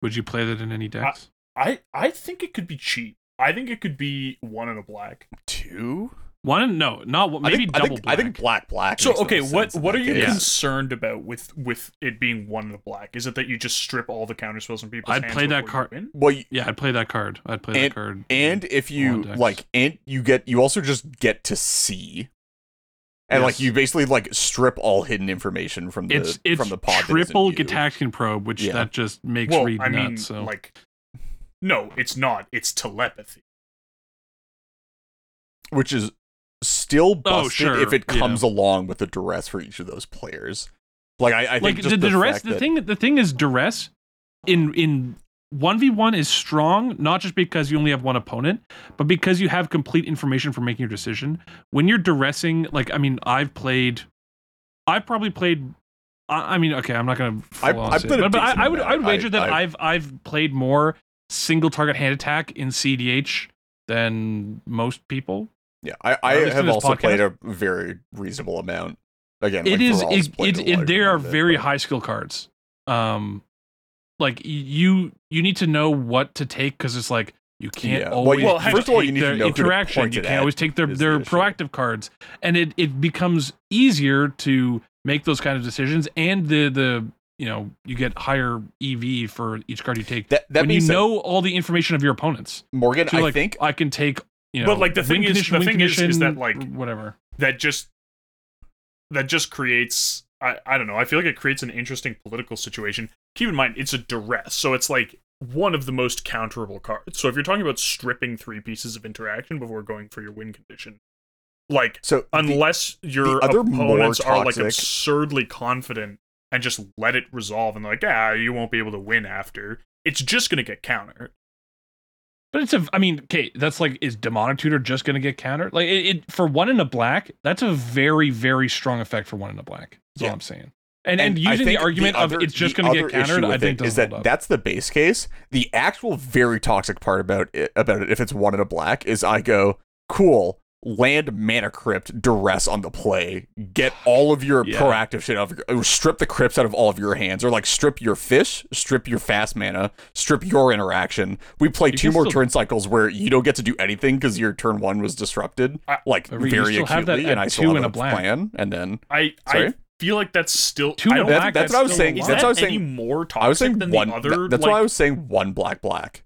S1: Would you play that in any decks?
S3: I I think it could be cheap. I think it could be one and a black.
S2: Two?
S1: One no, not one-
S2: I
S1: maybe
S2: think, I
S1: double
S2: think,
S1: black.
S2: I think black black.
S3: So
S2: makes
S3: okay, what
S2: sense
S3: what are you
S2: case.
S3: concerned about with with it being one and a black? Is it that you just strip all the counter spells from people's
S1: I'd
S3: hands
S1: play that card-
S2: Well, you,
S1: yeah, I'd play that card. I'd play that card.
S2: and if you like, and you get you also just get to see, and like you basically like strip all hidden information from the
S1: it's it's
S2: from the pod. that
S1: triple
S2: isn't.
S1: Gitaxian probe, which
S2: Yeah.
S1: that just makes
S3: Well,
S1: Reed
S3: I mean.
S1: So
S3: like, no, it's not. It's telepathy.
S2: which is still oh, busted
S1: Oh, sure,
S2: if it
S1: yeah.
S2: comes along with the duress for each of those players. Like I, I think
S1: like
S2: just
S1: the,
S2: the,
S1: duress.
S2: fact
S1: The
S2: that-
S1: thing the thing is duress in in one v one is strong not just because you only have one opponent, but because you have complete information for making your decision. When you're duressing, like I mean, I've played, I've probably played. I I mean, okay, I'm not gonna.
S2: I've-
S1: full
S2: I've played
S1: it,
S2: a
S1: but, but I, I would I would wager that
S2: I-
S1: I've I've played more single target hand attack in CDH than most people.
S2: Yeah, I, I
S1: at least in
S2: have also
S1: podcast.
S2: played a very reasonable amount again.
S1: it
S2: like,
S1: is it, it, it they are very high skill cards um like you you need to know what to take because it's like you can't
S2: Yeah.
S1: Always
S3: Well,
S1: just
S3: first
S2: of all, you need to know who to
S1: interaction you can't always take their
S2: is the
S1: their
S2: issue.
S1: proactive cards and it it becomes easier to make those kind of decisions and the the you know you get higher ev for each card you take
S2: that that
S1: when you
S2: means
S1: know all the information of your opponents
S2: Morgan.
S1: so
S2: I
S1: like
S2: think
S1: i can take you know
S3: But, like, the thing is- the thing is- is that, like,
S1: whatever
S3: that just that just creates I, I don't know i feel like it creates an interesting political situation keep in mind it's a duress so it's like one of the most counterable cards so if you're talking about stripping three pieces of interaction before going for your win condition like
S2: so. the-
S3: unless your
S2: other more
S3: opponents are like absurdly confident and just let it resolve and they're like ah you won't be able to win after it's just gonna get countered
S1: But it's a, I mean, okay, that's like, is Demonic Tutor just going to get countered? Like, it, it for one in a black, that's a very, very strong effect for one in a black. That's
S2: Yeah.
S1: all I'm saying. And and,
S2: I
S1: using the argument
S2: other-
S1: of it's just going to get countered, I think
S2: is that
S1: up.
S2: that's the base case. The actual very toxic part about it, about it, if it's one in a black, is I go cool. Land mana crypt duress on the play. Get all of your
S1: Yeah.
S2: proactive shit out of your, uh, strip the crypts out of all of your hands, or like strip your fish, strip your fast mana, strip your interaction. We play
S1: You
S2: two more
S1: still-
S2: turn cycles where you don't get to do anything because your turn one was disrupted, like very
S1: still have that
S2: acutely, and I
S1: two
S2: still have
S1: in
S2: a plan, and then
S3: i
S2: Sorry?
S3: i feel like that's still
S1: Two
S3: I
S1: in
S2: That's- that's what I was saying.
S3: is
S1: lot.
S2: That's
S3: that
S2: what I was
S3: any
S2: saying.
S3: more toxic
S2: I was saying
S3: than
S2: one.
S3: the other
S2: that's
S3: like,
S2: why I was saying one black black.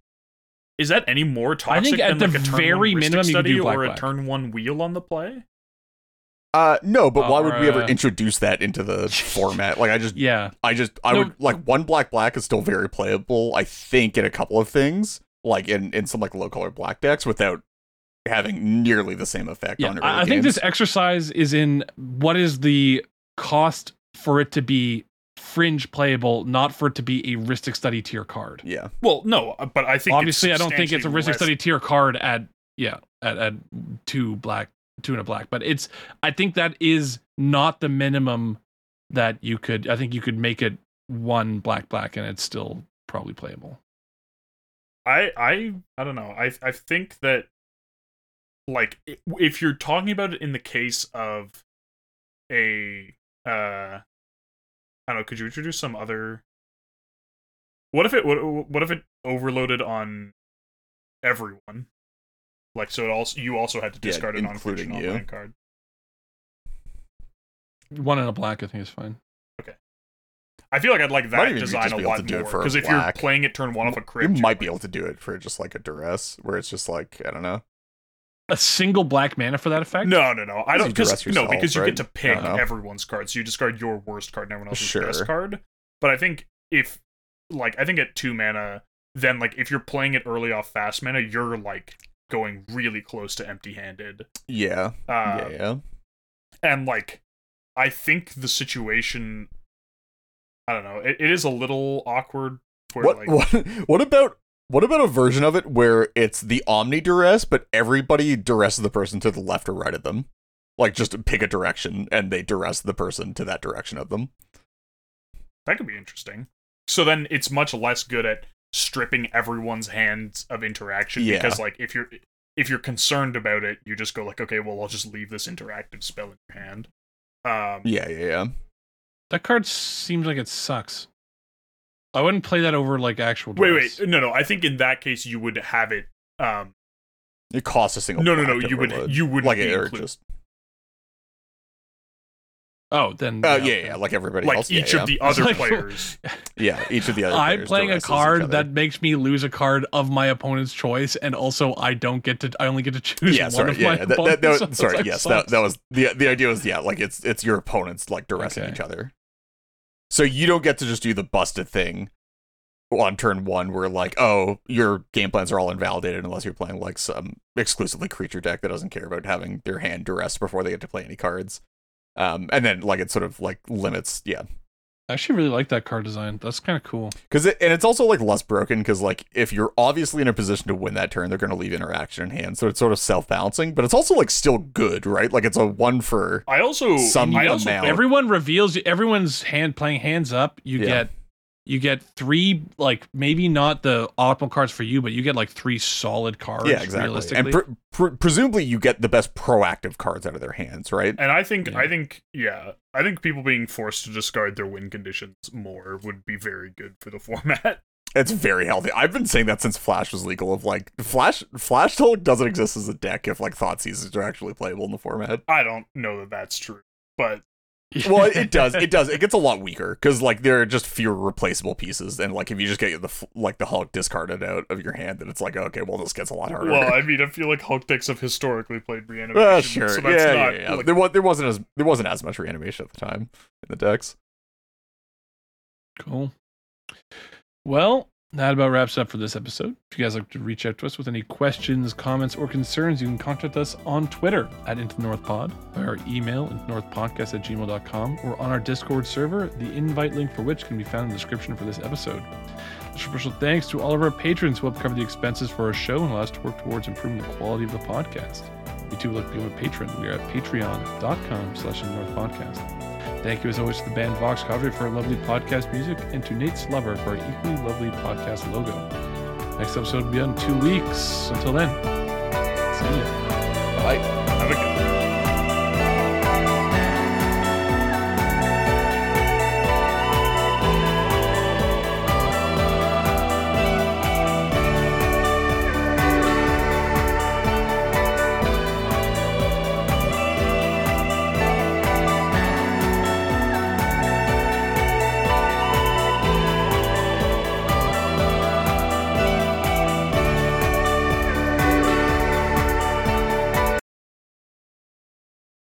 S3: Is that any more toxic
S1: think at
S3: than
S1: the
S3: like a turn
S1: very
S3: one
S1: minimum you could do
S3: study
S1: black,
S3: or a
S1: black.
S3: turn one wheel on the play?
S2: Uh, no, but why would we ever
S1: Uh,
S2: introduce that into the *laughs* format? Like, I just,
S1: yeah.
S2: I just, I
S1: No.
S2: would like one black black is still very playable. I think in a couple of things, like in in some like low color black decks, without having nearly the same effect
S1: Yeah.
S2: on early
S1: I, I think this exercise is in what is the cost for it to be fringe playable, not for it to be a Rhystic Study tier card.
S2: Yeah,
S3: Well, no, uh, but I think
S1: Obviously, I don't think it's a
S3: substantially
S1: Rhystic
S3: less-
S1: Study tier card at yeah at, at two black two and a black, but it's I think that is not the minimum that you could. I think you could make it one black black and it's still probably playable.
S3: I I I don't know. I I think that like if you're talking about it in the case of a uh I don't know, could you introduce some other What if it what, what if it overloaded on everyone? Like so it also you also had to
S2: Yeah,
S3: discard a
S2: including
S3: non-fiction
S2: you.
S3: online card.
S1: One and a black, I think is fine. Okay.
S3: I feel like I'd like that
S2: even
S3: design a lot
S2: to do it
S3: more because if you're playing it turn one off a
S2: you
S3: crypt, you're
S2: might be
S3: like-
S2: able to do it for just like a duress, where it's just like I don't know.
S1: A single black mana for that effect?
S3: No, no, no. I don't because no,
S2: yourself,
S3: because you
S2: right?
S3: get to pick
S2: I don't
S3: everyone's cards. So you discard your worst card and everyone else's best
S2: Sure.
S3: card. But I think if like I think at two mana, then like if you're playing it early off fast mana, you're like going really close to empty handed.
S2: Yeah,
S3: Uh,
S2: yeah, yeah.
S3: and like I think the situation I don't know, it, it is a little awkward where
S2: What,
S3: like *laughs*
S2: what what about what about a version of it where it's the omni duress, but everybody duresses the person to the left or right of them? Like just pick a direction and they duress the person to that direction of them.
S3: that could be interesting. So then it's much less good at stripping everyone's hands of interaction
S2: Yeah.
S3: because like if you're if you're concerned about it, you just go like, okay, well I'll just leave this interactive spell in your hand. Um
S2: Yeah, yeah, yeah.
S1: That card seems like it sucks. I wouldn't play that over like actual.
S3: wait,
S1: duress.
S3: wait, no, no. I think in that case you would have it um
S2: It costs a single.
S3: no no no you would
S2: overload.
S3: you would
S2: like
S3: be
S2: it
S3: included.
S2: just.
S1: Oh, then.
S2: Oh
S1: yeah,
S2: yeah, yeah, like everybody
S3: like
S2: else.
S3: each
S2: yeah,
S3: of the *laughs* other
S1: like-
S3: players.
S2: yeah. *laughs* yeah, each of the other.
S1: I'm
S2: players
S1: playing a card that makes me lose a card of my opponent's choice, and also I don't get to. I only get to choose
S2: yeah,
S1: one
S2: sorry,
S1: of
S2: yeah,
S1: my
S2: yeah, that, that, that *laughs* was, sorry, yes, that, that was the the idea was yeah, like it's it's your opponents like duressing
S1: Okay.
S2: each other, so you don't get to just do the busted thing on turn one where like oh your game plans are all invalidated unless you're playing like some exclusively creature deck that doesn't care about having their hand duress before they get to play any cards, um, and then like it sort of like limits yeah
S1: I actually really like that card design. That's kind of cool.
S2: Because it, and it's also like less broken because like if you're obviously in a position to win that turn, they're going to leave interaction in hand, so it's sort of self balancing. But it's also like still good, right? Like it's a one for
S3: I also
S2: Some
S3: I also
S2: amount.
S1: Everyone reveals. Everyone's hand playing hands up. You
S2: Yeah.
S1: get. You get three like maybe not the optimal cards for you, but you get like three solid cards.
S2: yeah, exactly.
S1: Realistically,
S2: And pre- pre- presumably you get the best proactive cards out of their hands, right?
S3: And I think
S1: Yeah.
S3: I think yeah, I think people being forced to discard their win conditions more would be very good for the *laughs* format.
S2: It's very healthy. I've been saying that since Flash was legal. Of like Flash, Flash Totally doesn't exist as a deck if like Thoughtseizes are actually playable in the format.
S3: I don't know that that's true, but *laughs*
S2: Well, it, it does. It does. It gets a lot weaker because like there are just fewer replaceable pieces, and like if you just get the like the Hulk discarded out of your hand, then it's like okay, well this gets a lot harder.
S3: well, I *laughs* mean, I feel like Hulk decks have historically played reanimation,
S2: Uh, sure.
S3: so
S2: yeah,
S3: that's
S2: yeah,
S3: not
S2: yeah.
S3: like,
S2: there was there wasn't as there wasn't as much reanimation at the time in the decks.
S1: Cool. Well, that about wraps up for this episode. If you guys like to reach out to us with any questions, comments, or concerns, you can contact us on Twitter at Into the North Pod, by our email, intonorthpodcast at gmail.com, or on our Discord server, the invite link for which can be found in the description for this episode. Special thanks to all of our patrons who help cover the expenses for our show and allow us to work towards improving the quality of the podcast. If you too would like to become a patron, we are at patreon.com slash North Podcast. Thank you as always to the band Vox Cadre for lovely podcast music and to Nate's Lover for our equally lovely podcast logo. Next episode will be on two weeks. Until then, see ya.
S2: Bye.